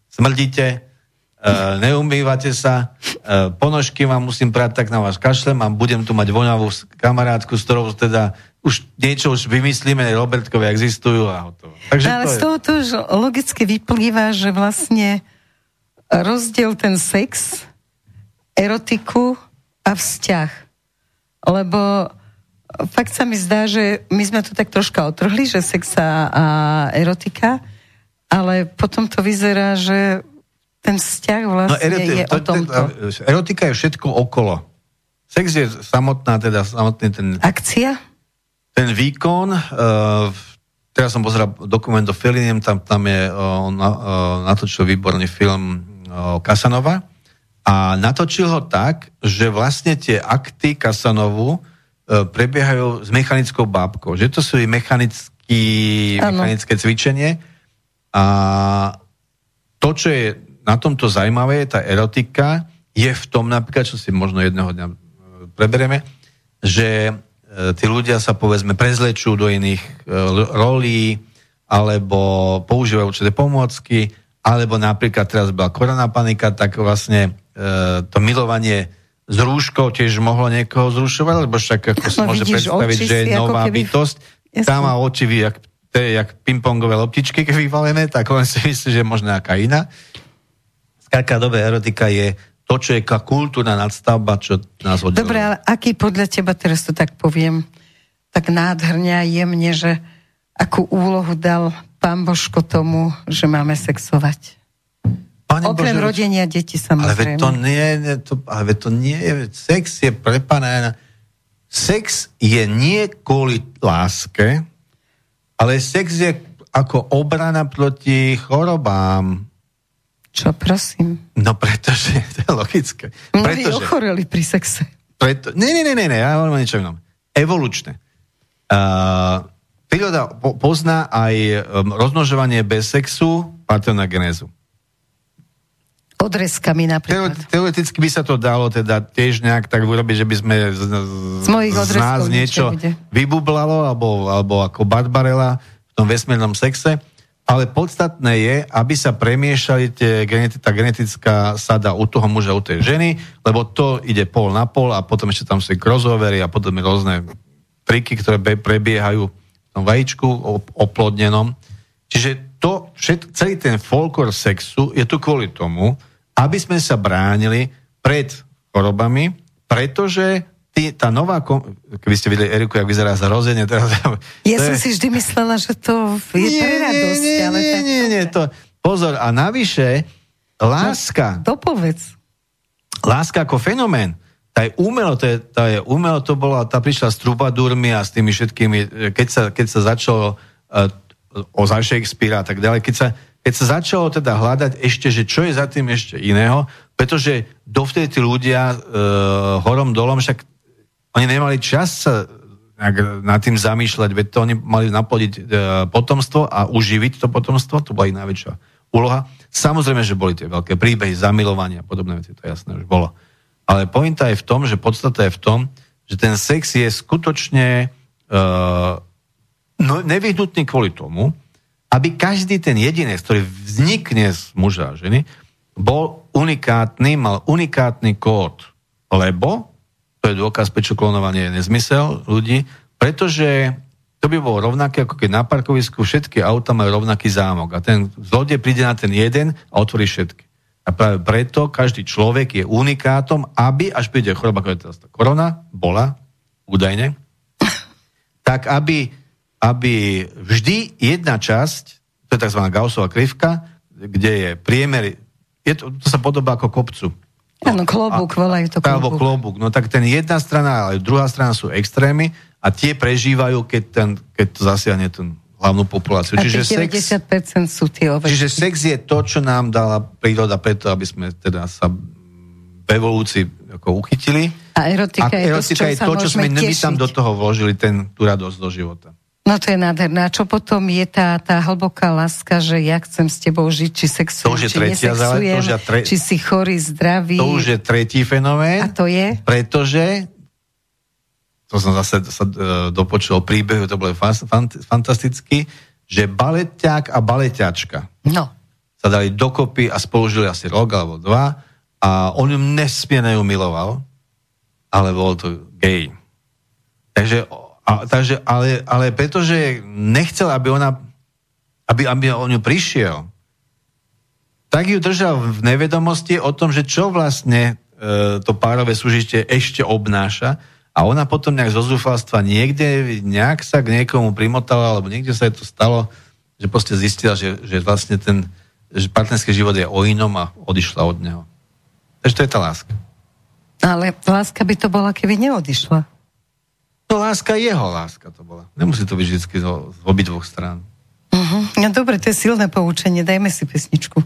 B: Smrdíte, uh, neumývate sa, uh, ponožky vám musím prať, tak na vás kašlem a budem tu mať voňavú kamarátku, s ktorou teda už niečo už vymyslíme, Robertkové existujú a hotovo. Takže
A: Ale
B: to
A: z toho to už logicky vyplýva, že vlastne rozdiel ten sex, erotiku a vzťah. Lebo fakt sa mi zdá, že my sme to tak troška otrhli, že sex a, erotika, ale potom to vyzerá, že ten vzťah
B: no,
A: vlastne
B: eroti-
A: je
B: to-
A: o
B: to-
A: tomto.
B: erotika je všetko okolo. Sex je samotná, teda samotný ten
A: Akcia?
B: ten výkon, uh, teraz som pozeral dokument o Felinem, tam, tam je, uh, on uh, natočil výborný film uh, Kasanova a natočil ho tak, že vlastne tie akty Kasanovu prebiehajú s mechanickou bábkou, že to sú i mechanický, mechanické cvičenie. A to, čo je na tomto zaujímavé, tá erotika, je v tom napríklad, čo si možno jedného dňa e, preberieme, že e, tí ľudia sa povedzme prezlečú do iných e, rolí, alebo používajú určité pomôcky, alebo napríklad teraz bola korona panika, tak vlastne e, to milovanie s rúškou tiež mohlo niekoho zrušovať, lebo však ako si
A: No
B: môže predstaviť,
A: oči
B: že je nová
A: keby-
B: bytosť,
A: Jasné.
B: tá má oči jak, to je jak pingpongové loptičky vyvalené, tak on si myslí, že možno nejaká iná. Skrátka, dobre, erotika je to, čo je kultúrna nadstavba, čo nás oddeluje.
A: Dobre, ale aký podľa teba, teraz to tak poviem, tak nádherne a jemne, že akú úlohu dal pán Božko tomu, že máme sexovať?
B: Pane
A: Okrem
B: Bože,
A: rodenia detí
B: Ale veď
A: samozrejme.
B: to nie, to, ale veď to nie je, sex je na... Sex je nie kvôli láske, ale sex je ako obrana proti chorobám.
A: Čo, prosím?
B: No pretože, [LAUGHS] to je logické.
A: Mnohí
B: Pretože,
A: ochoreli pri sexe.
B: preto, nie, nie, nie, nie, ja hovorím o niečom inom. Evolučné. Uh, príroda po, pozná aj um, rozmnožovanie bez sexu, partenagenézu.
A: Odrezkami napríklad.
B: Teore- Teoreticky by sa to dalo teda tiež nejak tak urobiť, že by sme z,
A: Z mojich
B: z nás niečo
A: nebude.
B: vybublalo, alebo, alebo ako Barbarella v tom vesmírnom sexe. ale podstatné je, aby sa premiešali tie tá genetická sada u toho muža, u tej ženy, lebo to ide pol na pol a potom ešte tam sú crossovery a potom rôzne triky, ktoré prebiehajú v tom vajíčku op- oplodnenom. Čiže to, všet, celý ten folklor sexu je tu kvôli tomu, aby sme sa bránili pred chorobami, pretože ty, tá nová, kom- keby ste videli Eriku, jak vyzerá za rozenie teraz.
F: Ja
B: to
F: som
B: je-
F: si vždy myslela, že to je pre radosť,
B: nie,
F: ale
B: nie,
F: tak...
B: nie, nie, to, pozor, a navyše, láska,
F: Dopovedz.
B: láska ako fenomén, tá je umelo, to je, tá je umelo, to bola, tá prišla s trubadúrmi a s tými všetkými, keď sa, keď sa začalo uh, o za Shakespearea a tak ďalej, keď sa, keď sa začalo teda hľadať ešte, že čo je za tým ešte iného, pretože dovtedy tí ľudia uh, horom dolom, však oni nemali čas sa nad tým zamýšľať, veď to oni mali naplodiť e, potomstvo a uživiť to potomstvo, to bola ich najväčšia úloha. Samozrejme, že boli tie veľké príbehy, zamilovania a podobné veci, to jasné už bolo. Ale pointa je v tom, že podstata je v tom, že ten sex je skutočne e, no, nevyhnutný kvôli tomu, aby každý ten jedinec, ktorý vznikne z muža a ženy, bol unikátny, mal unikátny kód. Lebo, to je dôkaz, prečo klonovanie je nezmysel ľudí, pretože to by bolo rovnaké, ako keď na parkovisku všetky auta majú rovnaký zámok a ten zlodej príde na ten jeden a otvorí všetky. A práve preto každý človek je unikátom, aby, až príde choroba, ako je teraz tá korona, bola, údajne, tak aby, aby vždy jedna časť, to je tzv. Gaussova krivka, kde je priemer, je to, to sa podobá ako kopcu.
F: Áno, klobúk, volajú to
B: Alebo
F: klobúk.
B: klobúk. No tak ten jedna strana, ale druhá strana sú extrémy a tie prežívajú, keď, ten, keď to zasiahne ten hlavnú populáciu.
F: A
B: Čiže
F: tých
B: sex,
F: 90% sú tie ovečky.
B: čiže sex je to, čo nám dala príroda preto, aby sme teda sa v evolúcii ako uchytili.
F: A erotika,
B: a
F: je,
B: erotika
F: to,
B: je
F: čo sa
B: to, čo sme my tam do toho vložili, ten, tú radosť do života.
F: No to je nádherné. A čo potom je tá, tá hlboká láska, že ja chcem s tebou žiť, či sexujem,
B: To už je
F: či
B: tretia zále- to
F: nesexujem,
B: už je tre-
F: či si chorý, zdravý.
B: To už je tretí fenomén.
F: A to je?
B: Pretože to som zase sa e, dopočul príbehu, to bolo fantasticky, že baleťák a baleťačka
F: No.
B: sa dali dokopy a spolužili asi rok alebo dva a on ju nesmierne miloval, ale bol to gay. Takže, a, takže ale, ale pretože nechcel, aby ona aby, aby on ju prišiel, tak ju držal v nevedomosti o tom, že čo vlastne e, to párové súžitie ešte obnáša a ona potom nejak zo zúfalstva niekde, nejak sa k niekomu primotala, alebo niekde sa jej to stalo, že proste zistila, že, že vlastne ten že partnerský život je o inom a odišla od neho. Takže to je tá láska.
F: Ale láska by to bola, keby neodišla.
B: No láska, jeho láska to bola. Nemusí to byť vždy z obidvoch strán.
F: Uh-huh. No dobre, to je silné poučenie. Dajme si pesničku.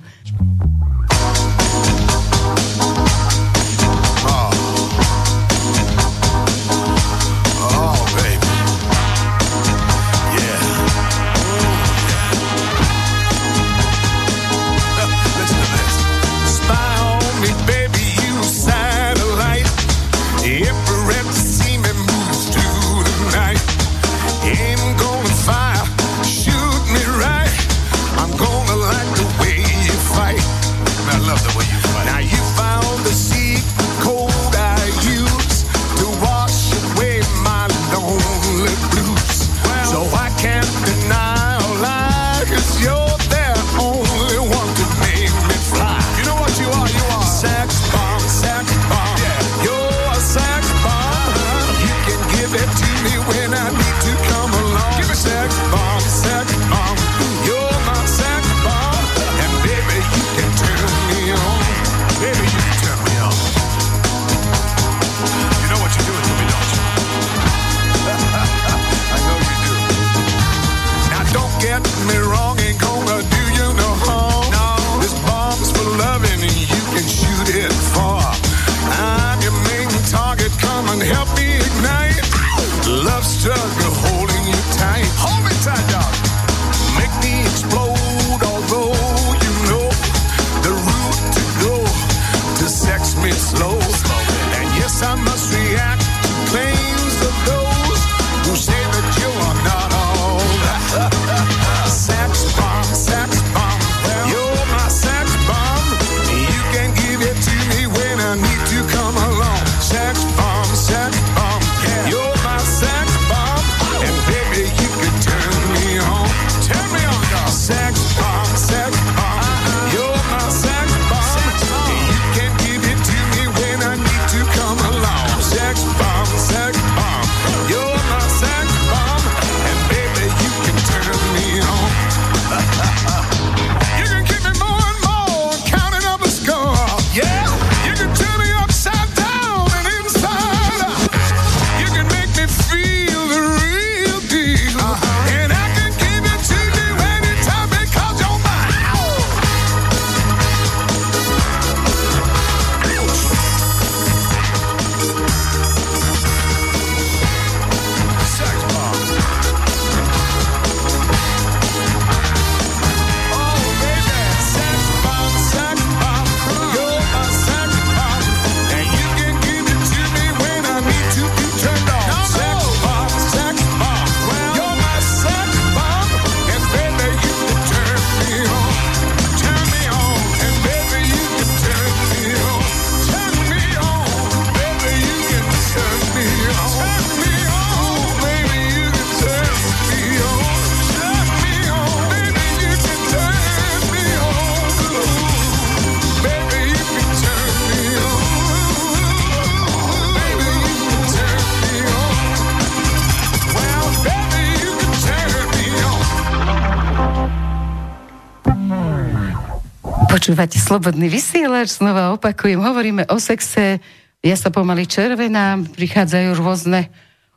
A: Počúvate Slobodný vysielač, znova opakujem, hovoríme o sexe, ja sa pomaly červenám, prichádzajú rôzne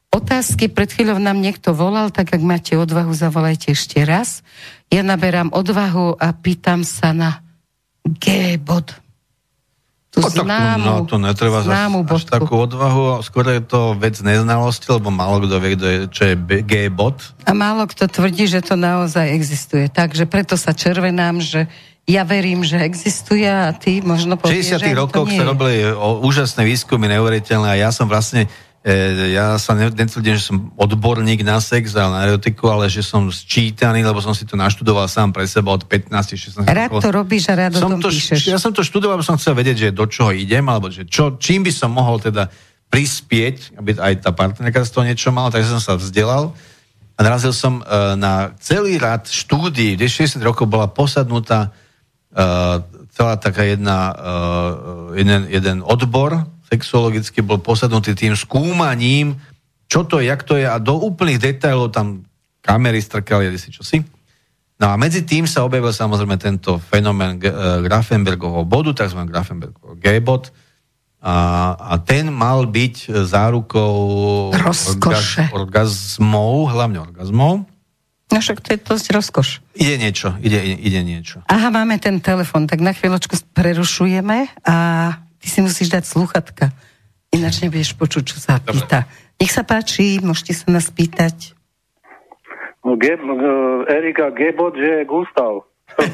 A: otázky, pred chvíľou nám niekto volal, tak ak máte odvahu, zavolajte ešte raz. Ja naberám odvahu a pýtam sa na G bod. Tú
B: No, tak
A: známu,
B: no, to netreba
A: známu
B: až
A: bodku.
B: takú odvahu, skôr je to vec neznalosti, lebo málo kto vie, kto je, čo je B- G-bot.
A: A málo kto tvrdí, že to naozaj existuje. Takže preto sa červenám, že ja verím, že existuje a ty možno povieš,
B: 60
A: že ani to
B: rokoch sa robili o, úžasné výskumy, neuveriteľné a ja som vlastne e, ja sa ne- netvrdím, že som odborník na sex a na erotiku, ale že som sčítaný, lebo som si to naštudoval sám pre seba od 15-16
A: Rád to robíš a rád o tom
B: som to,
A: píšeš.
B: ja som to študoval, lebo som chcel vedieť, že do čoho idem, alebo že čo, čím by som mohol teda prispieť, aby aj tá partnerka z toho niečo mala, takže som sa vzdelal. A narazil som uh, na celý rad štúdií, kde 60 rokov bola posadnutá celá taká jedna, uh, jeden, jeden odbor sexuologicky bol posadnutý tým skúmaním, čo to je, jak to je a do úplných detailov tam kamery strkali, si čo si. No a medzi tým sa objavil samozrejme tento fenomén eh, Grafenbergovho bodu, tzv. Grafenbergovho G-bod. A, a ten mal byť zárukou
A: Rozkoše.
B: orgazmov, hlavne orgazmov.
A: No však to je dosť rozkoš.
B: Ide niečo, ide, ide, niečo.
A: Aha, máme ten telefon, tak na chvíľočku prerušujeme a ty si musíš dať sluchatka. Ináč nebudeš počuť, čo sa pýta. Nech sa páči, môžete sa nás pýtať.
G: No, Ge- uh, Erika Gebot, že je Gustav. [LAUGHS]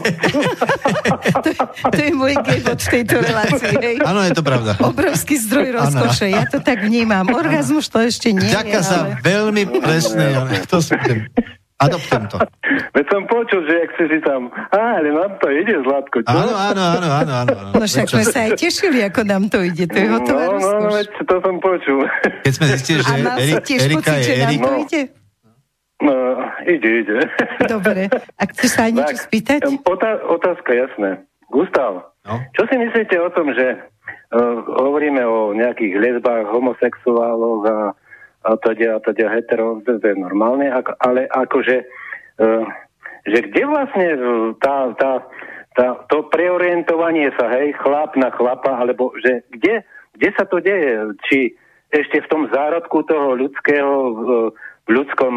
A: To, to je môj gebot v tejto relácii?
B: Áno, je to pravda.
A: Obrovský zdroj rozkoše, ja to tak vnímam. Orgazmus to ešte nie
B: Ďakujem
A: je,
B: za
A: ale...
B: veľmi presné, to som, adoptujem to. [LAUGHS]
G: Veď som počul, že ak si si tam... Á, ale nám to ide, Zlatko, čo?
B: Áno, áno, áno, áno, áno.
A: No však sme sa aj tešili, ako nám to ide. To je
G: no, no, no,
A: rozkoš.
G: veď to som počul. [LAUGHS]
B: Keď sme zistili, že
A: A mal si
B: Eri,
A: tiež
B: Erika
A: pocit,
B: je
A: že nám
B: Erik,
A: to
G: No.
A: ide?
G: No, ide, ide.
A: Dobre. A chceš sa aj niečo spýtať?
G: em, Otá- otázka, jasné. Gustav,
B: No.
G: čo si myslíte o tom, že uh, hovoríme o nejakých lesbách, homosexuáloch a, a teda, a teda hetero, to, je normálne, ako, ale akože, uh, že kde vlastne uh, tá, tá, tá, to preorientovanie sa, hej, chlap na chlapa, alebo že kde, kde sa to deje? Či ešte v tom zárodku toho ľudského, uh, v ľudskom,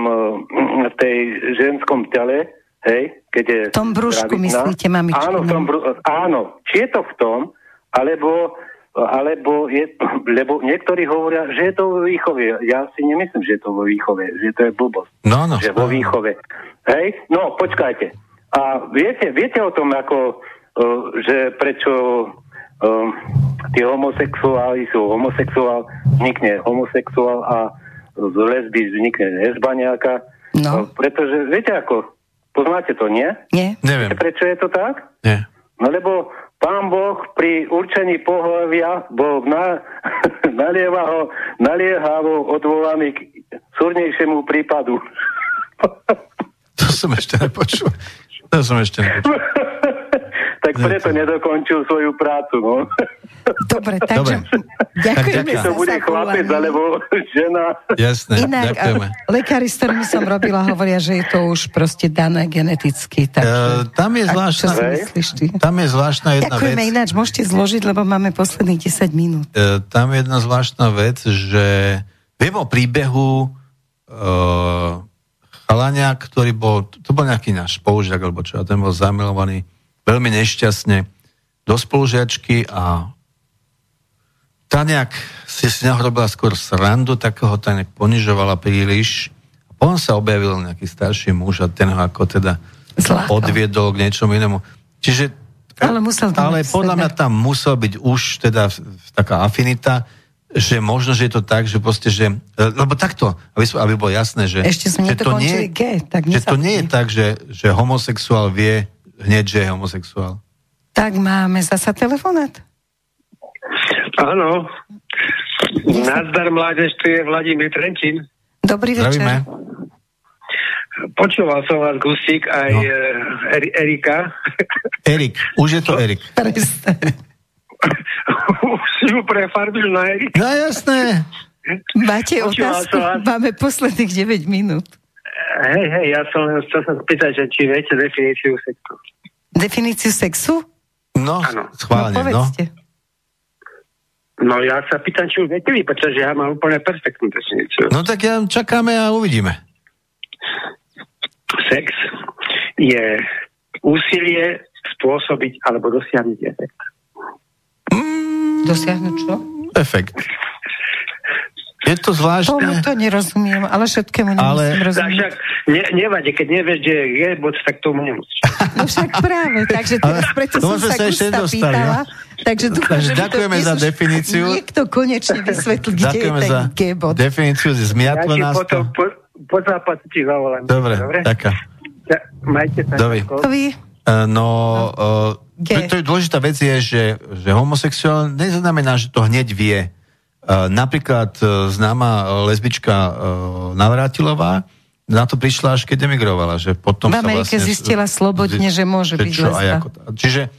G: v tej ženskom tele, hej, keď je
A: V tom brúšku
G: gravidná.
A: myslíte, mamičku,
G: Áno, v tom
A: no.
G: bru- áno, či je to v tom, alebo, alebo je, [CLEARS THROAT] lebo niektorí hovoria, že je to vo výchove. Ja si nemyslím, že je to vo výchove, že to je blbosť.
B: No, no,
G: že vo
B: správne.
G: výchove. Hej? No, počkajte. A viete, viete o tom, ako, uh, že prečo uh, tí homosexuáli sú homosexuál, vznikne homosexuál a z lesby vznikne lesba nejaká.
A: No.
G: Uh, pretože, viete ako, poznáte to, nie?
A: Nie?
B: Neviem,
G: prečo je to tak?
B: nie.
G: No lebo pán Boh pri určení pohľavia bol na, [LAUGHS] naliehavo, naliehavo odvolaný k súrnejšiemu prípadu. [LAUGHS]
B: To som ešte nepočul. To som ešte nepočul. [LAUGHS]
G: tak preto nedokončil svoju prácu, no.
A: Dobre, takže
B: Dobre.
A: ďakujeme
B: Tak
A: za
G: to bude chlapec alebo žena.
B: Jasné,
A: Inak,
B: ďakujeme.
A: a lekári, s ktorými som robila, hovoria, že je to už proste dané geneticky. Takže,
B: E, tam je
A: a čo
B: zvláštna,
A: si
G: Hej.
A: myslíš ty?
B: tam je zvláštna jedna vec.
A: Ďakujeme ináč, môžete zložiť, lebo máme posledných 10 minút.
B: E, tam je jedna zvláštna vec, že viem o príbehu e, chalania, ktorý bol, to bol nejaký náš spolužiak, alebo čo, a ten bol zamilovaný veľmi nešťastne do spolužiačky a tá nejak si neho robila skôr srandu, tak ho tá nejak ponižovala príliš. A potom sa objavil nejaký starší muž a ten ho ako teda
A: Zlákal.
B: odviedol k niečomu inému. Čiže
A: Ale musel to
B: ale podľa mňa tam musel byť už teda taká afinita, že možno, že je to tak, že proste, že, lebo takto, aby, aby bolo jasné, že,
A: Ešte sme
B: že to nie,
A: G, tak
B: že to nie je tak, že, že homosexuál vie hneď, že je homosexuál.
A: Tak máme zasa telefonát?
H: Áno. Nazdar mládež, tu je Vladimír Trenčín.
A: Dobrý večer.
B: Zdravíme.
H: Počúval som vás, Gusík, aj
B: No.
H: Eri- Erika. [LAUGHS]
B: Erik, už je to Erik.
H: Už si ju prefarbil na Erika.
B: No jasné.
A: Máte
H: Počúval
A: otázku? Máme posledných 9 minút.
H: Hej, hej, ja som chcel sa spýtať, že či viete definíciu sexu.
A: Definíciu sexu?
B: No,
H: Áno.
B: schválne,
A: no,
B: no.
A: povedzte.
H: No ja sa pýtam, či už viete vy, pretože ja mám úplne perfektnú definíciu.
B: No tak ja čakáme a uvidíme.
H: Sex je úsilie spôsobiť alebo dosiahnuť efekt.
A: Dosiahnuť čo?
B: Efekt. Je to
A: Tomu
B: zvláštne,
A: to nerozumiem, ale všetkému
B: Ale-
A: nemusím
H: Tak
A: rozumieť.
H: však ne, nevadí, keď nevieš, kde je bod, tak tomu nemusíš.
A: No však práve, takže teraz
B: Ale
A: preto
B: to
A: som sa
B: sa ešte
A: pýtala. Takže dúfam,
B: Takže
A: že
B: ďakujeme za definíciu.
A: Niekto konečne vysvetlí, kde je
B: ďakujeme
A: ten
B: za
A: G-bod.
B: definíciu,
H: Ja
B: zmiatlo
H: ti
B: nás
H: potom
B: to.
H: po, po zápase ti zavolám.
B: Dobre,
H: Dobre?
B: taká.
H: Ja, majte sa.
B: Dovi. Eh, No, uh, to, to je dôležitá vec je, že, že homosexuál neznamená, že to hneď vie. Uh, napríklad uh, známa uh, lesbička Navrátilová na to prišla až keď emigrovala, že potom
A: V Amerike
B: vlastne,
A: zistila slobodne, že môže byť
B: čo,
A: lesba.
B: ako, čiže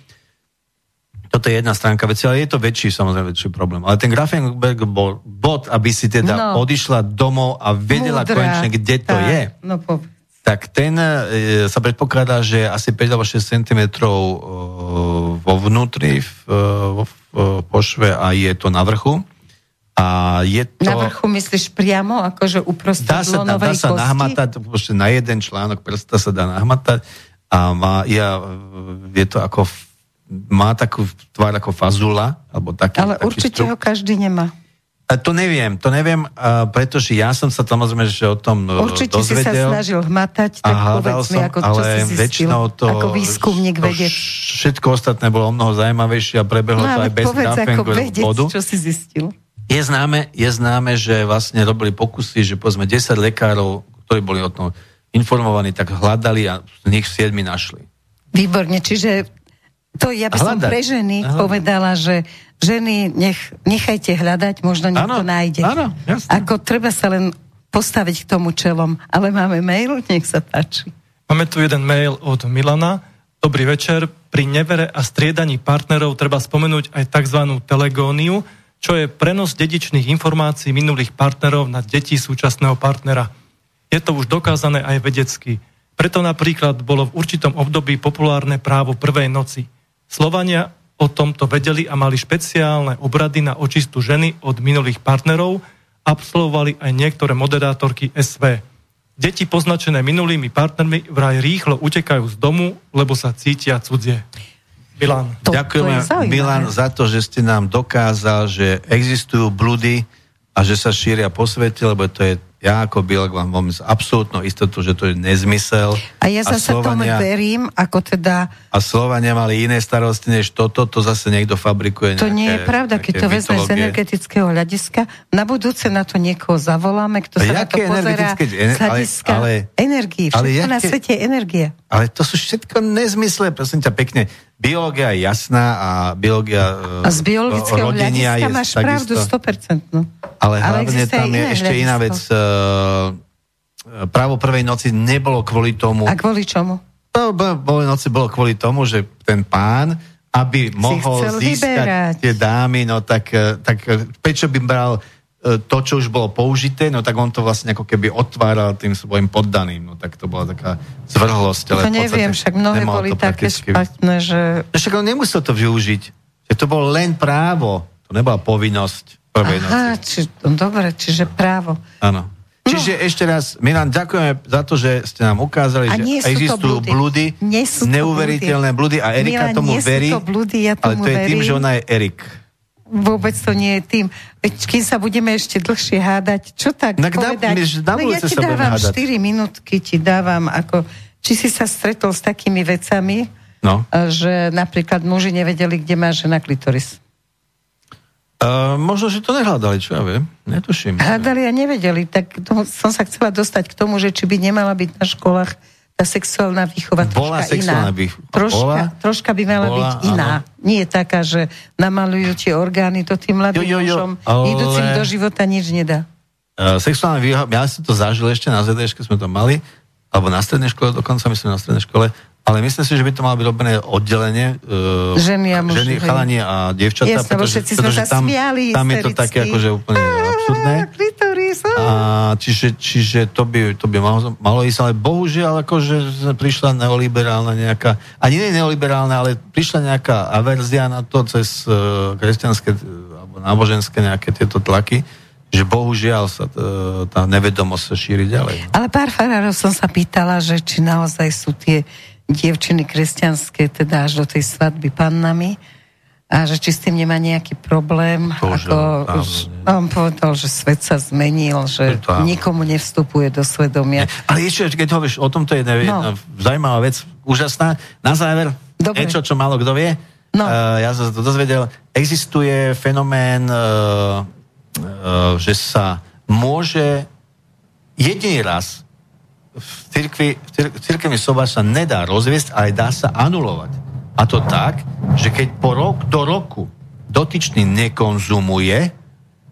B: toto je jedna stránka veci, ale je to väčší, samozrejme, väčší problém. Ale ten Grafenberg bol bod, aby si teda
A: No.
B: odišla domov a vedela
A: Múdra.
B: konečne, kde to
A: Tak,
B: je
A: No povedz.
B: tak ten e, sa predpokladá, že asi 5 alebo 6 cm e, vo vnútri, v, e, vo v, e, pošve a je to na vrchu. A je to...
A: Na vrchu myslíš priamo, akože uprostred
B: Dá sa, dá, dá sa
A: kosti?
B: nahmatať, na jeden článok prsta sa dá nahmatať a má, ja, je to ako, má takú tvár ako fazula, alebo taký,
A: Ale
B: taký
A: určite
B: strup.
A: ho každý nemá.
B: A to neviem, to neviem, a pretože ja som sa samozrejme, že o tom e,
A: Určite si sa
B: dozvedel.
A: snažil hmatať, tak
B: A
A: povedz mi, ako, čo
B: ale
A: si zistil,
B: to,
A: ako výskumník
B: to
A: vedec.
B: Všetko ostatné bolo o mnoho zaujímavejšie a prebehlo
A: No
B: to aj bez
A: povedz ako vedec,
B: bodu.
A: čo si zistil.
B: Je známe, je známe, že vlastne robili pokusy, že povedzme 10 lekárov, ktorí boli o tom informovaní, tak hľadali a z nich 7 našli.
A: Výborne, čiže to ja by som
B: Hľadať.
A: pre ženy
B: Hľadať.
A: povedala, že ženy nech, nechajte hľadať, možno niekto
B: Áno,
A: nájde.
B: áno, jasné.
A: Ako treba sa len postaviť k tomu čelom. Ale máme mail, nech sa páči.
C: Máme tu jeden mail od Milana. Dobrý večer. Pri nevere a striedaní partnerov treba spomenúť aj tzv. telegóniu, čo je prenos dedičných informácií minulých partnerov na deti súčasného partnera. Je to už dokázané aj vedecky. Preto napríklad bolo v určitom období populárne právo prvej noci. Slovania o tomto vedeli a mali špeciálne obrady na očistu ženy od minulých partnerov, absolvovali aj niektoré moderátorky SV. Deti poznačené minulými partnermi vraj rýchlo utekajú z domu, lebo sa cítia cudzie. Milan.
A: To,
B: Ďakujeme,
A: to.
B: Milan, za to, že ste nám dokázal, že existujú blúdy a že sa šíria po svete, lebo to je, ja ako biolog vám mám s absolútnou istotu, že to je nezmysel.
A: A ja zase tomu verím, ako teda
B: a Slovania mali iné starosti než toto, to zase niekto fabrikuje
A: To
B: nejaké,
A: nie je pravda, keď to vezmeš z energetického hľadiska. Na budúce na to niekoho zavoláme, kto
B: A
A: sa na to
B: jaké
A: pozerá
B: energetické-
A: z
B: ale-
A: hľadiska
B: ale-
A: energii.
B: ale
A: Všetko na
B: jaké-
A: svete je energia.
B: Ale to sú všetko nezmysle, prosím ťa pekne. Biológia je jasná a biológia e,
A: A z biologického
B: rodenia je
A: máš pravdu
B: takisto.
A: 100%.
B: Ale
A: Ale
B: hlavne tam je ešte iná vec.
A: hľadisko.
B: Uh, právo prvej noci nebolo kvôli tomu.
A: A kvôli čomu?
B: Bolo, bolo noci bolo kvôli tomu, že ten pán, aby mohol
A: chcel
B: získať
A: vyberať.
B: tie dámy, no tak, eh, tak prečo by bral to, čo už bolo použité, no tak on to vlastne ako keby otváral tým svojim poddaným. No tak to bola taká zvrhlosť. Ale
A: To neviem, však mnohé boli také špatné, že...
B: No Však on nemusel to využiť. Že to bolo len právo. To nebola povinnosť prvej noci.
A: Aha, či, no, dobre, čiže právo.
B: Áno. Čiže ešte raz, Milan, ďakujeme za to, že ste nám ukázali,
A: A
B: že existujú
A: blúdy.
B: blúdy,
A: Nie sú
B: neuveriteľné blúdy a Erika
A: Milan,
B: tomu
A: nie sú
B: verí,
A: to blúdy, ja
B: ale
A: tomu
B: to je tým, že ona je Erik.
A: Vôbec to nie je tým. Veď kým sa budeme ešte dlhšie hádať, čo tak
B: na-
A: povedať?
B: na
A: no ja ti dávam
B: hádať.
A: 4 minútky, ti dávam ako... Či si sa stretol s takými vecami,
B: No.
A: že napríklad muži nevedeli, kde má žena klitoris.
B: Uh, možno, že to nehľadali, čo ja viem. Netuším.
A: Hľadali a nevedeli, tak to, som sa chcela dostať k tomu, že či by nemala byť na školách tá sexuálna výchova
B: Bola
A: troška
B: sexuálna
A: iná.
B: výchova.
A: Troška,
B: Bola?
A: troška by mala
B: Bola,
A: byť iná.
B: áno.
A: Nie je taká, že namalujú tie orgány, to tým mladým
B: Jo, jo, jo,
A: mužom,
B: ale-
A: idúcim do života nič nedá.
B: Uh, sexuálna výhova, ja som to zažil ešte na ZDŠ, keď sme to mali, alebo na strednej škole, dokonca myslím na strednej škole, ale myslím si, že by to malo byť robené oddelenie. Uh,
A: Ženy a muži,
B: Ženy, chalani a dievčatá.
A: Jasné, lebo všetci sa
B: tam,
A: smiali
B: tam je to také akože úplne absurdné. A čiže, čiže to by, to by malo, malo ísť, ale bohužiaľ akože prišla neoliberálna nejaká, ani nie neoliberálna, ale prišla nejaká averzia na to cez uh, kresťanské uh, alebo náboženské nejaké tieto tlaky, že bohužiaľ sa tá nevedomosť sa šíri ďalej.
A: Ale pár farárov som sa pýtala, že či naozaj sú tie dievčiny kresťanské, teda až do tej svadby pannami, a že či s tým nemá nejaký problém.
B: To
A: ako,
B: áno,
A: on povedal, že svet sa zmenil, že
B: To
A: nikomu nevstupuje do svedomia.
B: Ale ešte, keď hovoríš o tomto je jedna, jedna zaujímavá vec, úžasná. Na záver,
A: Dobre.
B: niečo, čo málo kto vie.
A: No.
B: Uh, ja som sa to dozvedel. Existuje fenomén, uh, uh, že sa môže jediný raz v cirkvi, cirkevný sobáš sa nedá rozviesť, ale dá sa anulovať. A to tak, že keď po rok do roku dotyčný nekonzumuje,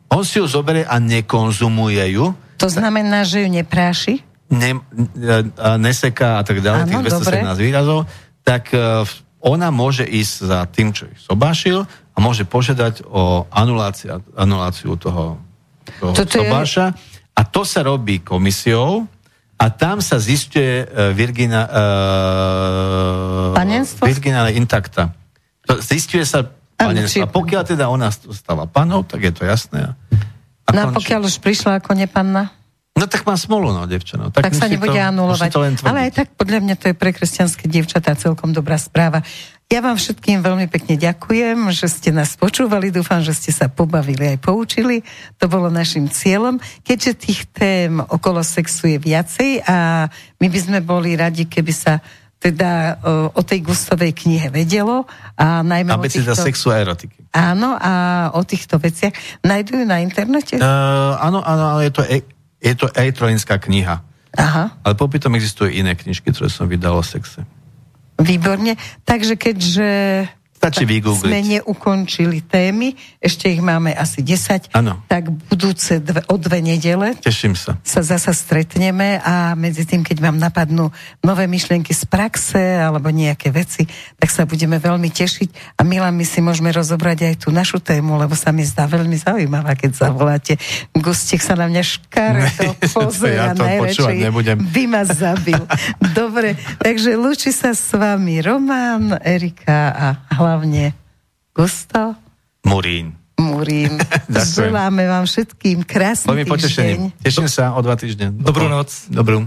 B: on si ju zoberie a nekonzumuje ju,
A: To znamená, že ju nepráši?
B: ne, a neseká a tak ďalej, tých 217 výrazov, tak e, ona môže ísť za tým, čo ich sobášil a môže požiadať o anuláciu, anuláciu toho, toho
A: Toto je-
B: sobáša. A to sa robí komisiou a tam sa zistuje uh, Virgina, uh,
A: Panenstvo?
B: Virgina intakta. To Zistuje sa panenstvo. A pokiaľ teda ona stáva panou, tak je to jasné. A,
A: No a pokiaľ už prišla ako nepanna?
B: No tak má smolu, no, devčano.
A: tak, sa
B: musí
A: nebude
B: to,
A: anulovať.
B: To.
A: Ale aj tak podľa mňa to je pre kresťanské dievčatá celkom dobrá správa. Ja vám všetkým veľmi pekne ďakujem, že ste nás počúvali. Dúfam, že ste sa pobavili aj poučili. To bolo našim cieľom. Keďže tých tém okolo sexu je viacej a my by sme boli radi, keby sa teda o, o tej gustovej knihe vedelo a najmä o
B: Abeceda
A: týchto...
B: sexu a erotiky.
A: Áno, a o týchto veciach nájdú ju na internete?
B: Uh, áno, áno, je to, e, je to elektronická kniha.
A: Aha.
B: Ale popri tom existujú iné knižky, ktoré som vydal o sexe.
A: Výborne. Takže keďže
B: Stačí vygoogliť.
A: sme neukončili témy, ešte ich máme asi 10,
B: Áno.
A: tak budúce dve, o dve nedele
B: Teším sa.
A: sa zasa stretneme a medzi tým, keď vám napadnú nové myšlienky z praxe alebo nejaké veci, tak sa budeme veľmi tešiť a Milan, my si môžeme rozobrať aj tú našu tému, lebo sa mi zdá veľmi zaujímavá, keď zavoláte. Gustek sa na mňa škaredo [LAUGHS] pozrie
B: Ja
A: a
B: nebudem.
A: by ma zabil. [LAUGHS] Dobre, takže lúči sa s vami Román, Erika a hlavne Gusto
B: Murín.
A: Murín. [LAUGHS] Želáme vám všetkým krásny týždeň.
B: potešením. Teším sa o dva týždne.
C: Dobrú noc.
B: Dobrú.